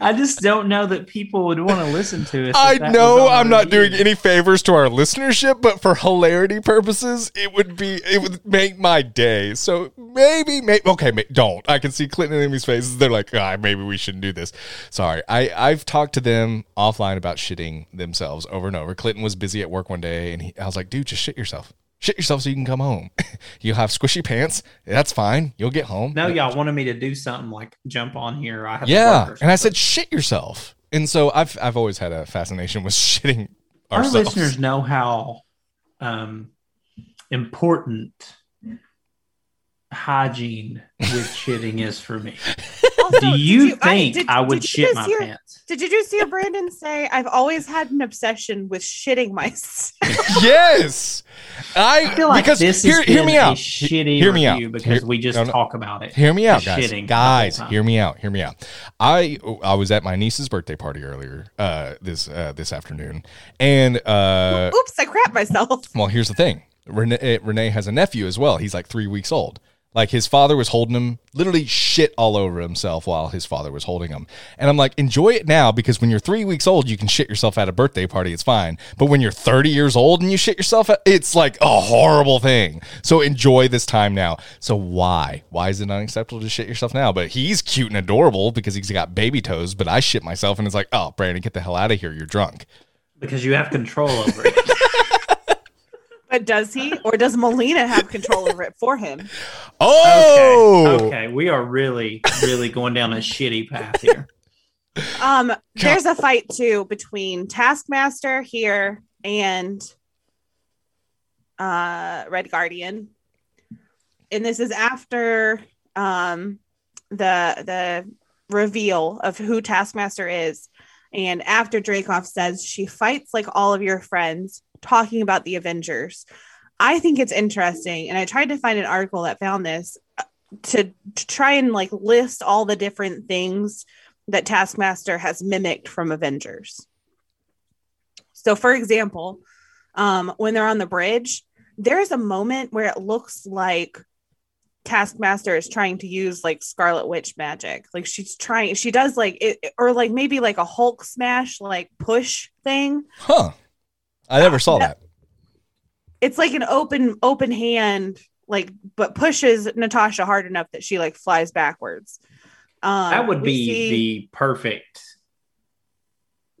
I just don't know that people would want to listen to it. I know I'm not doing any favors to our listenership, but for hilarity purposes, it would be it would make my day. So maybe, maybe okay, ma- don't. I can see Clinton and Amy's faces. They're like, ah, maybe we shouldn't do this. Sorry, I I've talked to them offline about shitting themselves over and over. Clinton was busy at work one day, and he, I was like, dude, just shit yourself. Shit yourself so you can come home. You'll have squishy pants. That's fine. You'll get home. No, y'all wanted me to do something like jump on here. I have Yeah, and I said shit yourself. And so I've I've always had a fascination with shitting our listeners know how um, important hygiene with shitting is for me. Also, Do did you I- think did- I, would did shit my hear- pants? Did you just hear Brandon say, I've always had an obsession with shitting myself? yes. I, I feel like because this hear, hear me out. shitty hear me out. because Hear- we just no, no. talk about it. Hear me out, guys. Guys, hear me out. Hear me out. I I was at my niece's birthday party earlier uh, this uh, this afternoon, and uh, Oops, I crapped myself. well, here's the thing. Renee, Renee has a nephew as well. He's like three weeks old. Like his father was holding him, literally shit all over himself while his father was holding him. And I'm like, enjoy it now because when you're three weeks old, you can shit yourself at a birthday party. It's fine. But when you're 30 years old and you shit yourself, at, it's like a horrible thing. So enjoy this time now. So why? Why is it unacceptable to shit yourself now? But he's cute and adorable because he's got baby toes. But I shit myself and it's like, oh, Brandon, get the hell out of here. You're drunk. because you have control over it. But does he? Or does Melina have control over it for him? Oh, Okay. Okay. We are really, really going down a shitty path here. Um, there's a fight too between Taskmaster here and uh Red Guardian. And this is after um the the reveal of who Taskmaster is. And after Dreykov says she fights like all of your friends, talking about the Avengers. I think it's interesting. And I tried to find an article that found this uh, to, to try and like list all the different things that Taskmaster has mimicked from Avengers. So, for example, um, when they're on the bridge, there's a moment where it looks like Taskmaster is trying to use like Scarlet Witch magic. Like she's trying, she does like it, or like maybe like a Hulk smash, like push thing. huh. I never saw that. It's like an open, open hand, like, but pushes Natasha hard enough that she like flies backwards. Um, That would be see- the perfect.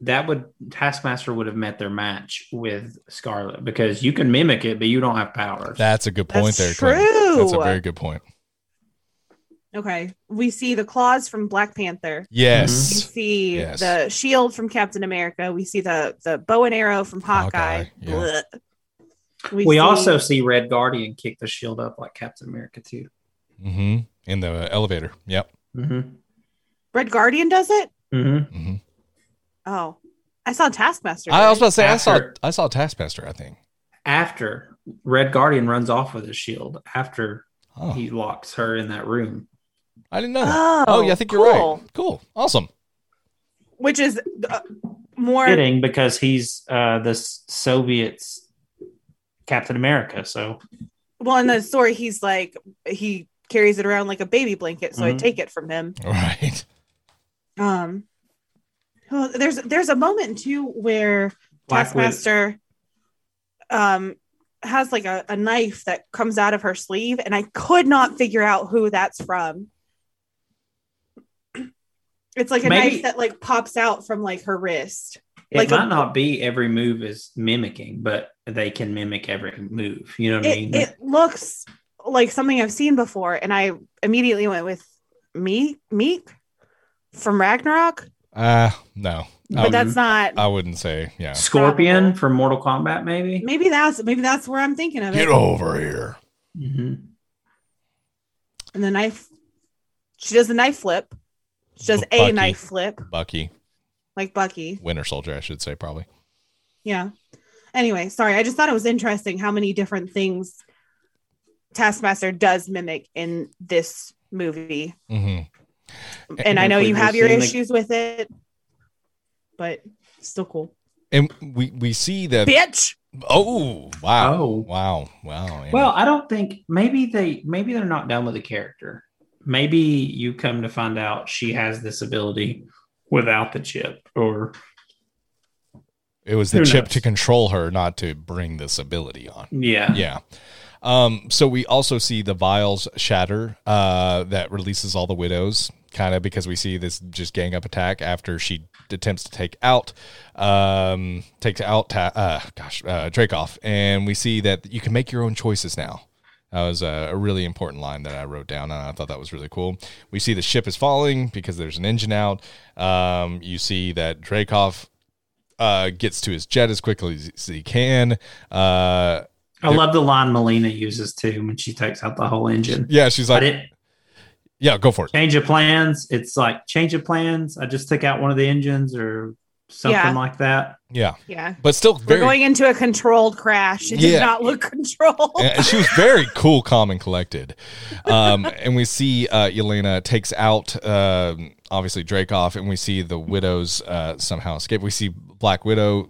That would Taskmaster would have met their match with Scarlet because you can mimic it, but you don't have powers. That's a good point That's there, Clint. true. That's a very good point. Okay. We see the claws from Black Panther. Yes. We see Yes. the shield from Captain America. We see the the bow and arrow from Hawkeye. Hawkeye, yeah. Blech. we see- also see Red Guardian kick the shield up like Captain America too. hmm In the elevator. Yep. Mm-hmm. Red Guardian does it. Mm-hmm. hmm Oh, I saw Taskmaster. I was about to say I saw I saw Taskmaster. I think. After Red Guardian runs off with his shield after Oh, he locks her in that room. I didn't know. Oh, Oh, yeah, I think you're right. Cool. Awesome. Which is uh, more. Fitting because he's uh, the Soviets Captain America. So Well, in the story, he's like he carries it around like a baby blanket, so I Mhm. take it from him. Right. Um, well, there's there's a moment too where Black Widow- Taskmaster um has like a, a knife that comes out of her sleeve, and I could not figure out who that's from. It's like a Maybe- knife that like pops out from like her wrist. it Like a- might not be every move is mimicking, but they can mimic every move. You know what I mean? It, it looks like something I've seen before, and I immediately went with Miek Miek from Ragnarok, Uh no. but Um, that's not. I wouldn't say. Yeah. Scorpion from Mortal Kombat, maybe. maybe that's maybe that's where I'm thinking of it. Get over here. Mm-hmm. and the knife she does the knife flip she does a Bucky. knife flip Bucky, like bucky Winter Soldier, I should say, probably. yeah anyway sorry i just thought it was interesting how many different things taskmaster does mimic in this movie hmm and i know you have your see in the- issues with it but still cool And we we see that. bitch Oh wow! Oh. wow! Wow! And- Well, I don't think maybe they maybe they're not done with the character. Maybe you come to find out she has this ability without the chip, or it was the chip knows? to control her, not to bring this ability on. yeah, Yeah. Um, so we also see the vials shatter uh, that releases all the widows, kind of because we see this just gang up attack after she attempts to take out, um, takes out, ta- uh, gosh, uh, Dreykov, and we see that you can make your own choices now. That was a, a really important line that I wrote down, and I thought that was really cool. We see the ship is falling because there's an engine out. Um, you see that Dreykov uh, gets to his jet as quickly as he can. Uh, I love the line Melina uses too when she takes out the whole engine. yeah, she's like. Yeah, go for it. change of plans. It's like change of plans. I just took out one of the engines or something Yeah. like that. Yeah, Yeah. but still We're going into a controlled crash. It did not look controlled. and she was very cool, calm, and collected. Um, and we see uh, Yelena takes out um, obviously off, and we see the widows uh, somehow escape. We see Black Widow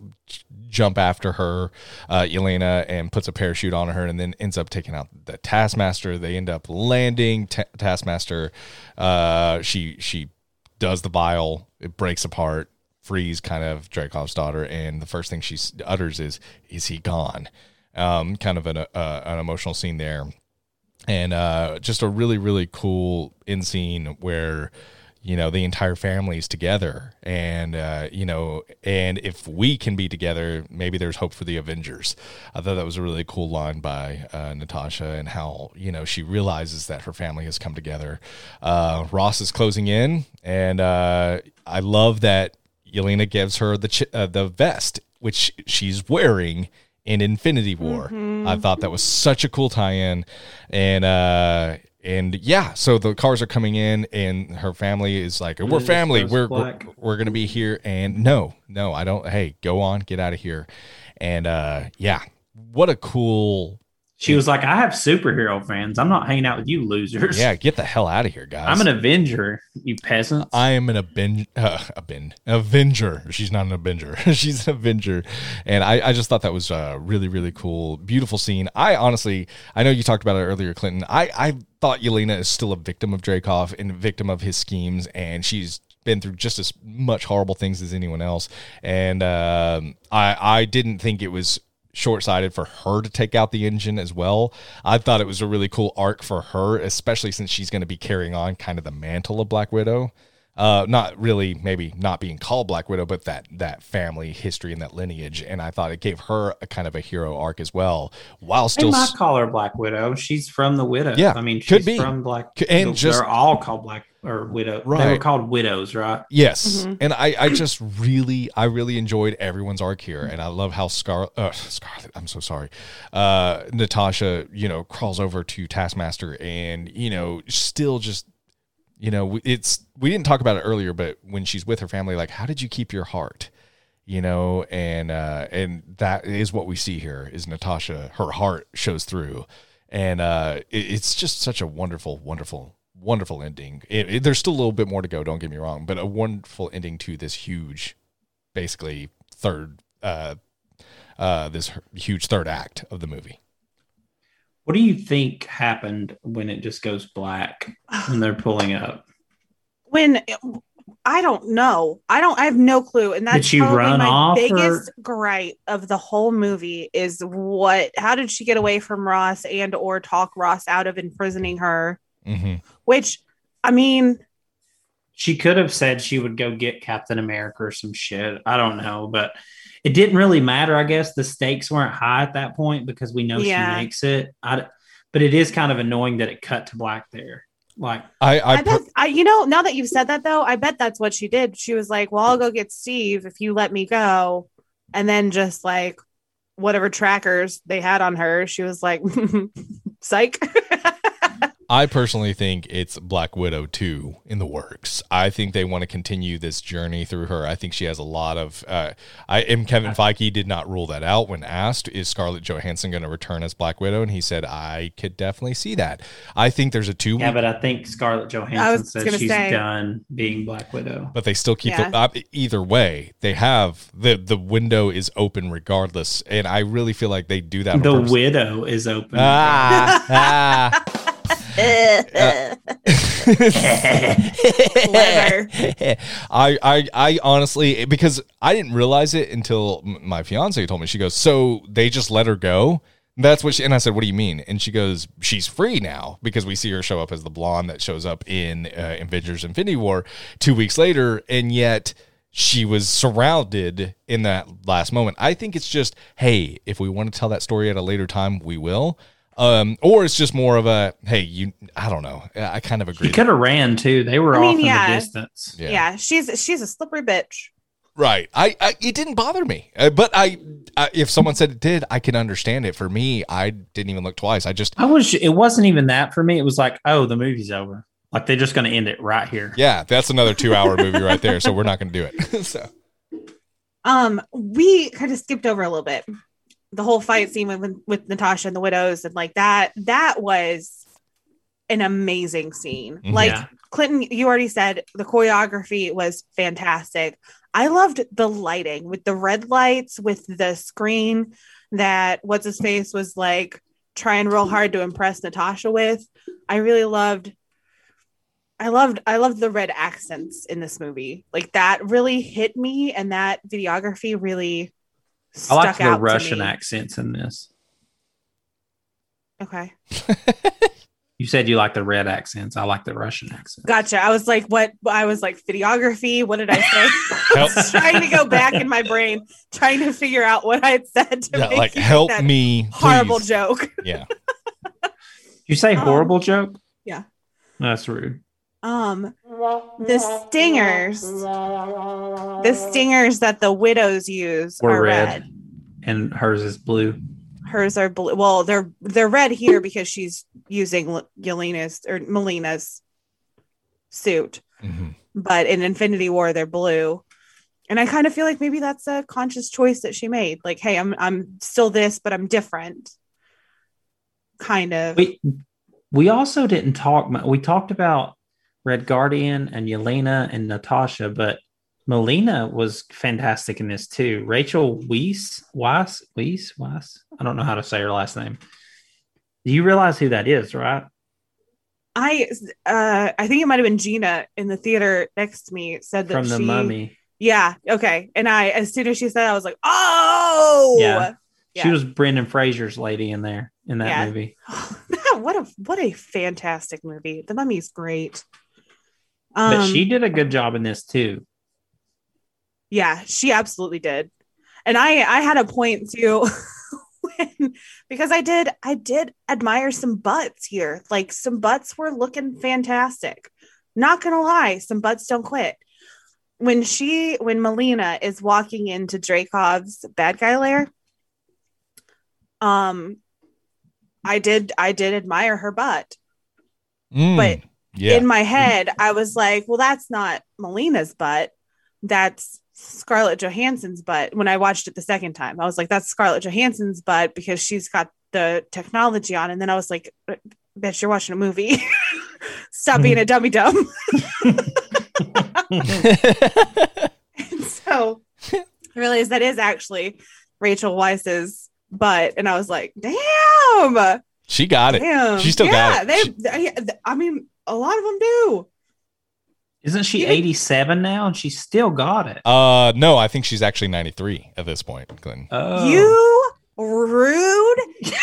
jump after her, uh, Yelena, and puts a parachute on her, and then ends up taking out the Taskmaster. They end up landing. Ta Taskmaster, uh, she she does the vial. It breaks apart. Frees kind of Dreykov's daughter, and the first thing she utters is, "Is he gone?" Um, kind of an uh, an emotional scene there, and uh, just a really really cool in scene where you know the entire family is together, and uh, you know, and if we can be together, maybe there's hope for the Avengers. I thought that was a really cool line by uh, Natasha, and how you know she realizes that her family has come together. Uh, Ross is closing in, and uh, I love that Yelena gives her the ch- uh, the vest, which she's wearing in Infinity War. I thought that was such a cool tie-in, and uh, and yeah, so the cars are coming in, and her family is like, "We're family. We're, we're we're gonna be here." And no, no, I don't. Hey, go on, get out of here. And uh, yeah, what a cool. She was like, I have superhero fans. I'm not hanging out with you losers. Yeah, get the hell out of here, guys. I'm an Avenger, you peasants. I am an aben- uh, a bin Avenger. She's not an Avenger. She's an Avenger, and I, I just thought that was uh, really really cool, beautiful scene. I honestly, I know you talked about it earlier, Clinton. I I thought Yelena is still a victim of Dreykov and a victim of his schemes, and she's been through just as much horrible things as anyone else. And um, I I didn't think it was short-sighted for her to take out the engine as well. I thought it was a really cool arc for her, especially since she's going to be carrying on kind of the mantle of Black Widow. Uh, not really, maybe not being called Black Widow, but that that family history and that lineage. And I thought it gave her a kind of a hero arc as well, while they still. might s- call her Black Widow. She's from the Widow. Yeah, I mean, could be. from Black. And they're all called Black or Widow. Right. They were called widows, right? Yes, Mhm. and I, I just really, I really enjoyed everyone's arc here, and I love how Scar, uh, Scarlett, I'm so sorry, uh, Natasha, you know, crawls over to Taskmaster, and you know, still just, you know, it's we didn't talk about it earlier, but when she's with her family, like, how did you keep your heart? You know, and uh, and that is what we see here is Natasha, her heart shows through, and uh, it, it's just such a wonderful, wonderful wonderful ending. It, it- there's still a little bit more to go. Don't get me wrong, but a wonderful ending to this huge, basically third, uh, uh, this huge third act of the movie. What do you think happened when it just goes black when they're pulling up? when I don't know. I don't I have no clue. And that's she probably run my off, or- biggest gripe of the whole movie is what how did she get away from Ross and or talk Ross out of imprisoning her? Mm-hmm. Which I mean, She could have said she would go get Captain America or some shit. I don't know, but it didn't really matter. I guess the stakes weren't high at that point because we know Yeah. she makes it. I, but it is kind of annoying that it cut to black there. Like, I, I, I, bet I you know, now that you've said that though, I bet that's what she did. She was like, Well, I'll go get Steve if you let me go. And then just like whatever trackers they had on her, she was like, psych. I personally think it's Black Widow 2 in the works. I think they want to continue this journey through her. I think she has a lot of. Uh, I am Kevin Feige did not rule that out when asked, "Is Scarlett Johansson going to return as Black Widow?" And he said, "I could definitely see that." I think there's a two. yeah, but I think Scarlett Johansson says she's say- done being Black Widow. but they still keep Yeah. the, uh, either way they have the the window is open regardless and i really feel like they do that The purpose. widow is open. ah, ah. I, I I honestly because I didn't realize it until my fiance told me. She goes, "So they just let her go?" That's what she and I said, "What do you mean?" And she goes, "She's free now because we see her show up as the blonde that shows up in uh, Avengers: Infinity War two weeks later, and yet." She was surrounded in that last moment. I think it's just, hey, if we want to tell that story at a later time, we will. Um, or it's just more of a, hey, you, I don't know. I kind of agree. She could have ran too. They were I mean, off in yeah. the distance. yeah. she's she's a slippery bitch. Right. I, I it didn't bother me, uh, but I, I if someone said it did, I can understand it. For me, I didn't even look twice. I just I was. It wasn't even that for me. It was like, oh, the movie's over. Like they're just going to end it right here. Yeah, that's another two hour movie right there. So we're not going to do it. so Um, we kind of skipped over a little bit the whole fight scene with with Natasha and the widows and like that. That was an amazing scene. Mhm. Like Yeah. Clinton, you already said the choreography was fantastic. I loved the lighting with the red lights, with the screen that what's his face was like trying real hard to impress Natasha with. I really loved. I loved I loved the red accents in this movie. Like that really hit me, and that videography really I like the out Russian accents in this. Okay, You said you like the red accents. I like the Russian accents. gotcha. I was like, what? I was like, videography. What did I say? I Help. was trying to go back in my brain, trying to figure out what I had said to yeah, make like help that me, horrible please. joke. Yeah, you say Um, horrible joke? yeah. That's rude. Um, the stingers, the stingers that the widows use Were are red. red. And hers is blue. Hers are blue. Well, they're they're red here because she's using L- Yelena's or Melina's suit, Mhm. but in Infinity War they're blue. And I kind of feel like maybe that's a conscious choice that she made. Like, hey, I'm I'm still this, but I'm different. Kind of. We we also didn't talk. mu- We talked about Red Guardian and Yelena and Natasha, but Melina was fantastic in this too. Rachel Weisz, Weiss, Weiss, Weiss. I don't know how to say her last name. Do you realize who that is, right? I uh I think it might have been Gina in the theater next to me said that From the she, Mummy. Yeah, okay. And I as soon as she said it, I was like, "Oh!" Yeah. She was Brendan Fraser's lady in there in that Yeah. movie. what a what a fantastic movie. The Mummy's great. But Um, she did a good job in this too. yeah, she absolutely did. And I I had a point too when because I did I did admire some butts here. Like some butts were looking fantastic. Not gonna lie, some butts don't quit. When she when Melina is walking into Dreykov's bad guy lair, um I did I did admire her butt. Mm, But yeah, in my head, I was like, well, that's not Melina's butt. That's Scarlett Johansson's butt. When I watched it the second time, I was like, that's Scarlett Johansson's butt because she's got the technology on. And then I was like, uh, bitch, you're watching a movie. Stop being a dummy dumb. and so I realized that is actually Rachel Weisz's butt. And I was like, damn. she got it. She still yeah, got it. they- I mean, a lot of them do. Isn't she Even- 87 now and she still got it? Uh, no, I think she's actually 93 at this point, Glenn. Oh. You rude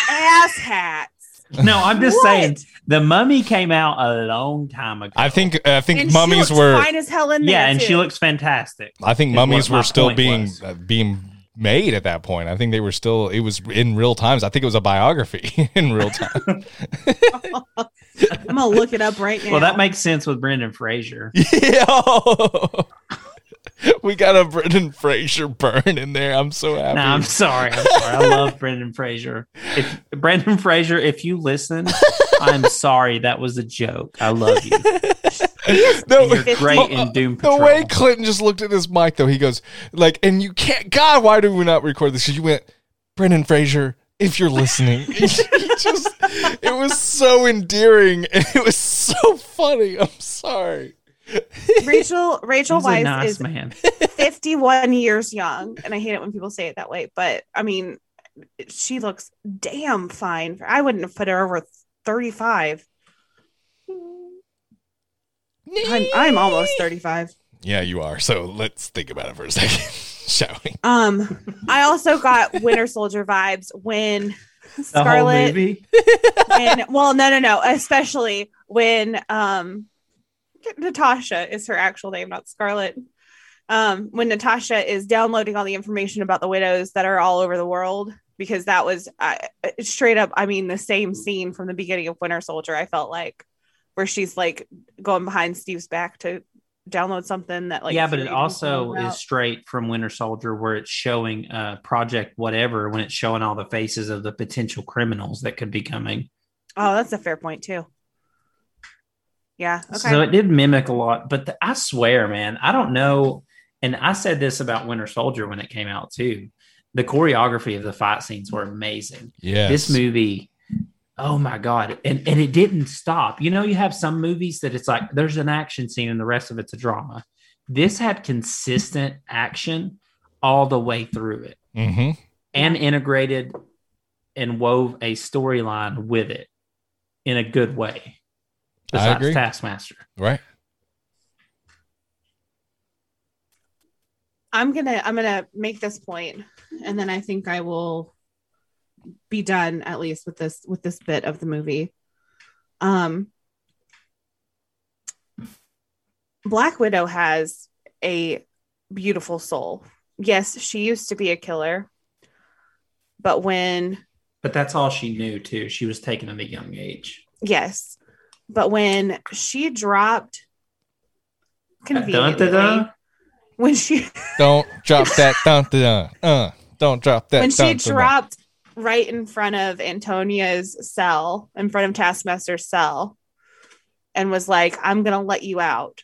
asshats. No, I'm just What? saying the mummy came out a long time ago. I think I think And she mummies looks were fine as hell in there. yeah, and she looks fantastic. I think mummies were still being uh, being made at that point. I think they were still it was in real times. I think it was a biography in real time. I'm gonna look it up right now. Well, that makes sense with Brendan Fraser. Yo! we got a Brendan Fraser burn in there. I'm so happy. No, I'm sorry. I'm sorry. I love Brendan Fraser. If Brendan Fraser, if you listen, I'm sorry. That was a joke. I love you. No, You're great in Doom Patrol. The way Clinton just looked at his mic, though, he goes like, "And you can't, God, why do we not record this?" Because you went, Brendan Fraser, if you're listening, just, it was so endearing and it was so funny. I'm sorry. Rachel Rachel He's a Weisz nice is man. 51 years young, and I hate it when people say it that way. But I mean, she looks damn fine. I wouldn't have put her over 35. I'm I'm almost 35. Yeah, you are. So let's think about it for a second, shall we? Um, I also got Winter Soldier vibes when The whole Scarlett movie. when well no no no especially when um natasha is her actual name not scarlet um when natasha is downloading all the information about the widows that are all over the world because that was uh, straight up i mean the same scene from the beginning of winter soldier i felt like where she's like going behind steve's back to download something that like yeah, but it also is straight from Winter Soldier, where it's showing uh, Project Whatever when it's showing all the faces of the potential criminals that could be coming. oh that's a fair point too Yeah. Okay. So it did mimic a lot, but the, I swear, man, I don't know. And I said this about Winter Soldier when it came out too. The choreography of the fight scenes were amazing. yeah This movie, oh my god, and and it didn't stop. You know, you have some movies that it's like there's an action scene and the rest of it's a drama. This had consistent action all the way through it, hmm and integrated and wove a storyline with it in a good way. I Besides agree. Taskmaster. Right. I'm gonna I'm gonna make this point, and then I think I will be done at least with this with this bit of the movie. Um, Black Widow has a beautiful soul. Yes, she used to be a killer, but when But that's all she knew too. She was taken at a young age. yes, but when she dropped conveniently, when she Don't drop that. Dun, dun, dun. Uh, don't drop that. when she dun, dun, dun. dropped right in front of Antonia's cell, in front of Taskmaster's cell, and was like, I'm gonna let you out.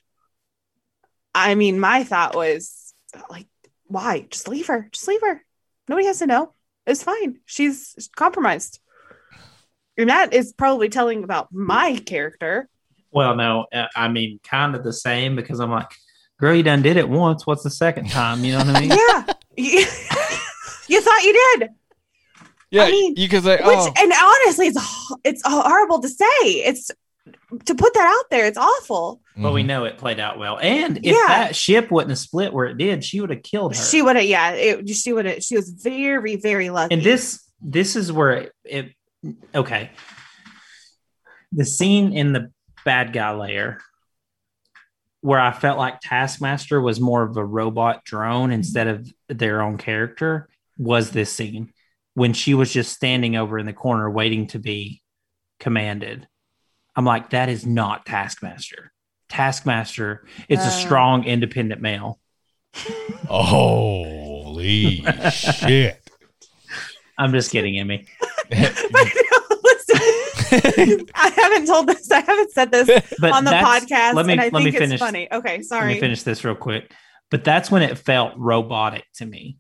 I mean, my thought was like, why? Just leave her. Just leave her. Nobody has to know. It's fine. She's compromised. And that is probably telling about my character. Well, no, uh, I mean, kind of the same because I'm like, girl, you done did it once. What's the second time? You know what I mean? Yeah. you thought you did. Yeah, I mean, you could say, Which, oh, and honestly, it's it's horrible to say. It's to put that out there. It's awful. But we mhm. know it played out well. And if Yeah. that ship wouldn't have split where it did, she would have killed her. She would have, yeah. It, she would have. She was very, very lucky. and this this is where it, it okay. The scene in the bad guy layer where I felt like Taskmaster was more of a robot drone instead of their own character was this scene when she was just standing over in the corner waiting to be commanded. I'm like, that is not Taskmaster. Taskmaster is a Uh. strong, independent male. holy shit. I'm just kidding, Emmy. Listen, I haven't told this. I haven't said this But on the podcast, let me- and I let me think it's finish- funny. Okay, Let sorry. me finish this real quick. But that's when it felt robotic to me.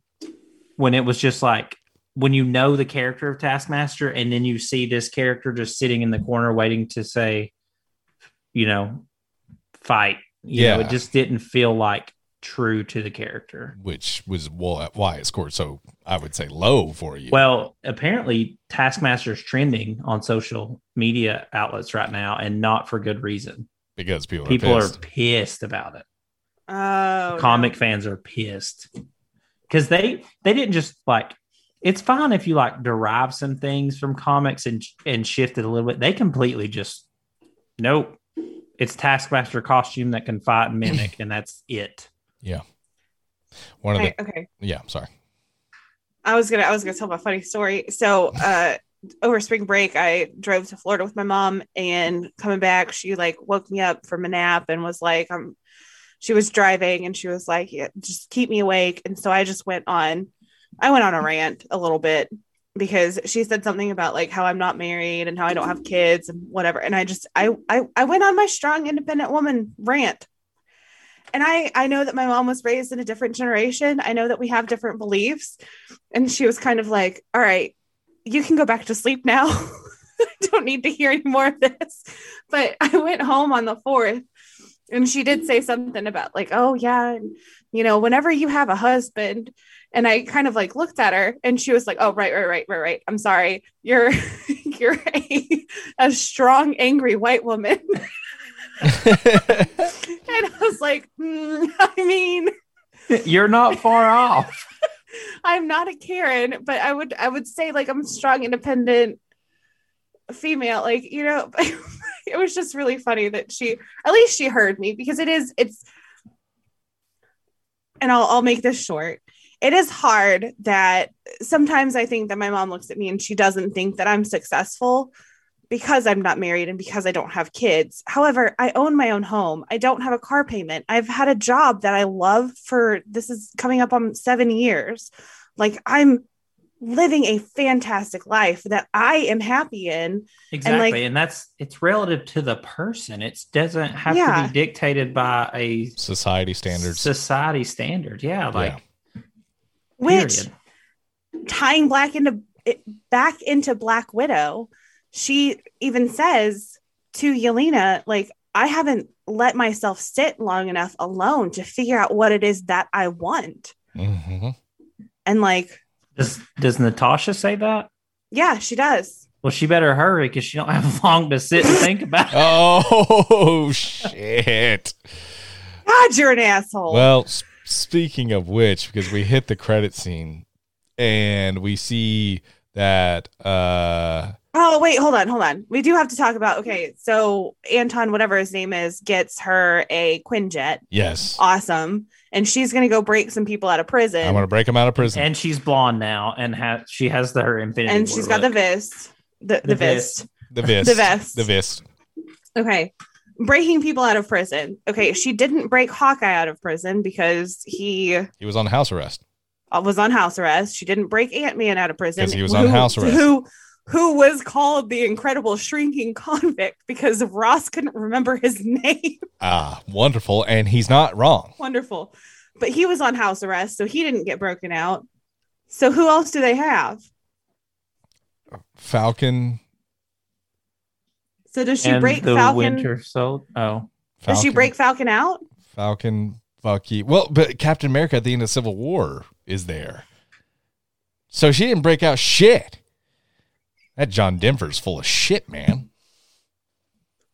When it was just like when you know the character of Taskmaster and then you see this character just sitting in the corner waiting to say, you know, fight. You know, Yeah. it just didn't feel like true to the character. Which was why it scored so, I would say, low for you. Well, apparently Taskmaster's trending on social media outlets right now and not for good reason. because people, People are are pissed. pissed about it. Oh, comic no. fans are pissed because they they didn't just like it's fine if you like derive some things from comics and and shift it a little bit they completely just nope it's taskmaster costume that can fight and mimic and that's it Yeah. One of the, Okay, okay. yeah, sorry. I was gonna I was gonna tell my funny story. So uh over spring break I drove to Florida with my mom and coming back she like woke me up from a nap and was like I'm she was driving and she was like yeah, just keep me awake and so I just went on I went on a rant a little bit because she said something about like how I'm not married and how I don't have kids and whatever and I just I I, I went on my strong independent woman rant and I I know that my mom was raised in a different generation. I know that we have different beliefs. And she was kind of like, "All right, you can go back to sleep now. I don't need to hear any more of this." But I went home on the 4th and she did say something about like, "Oh yeah, and, you know, whenever you have a husband." And I kind of like looked at her and she was like, "Oh, right, right, right, right, right. I'm sorry. You're you're a, a strong angry white woman." and I was like, "Mm, I mean, you're not far off I'm not a Karen, but I would I would say like I'm a strong, independent female. Like, you know, it was just really funny that she at least she heard me because it is it's and I'll I'll make this short. It is hard that sometimes I think that my mom looks at me and she doesn't think that I'm successful because I'm not married and because I don't have kids. However, I own my own home. I don't have a car payment. I've had a job that I love for this is coming up on 7 years. Like I'm living a fantastic life that I am happy in. Exactly. And, that's it's relative to the person. It doesn't have Yeah. to be dictated by a Society standard. society standard. Yeah. Like, Which period. tying black into it back into Black Widow, she even says to Yelena, like, I haven't let myself sit long enough alone to figure out what it is that I want. hmm And like, Does, does Natasha say that? yeah, she does. Well, she better hurry because she don't have long to sit and think about it. Oh shit! God, you're an asshole. Well, s- speaking of which, because we hit the credit scene and we see that uh Oh, wait, hold on, hold on. We do have to talk about okay, so Anton, whatever his name is, gets her a Quinjet. yes, Awesome. And she's gonna go break some people out of prison. I'm gonna break them out of prison. And she's blonde now and has she has the, her infinity. and War she's got the look. vest. The, the, The vest. the vest. the vest. The vest. Okay. Breaking people out of prison. Okay, she didn't break Hawkeye out of prison because he He was on house arrest. uh, was on house arrest. She didn't break Ant Man out of prison 'Cause he was on house arrest. Who who was called the incredible shrinking convict because Ross couldn't remember his name. Ah, wonderful. And he's not wrong. Wonderful. But he was on house arrest, so he didn't get broken out. So who else do they have? Falcon. So does she and break the Falcon? Winter Soldier. Oh, Does she break Falcon out? Falcon? Bucky. Well, but Captain America at the end of Civil War is there, so she didn't break out shit. That John Denver's full of shit, man.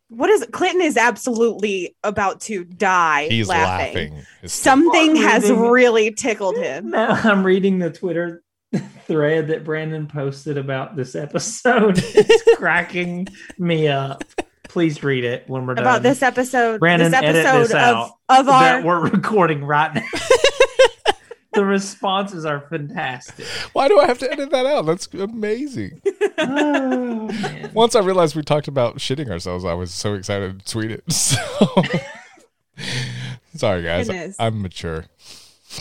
What is Clinton is absolutely about to die He's laughing. laughing. His- Something has Reading- really tickled him. now I'm reading the Twitter thread that Brandon posted about this episode. It's cracking me up. Please read it when we're done. About this episode, Brandon, this edit episode this of, out. of that we're recording right now. the responses are fantastic. Why do I have to edit that out? That's amazing. Oh, man. Once I realized we talked about shitting ourselves, I was so excited to tweet it. So sorry, guys. Goodness. I'm mature.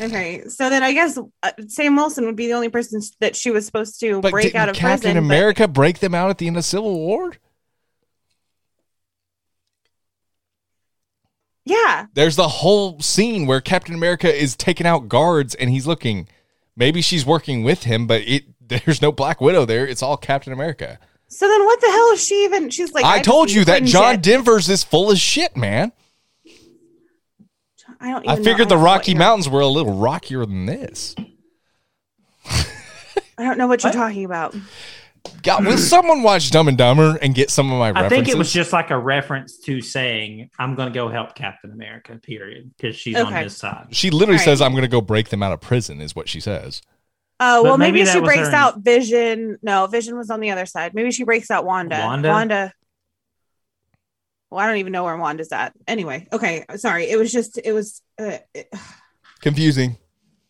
Okay. So then I guess uh, Sam Wilson would be the only person that she was supposed to But break didn't out of Captain prison. but- America break them out at the end of Civil War? yeah, There's the whole scene where Captain America is taking out guards and he's looking. Maybe she's working with him, but it there's no Black Widow there. It's all Captain America. So then what the hell is she even? She's like, I just told you that. John Denver's is full of shit, man. I don't. I Even know- figured the know what Rocky Mountains were a little rockier than this. I don't know what you're What? talking about. God, will someone watch Dumb and Dumber and get some of my I references? think it was just like a reference to saying, I'm going to go help Captain America, period, because she's on Okay. his side. She literally Right. says, "I'm going to go break them out of prison," is what she says. Oh But well, maybe, maybe that she was breaks her- out Vision. No, Vision was on the other side. Maybe she breaks out Wanda. Wanda? Wanda well, I don't even know where Wanda's at. Anyway, okay, sorry. It was just it was uh, it... confusing.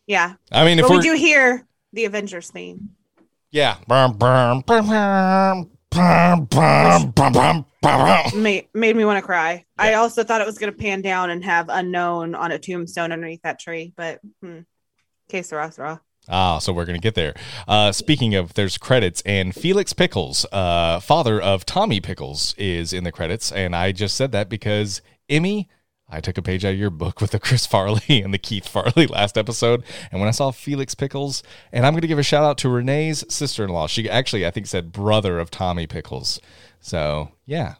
Yeah, I mean, if we do hear the Avengers theme. Yeah, made, made me want to cry. Yeah. I also thought it was going to pan down and have unknown on a tombstone underneath that tree, but hmm. Okay, Sarah, Sarah. Ah, so we're gonna get there. Uh, speaking of, there's credits, and Felix Pickles, uh, father of Tommy Pickles, is in the credits, and I just said that because Emmy, I took a page out of your book with the Chris Farley and the Keith Farley last episode, and when I saw Felix Pickles, and I'm gonna give a shout out to Renee's sister-in-law. She actually, I think, said brother of Tommy Pickles. So yeah,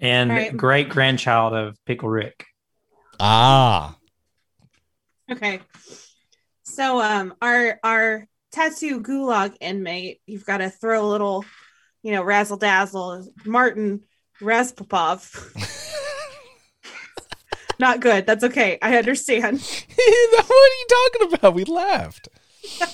And Right. great grandchild of Pickle Rick. ah, Okay. So um our our tattoo gulag inmate, you've got to throw a little, you know, razzle dazzle. Martin Raspopov. Not good. That's okay. I understand. what are you talking about? We laughed.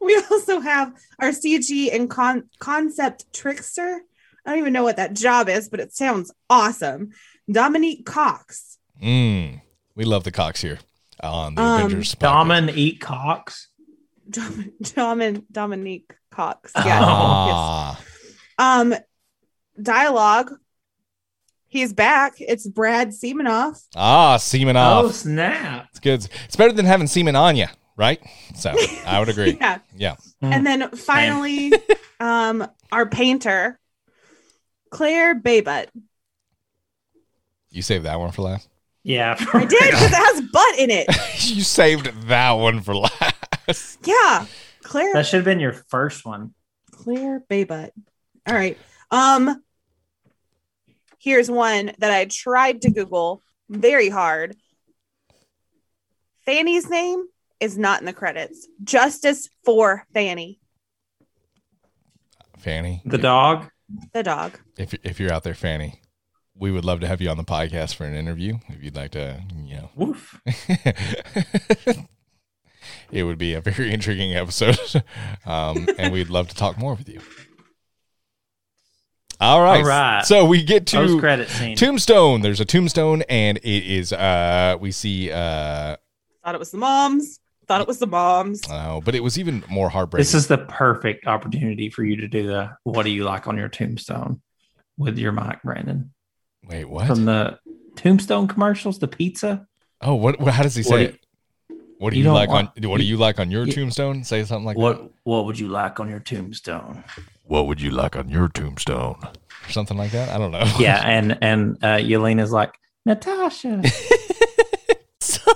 We also have our CG and con- concept trickster. I don't even know what that job is, but it sounds awesome. Dominique Cox. Mm, we love the Cox here on the Um, Avengers. podcast. Daman eat cocks. Dom- Domin- Dominique Cox. Yes. Ah. Um, dialogue. He's back. It's Brad Semenoff. Ah, semen Oh, snap. It's good. It's better than having semen on you. right? So I would agree. Yeah. Yeah. And then finally, um, our painter, Claire Baybutt. You saved that one for last. Yeah. I did because it has butt in it. you saved that one for last. Yeah. Claire That should have been your first one. Claire Baybutt. All right. Um here's one that I tried to Google very hard. Fanny's name is not in the credits. Justice for Fanny, Fanny. The dog. the dog. If if you're out there, Fanny, we would love to have you on the podcast for an interview. If you'd like to, you know. Woof. it would be a very intriguing episode. um, and we'd love to talk more with you. All right. All right. So we get to credit scene. Tombstone. There's a tombstone, and it is uh we see uh Thought it was the moms. Thought it was the moms. oh, but it was even more heartbreaking. This is the perfect opportunity for you to do the "What do you like on your tombstone?" with your mic, Brandon, Wait, what? from the Tombstone commercials. The pizza. oh, what, what how does he What say do it? What do you you, like want- on what do you- you like on your you- tombstone? Say something like that. what What would you like on your tombstone? What would you like on your tombstone? Or something like that. I don't know. yeah, and and uh, Yelena's like Natasha. so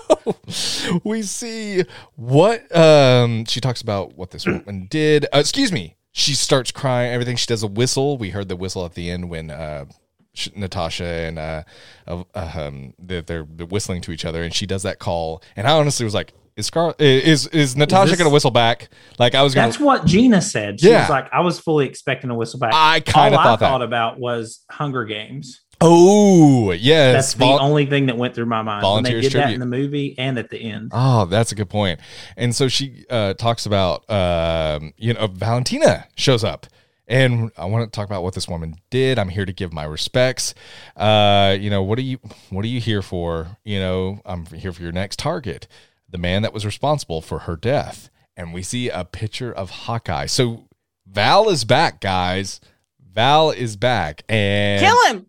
we see what um she talks about what this woman did uh, excuse me she starts crying everything she does a whistle we heard the whistle at the end when uh sh- Natasha and uh, uh um they're, they're whistling to each other and she does that call and I honestly was like is Scar is is Natasha this- gonna whistle back like I was gonna That's what Gina said. She Yeah. was like, I was fully expecting a whistle back. I kind of thought thought about was Hunger Games. oh yes That's the vol- only thing that went through my mind when they Volunteers did that tribute. in the movie and at the end. Oh, that's a good point. And so she uh, talks about, um, you know, Valentina shows up. And I want to talk about what this woman did. I'm here to give my respects. Uh, you know, what are you what are you here for? You know, I'm here for your next target, the man that was responsible for her death. And we see a picture of Hawkeye. So Val is back, guys. Val is back. And Kill him.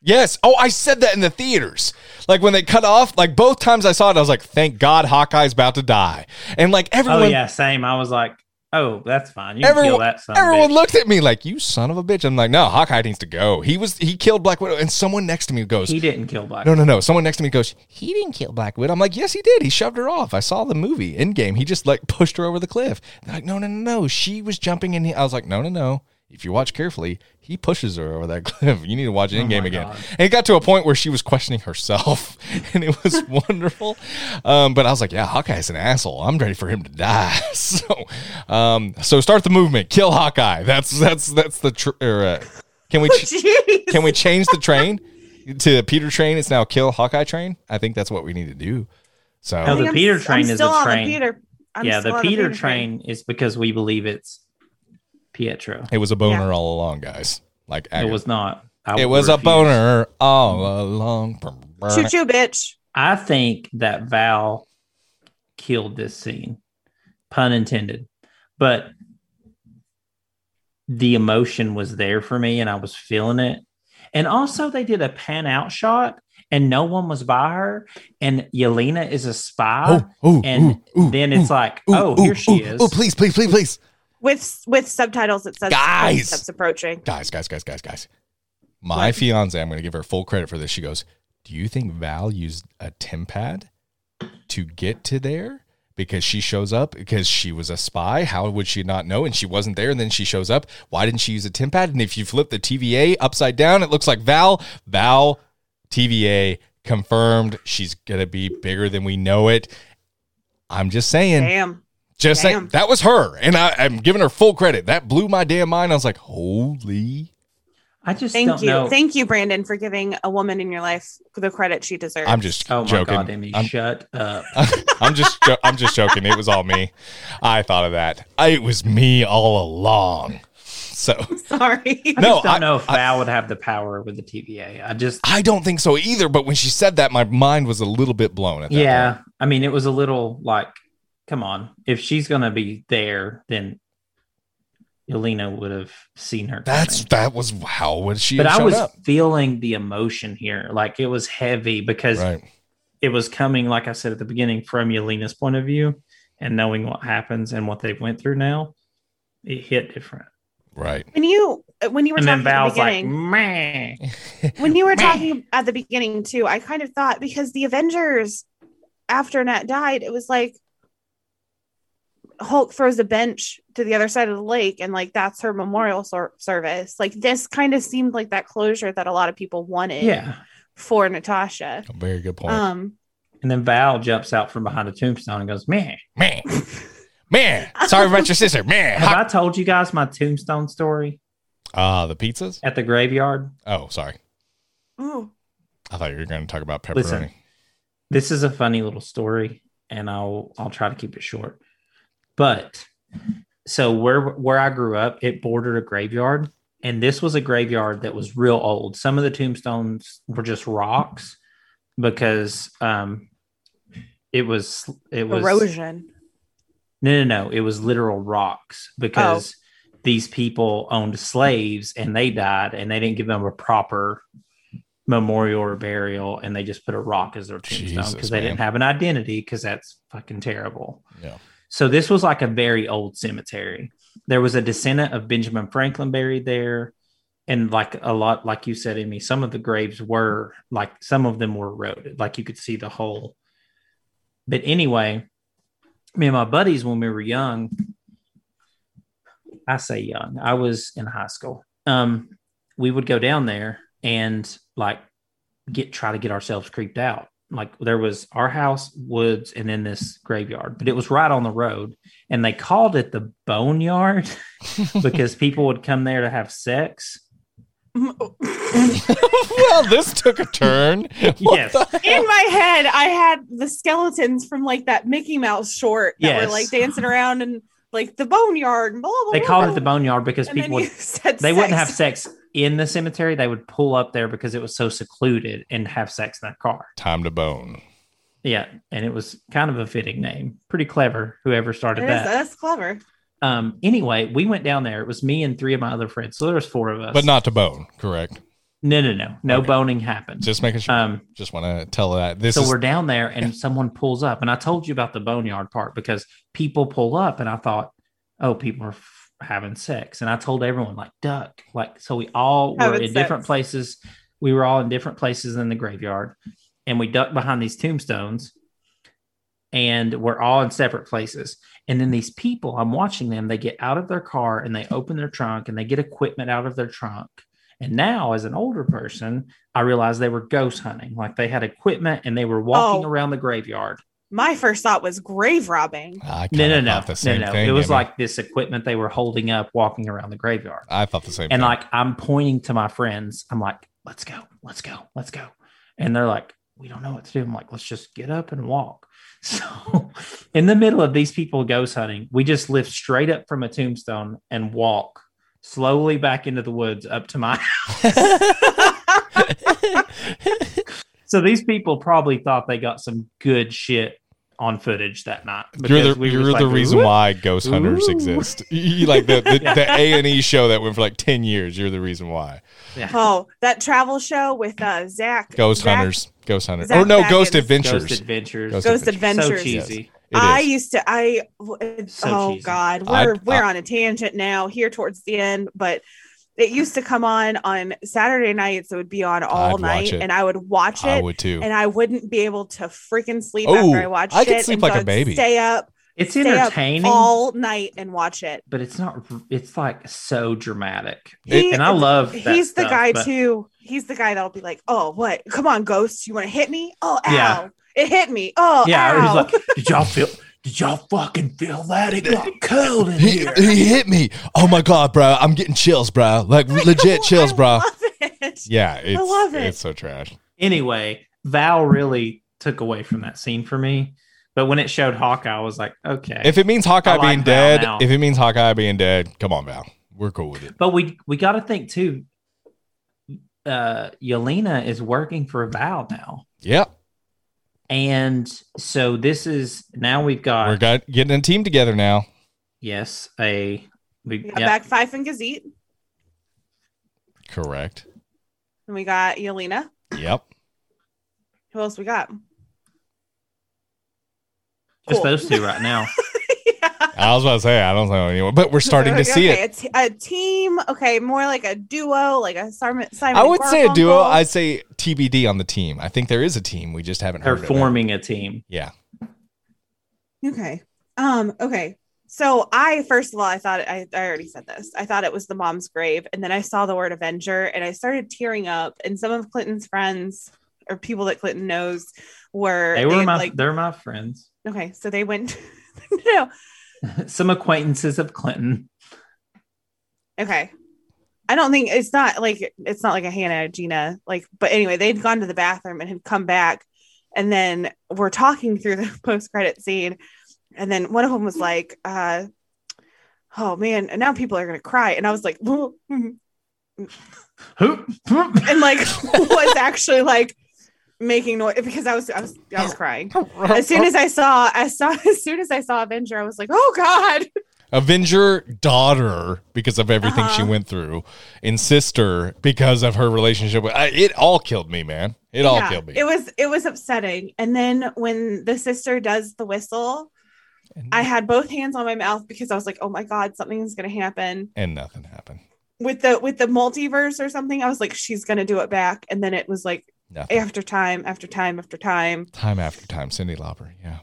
Yes. Oh, I said that in the theaters. Like when they cut off, like both times I saw it, I was like, thank God Hawkeye's about to die. And like everyone, oh yeah, same. I was like, oh, that's fine. You can everyone, kill that son. of everyone bitch. looked at me like, you son of a bitch. I'm like, no, Hawkeye needs to go. He was, he killed Black Widow. And someone next to me goes, He didn't kill Black. no, no, no. Someone next to me goes, he didn't kill Black Widow. I'm like, yes, he did. He shoved her off. I saw the movie Endgame. He just like pushed her over the cliff. They're like, no, no, no, no. She was jumping in. I was like, no, no, no. If you watch carefully, he pushes her over that cliff. You need to watch Endgame Oh again. God. And it got to a point where she was questioning herself, and it was wonderful. Um, but I was like, yeah, Hawkeye's an asshole. I'm ready for him to die. So, um, so start the movement, kill Hawkeye. That's that's that's the tr- or, uh, can we ch- Jeez. can we change the train to Peter train? It's now kill Hawkeye train. I think that's what we need to do. So No, the think I'm- Peter I'm train is still a on the train. Peter. I'm yeah, still the on Peter, train, is because we believe it's Pietro. it was a boner Yeah. all along, guys. Like It was not. I it was a boner all along. Choo choo, bitch. I think that Val killed this scene, pun intended, but the emotion was there for me and I was feeling it. And also, they did a pan out shot and no one was by her, and Yelena is a spy. Oh, ooh, and ooh, ooh, then it's ooh, like, oh, ooh, here she ooh, is. Oh, please, please, please, please. With with subtitles, it says Guys. steps approaching. guys, guys, guys, guys, guys. My fiance, I'm going to give her full credit for this. She goes, "Do you think Val used a TemPad to get to there because she shows up because she was a spy? How would she not know? And she wasn't there, and then she shows up. Why didn't she use a TemPad? And if you flip the TVA upside down, it looks like Val. Val TVA confirmed. She's going to be bigger than we know it. I'm just saying. Damn. Just saying Damn. that was her, and I, I'm giving her full credit. That blew my damn mind. I was like, "Holy!" I just Thank don't you. know. Thank you, Brandon, for giving a woman in your life the credit she deserves. I'm just oh my joking. god, Emmy, I'm, shut up. I'm just jo- I'm just joking. It was all me. I thought of that. I, it was me all along. So sorry. I No, just don't I- know if I- Val would have the power with the TVA. I just I don't think so either. But when she said that, my mind was a little bit blown. At that yeah. point. I mean, it was a little like, come on, if she's gonna be there, then Elena would have seen her. that's coming. that was how would she But have I was up? feeling the emotion here, like it was heavy because Right. it was coming, like I said at the beginning, from Yelena's point of view, and knowing what happens and what they went through now, it hit different. Right. When you when you were And then talking at the Val's like, beginning, meh. when you were talking at the beginning too, I kind of thought because the Avengers after Nat died, it was like Hulk throws a bench to the other side of the lake and like that's her memorial sor- service. Like this kind of seemed like that closure that a lot of people wanted Yeah. for Natasha. A very good point. Um And then Val jumps out from behind a tombstone and goes, man. man. Man. Sorry about your sister. Man. Have I told you guys my tombstone story Ah, the pizzas? at the graveyard? Oh, sorry. ooh, I thought you were going to talk about pepperoni. Listen. This is a funny little story, and I'll I'll try to keep it short. But so where where I grew up, it bordered a graveyard, and this was a graveyard that was real old. Some of the tombstones were just rocks because um it was it was erosion. No, no, no. It was literal rocks because these people owned slaves and they died and they didn't give them a proper memorial or burial and they just put a rock as their tombstone because they didn't have an identity because that's fucking terrible. Yeah. So this was like a very old cemetery. There was a descendant of Benjamin Franklin buried there. And like a lot, like you said, Amy, some of the graves were like some of them were eroded. Like you could see the whole. But anyway, me and my buddies when we were young, I say young, I was in high school. Um, we would go down there and like get try to get ourselves creeped out. Like there was our house, woods, and then this graveyard, but it was right on the road. And they called it the boneyard because people would come there to have sex. well, this took a turn. What Yes. in my head, I had the skeletons from like that Mickey Mouse short that Yes. were like dancing around and like the boneyard. and Blah, blah, They blah, called blah. it the boneyard because And people would said they wouldn't have sex. Sex in the cemetery. They would pull up there because it was so secluded and have sex in their car. Time to bone. Yeah, and it was kind of a fitting name. Pretty clever, whoever started It is- that. that's clever. Um, anyway, we went down there. It was me and three of my other friends. So there was four of us. But not to bone, correct? no, no, no, no Okay. boning happened. Just making sure. Um, Just want to tell that this so is we're down there and someone pulls up, and I told you about the boneyard part because people pull up, and I thought, oh, people are f- having sex, and I told everyone like duck, like so we all were Having in different places. We were all in different places in the graveyard, and we ducked behind these tombstones, and we're all in separate places. And then these people, I'm watching them. They get out of their car and they open their trunk and they get equipment out of their trunk. And now, as an older person, I realized they were ghost hunting. Like they had equipment and they were walking Oh. around the graveyard. My first thought was grave robbing. I No, no, no, the no, same no. thing, It was Amy. like this equipment they were holding up, walking around the graveyard. I thought the same And thing. like I'm pointing to my friends, I'm like, "Let's go, let's go, let's go," and they're like, "We don't know what to do." I'm like, "Let's just get up and walk." So, in the middle of these people ghost hunting, we just lift straight up from a tombstone and walk slowly back into the woods up to my So these people probably thought they got some good shit on footage that night. you're the we you're just the like, reason "Whoop." why ghost hunters Ooh. exist. You- like the the, Yeah. the A and E show that went for like ten years. You're the reason why Yeah. Oh, that travel show with uh Zak. ghost Zak- hunters, ghost hunters, Zak or no, Bagans. ghost Ghost adventures. Ghost Adventures. Ghost Ghost Adventures. so cheesy. It I used to I So oh cheesy. god, we're we're I- on a tangent now here towards the end, but it used to come on on Saturday nights. It would be on all I'd night, and I would watch it. I it, would too. and I wouldn't be able to freaking sleep Oh, after I watched I could it. sleep and like so a I'd baby. Stay up, It's stay up entertaining, all night and watch it. but it's not. It's like so dramatic. He- and I love. That He's the stuff, guy but- too. He's the guy that'll be like, "Oh, what? Come on, ghost! You want to hit me? Oh, ow! Yeah. It hit me! Oh, Yeah, ow. he's like, did y'all feel? Did y'all fucking feel that? It got cold in He, here. he hit me. Oh my god, bro! I'm getting chills, bro. Like legit chills, I bro. love it. Yeah, it's love it. it's so trash. Anyway, Val really took away from that scene for me. But when it showed Hawkeye, I was like, okay. If it means Hawkeye like being dead, now. if it means Hawkeye being dead, come on, Val. We're cool with it. but we we got to think too. Uh, Yelena is working for Val now, Yep, and so this is now we've got we're got, getting a team together now. yes a we, We got yeah, back Fife and Gazette, Correct. and we got Yelena. Yep. Who else we got? just Cool. those two right now. I was about to say I don't know anyone, but we're starting to see okay, it. A, t- a team. Okay, more like a duo, like a Simon. Simon I would say a duo. Garfunkel. I'd say TBD on the team. I think there is a team. We just haven't They're heard of it. forming a team. Yeah. Okay. Um. Okay. So I first of all, I thought I, I already said this. I thought it was the mom's grave, and then I saw the word Avenger, and I started tearing up. And some of Clinton's friends or people that Clinton knows were They were had, my like they're my friends. okay. So they went. no. Some acquaintances of Clinton. Okay. I don't think it's not like it's not like a Hannah Gina like but anyway they'd gone to the bathroom and had come back and then we're talking through the post credit scene and then one of them was like uh oh man and now people are gonna cry and I was like "Who?" and like was actually like making noise because I was I was I was crying as soon as I saw I saw as soon as I saw Avenger I was like oh god Avenger daughter because of everything she Uh-huh. went through, and sister because of her relationship with. I, it all killed me, man. It all Yeah, killed me. It was it was upsetting. And then when the sister does the whistle, and, I had both hands on my mouth because I was like, "Oh my god, something's going to happen." and nothing happened. With the with the multiverse or something, I was like, "She's going to do it back." And then it was like Nothing. after time after time after time, Time after time, Cyndi Lauper. Yeah.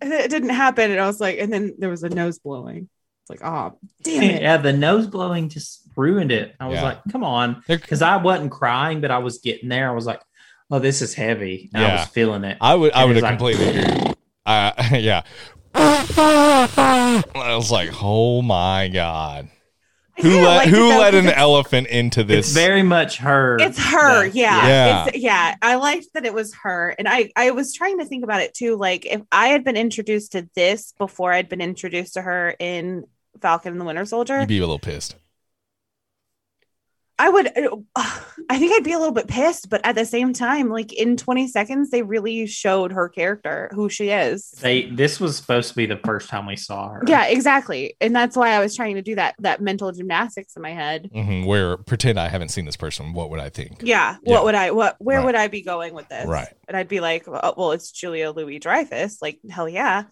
and it didn't happen. And I was like, and then there was a nose blowing. It's like, "Oh, damn it!" Yeah, the nose blowing just ruined it. I was Yeah. like, come on. Because I wasn't crying, but I was getting there. I was like, oh, this is heavy. And I Yeah. was feeling it. I would. I would have like- completely agree. Uh, yeah. I was like, oh my god. I Who let liked who let an because elephant into this? It's very much her. It's her, that- yeah. Yeah. It's, yeah. I liked that it was her. And I, I was trying to think about it too. Like if I had been introduced to this before I'd been introduced to her in Falcon and the Winter Soldier, You'd be a little pissed. I would, I think I'd be a little bit pissed, but at the same time, like in 20 seconds, they really showed her character, who she is. They this was supposed to be the first time we saw her. Yeah, exactly. And that's why I was trying to do that, that mental gymnastics in my head. hmm Where pretend I haven't seen this person. What would I think? Yeah. Yeah. What would I, what, where Right. would I be going with this? Right. And I'd be like, oh, well, it's Julia Louis Dreyfus. Like, hell yeah.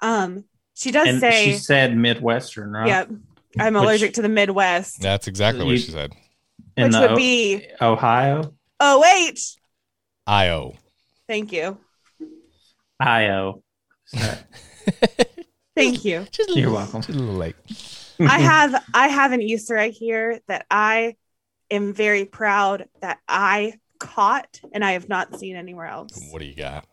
Um, she does And say, she said Midwestern, right? yeah, I'm Which- allergic to the Midwest, That's exactly what You- she said. In which would O- be Ohio. OH. wait. Io. Thank you. Io. Thank you. She's a You're little- welcome. she's a little late. I have I have an Easter egg here that I am very proud that I caught and I have not seen anywhere else. What do you got?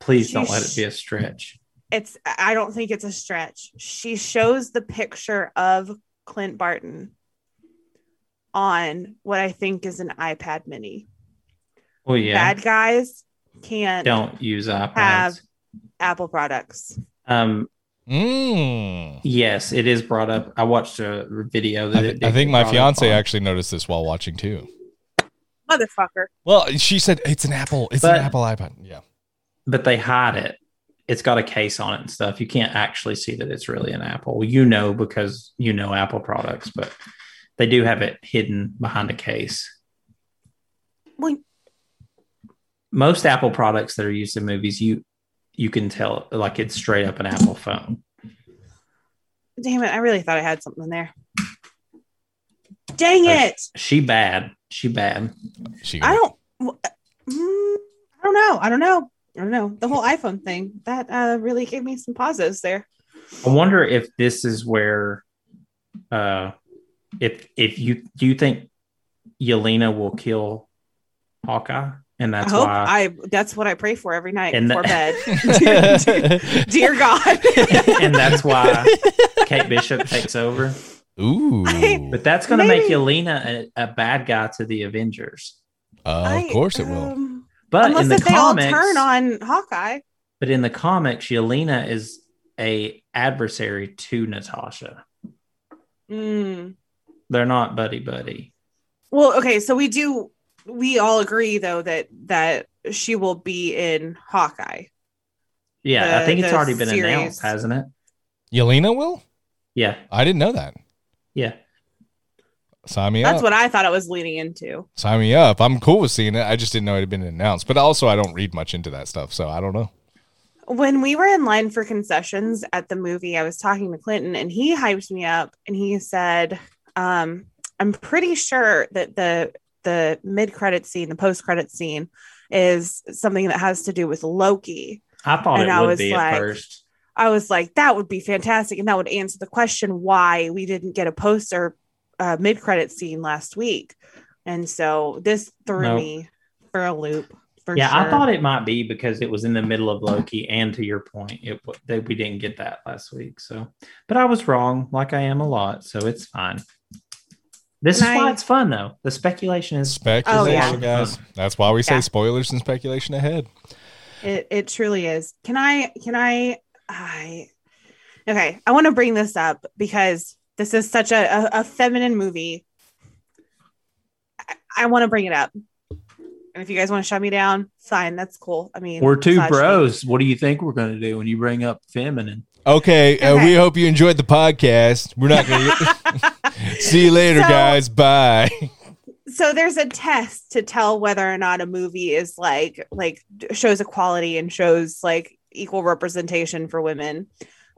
Please don't let it be a stretch. It's I don't think it's a stretch. She shows the picture of Clint Barton on what I think is an iPad mini. Oh yeah. Bad guys can't Don't use iPads. Have- Apple products. Um. Mm. Yes, it is brought up. I watched a video I, that th- it I think my brought fiance actually noticed this while watching too. Motherfucker. Well, she said it's an Apple. It's But- an Apple iPad. Yeah. but they hide it. It's got a case on it and stuff. You can't actually see that it's really an Apple. You know because you know Apple products, but they do have it hidden behind a case. Well, Most Apple products that are used in movies, you you can tell like it's straight up an Apple phone. damn it. I really thought I had something there. Dang it. She bad. She bad. She. I don't. mm, I don't know. I don't know. I don't know. The whole iPhone thing that uh, really gave me some pauses there. I wonder if this is where, uh, if if you do you think Yelena will kill Hawkeye, and that's I hope why, I. That's what I pray for every night And before that- bed. dear, dear God. and that's why Kate Bishop takes over. Ooh. I- But that's going to make Yelena a, a bad guy to the Avengers. Uh, I- of course it will. um, But unless in the if they comics, all turn on Hawkeye. but in the comics, Yelena is a adversary to Natasha. Mm. They're not buddy buddy. Well, okay, so we do. We all agree though that that she will be in Hawkeye. Yeah, The- I think it's already been series. announced, hasn't it? Yelena will? Yeah, I didn't know that. yeah. Sign me up. That's up. what I thought it was leading into. Sign me up. I'm cool with seeing it. I just didn't know it had been announced. But also, I don't read much into that stuff, so I don't know. when we were in line for concessions at the movie, I was talking to Clinton and he hyped me up and he said, um, I'm pretty sure that the the mid credit scene, the post credit scene, is something that has to do with Loki. I thought And it I would was be like- at first. I was like, that would be fantastic, and that would answer the question why we didn't get a poster uh, mid credit scene last week. And so this threw Nope. me for a loop. For Yeah, I thought it might be because it was in the middle of Loki, and to your point, it w- that we didn't get that last week. So, but I was wrong, like I am a lot, so it's fine. This Can is why it's fun, though. The speculation is Speculation, Oh, yeah. guys. That's why we say Yeah. spoilers and speculation ahead. It it truly is. Can I can I I okay, I want to bring this up because this is such a, a, a feminine movie. I, I want to bring it up. And if you guys want to shut me down, fine, that's cool. I mean, we're two misogyny. bros. What do you think we're going to do when you bring up feminine? Okay, Uh, we hope you enjoyed the podcast. We're not going to see you later, So- guys. Bye. so there's a test to tell whether or not a movie is like like shows equality and shows like equal representation for women.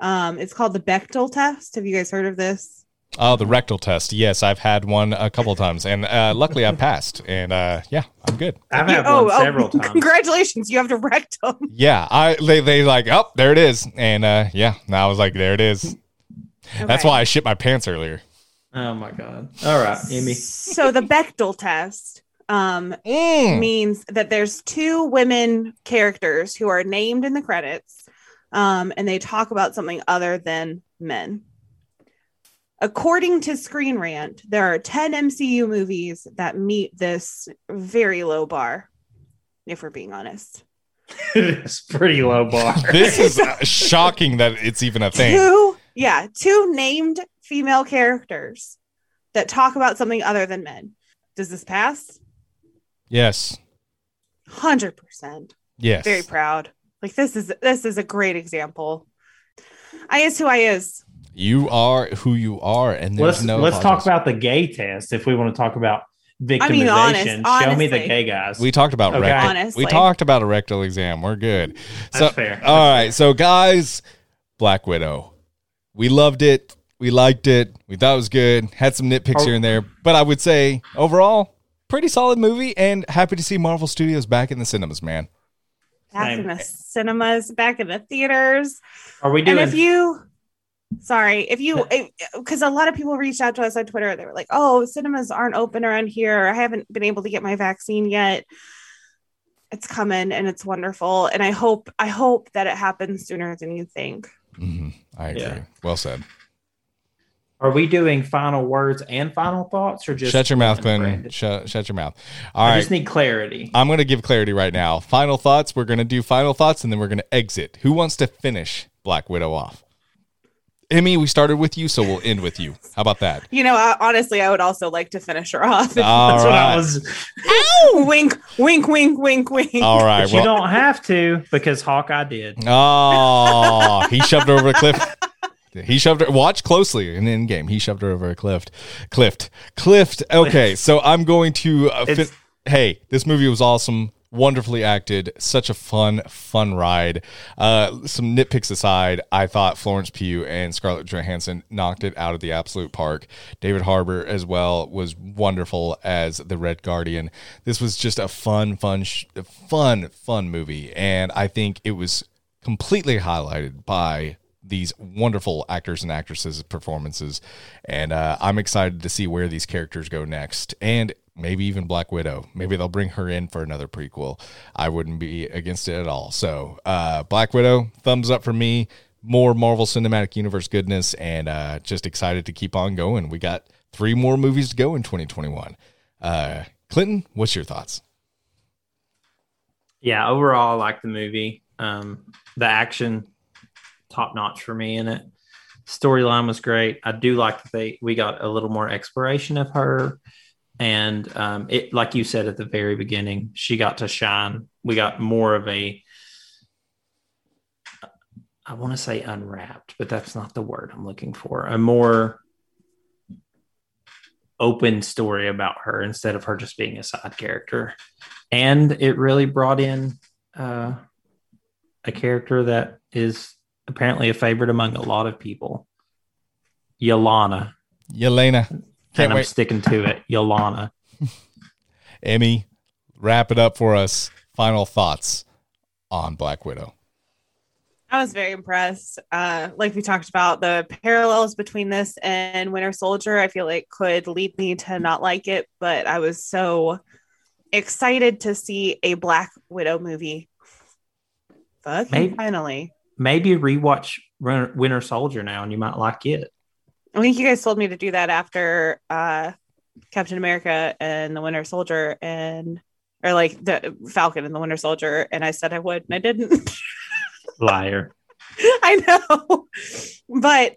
Um, it's called the Bechdel test. Have you guys heard of this? Oh, the rectal test. Yes, I've had one a couple of times, and uh, luckily I passed. And uh, yeah, I'm good. I've had one several times. oh, Congratulations, you have to rectum. Yeah, I they they like, oh, there it is, and uh, yeah, now I was like, there it is. That's why I shit my pants earlier. Oh my god! All right, Amy. So the Bechdel test um, Mm. means that there's two women characters who are named in the credits, um, and they talk about something other than men. According to Screen Rant, there are 10 MCU movies that meet this very low bar, if we're being honest. it's pretty low bar. This is uh, shocking that it's even a thing. Two, yeah, two named female characters that talk about something other than men. Does this pass? Yes, 100%. yes. very proud. Like this is this is a great example. I is who I is. You are who you are, and there's let's no. let's talk about the gay test if we want to talk about victimization. mean, honest- Show me the gay guys. We talked about Okay. rectal. Honestly. We talked about a rectal exam. We're good. So, That's fair. all right, so guys, Black Widow. We loved it. We liked it. We thought it was good. Had some nitpicks Oh. here and there, but I would say overall, pretty solid movie. And happy to see Marvel Studios back in the cinemas, man. Back Same. in the cinemas, back in the theaters. Are we doing? And if you sorry, if you because a lot of people reached out to us on Twitter, they were like, Oh, cinemas aren't open around here. I haven't been able to get my vaccine yet. It's coming and it's wonderful. And I hope I hope that it happens sooner than you think. hmm I agree. Yeah. Well said. Are we doing final words and final thoughts, or just shut your mouth, Brandon? Clinton. Shut, shut your mouth. All I right. just need clarity. I'm going to give clarity right now. Final thoughts. We're going to do final thoughts and then we're going to exit. Who wants to finish Black Widow off? Emmy, we started with you, so we'll end with you. How about that? You know, I, honestly, I would also like to finish her off. All That's what I right. was. wink, wink, wink, wink, wink. All right. But you don't have to because Hawkeye did. oh, he shoved her over the cliff. He shoved her. Watch closely in the end game. He shoved her over a cliff. Clift. Clift. Okay, so I'm going to. Uh, fin- hey, this movie was awesome. Wonderfully acted. Such a fun, fun ride. Uh, some nitpicks aside, I thought Florence Pugh and Scarlett Johansson knocked it out of the absolute park. David Harbour as well was wonderful as the Red Guardian. This was just a fun, fun, sh- fun, fun movie, and I think it was completely highlighted by these wonderful actors and actresses' performances. And uh, I'm excited to see where these characters go next. And maybe even Black Widow. Maybe they'll bring her in for another prequel. I wouldn't be against it at all. So, uh, Black Widow, thumbs up for me. More Marvel Cinematic Universe goodness, and uh, just excited to keep on going. We got three more movies to go in 2021. Uh, Clinton, what's your thoughts? Yeah, overall, I like the movie. Um, the action, top notch for me in it. Storyline was great. I do like that they we got a little more exploration of her, and um, it like you said at the very beginning, she got to shine. We got more of a. I want to say unwrapped, but that's not the word I'm looking for. A more open story about her instead of her just being a side character and it really brought in uh a character that is apparently a favorite among a lot of people. Yelena. Yelena. and Can't I'm wait. sticking to it. Yelena. Emmy, wrap it up for us. Final thoughts on Black Widow. I was very impressed. Uh, like we talked about, the parallels between this and Winter Soldier, I feel like could lead me to not like it, but I was so excited to see a Black Widow movie. Fucking Maybe- finally. Maybe rewatch Winter Soldier now and you might like it. I think you guys told me to do that after uh, Captain America and the Winter Soldier and or like the Falcon and the Winter Soldier, and I said I would, and I didn't. Liar. I know, but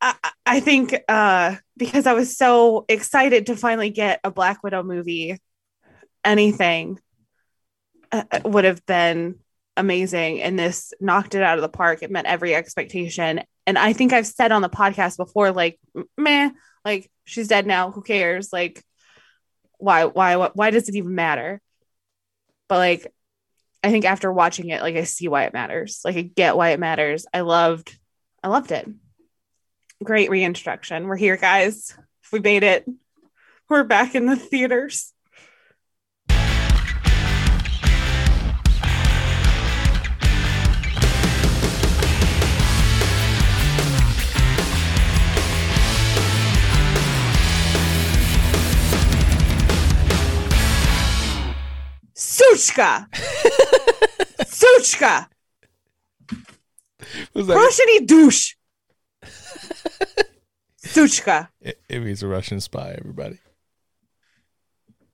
I, I think uh, because I was so excited to finally get a Black Widow movie, anything uh, would have been amazing. And this knocked it out of the park. It met every expectation. And I think I've said on the podcast before, like, meh, like she's dead now. Who cares? Like, why, why, why, does it even matter? But like, I think after watching it, like I see why it matters. Like I get why it matters. I loved, I loved it. Great reintroduction. We're here, guys. We made it. We're back in the theaters. Suchka. Suchka. Russian douche. Suchka. Emmy's a Russian spy, everybody.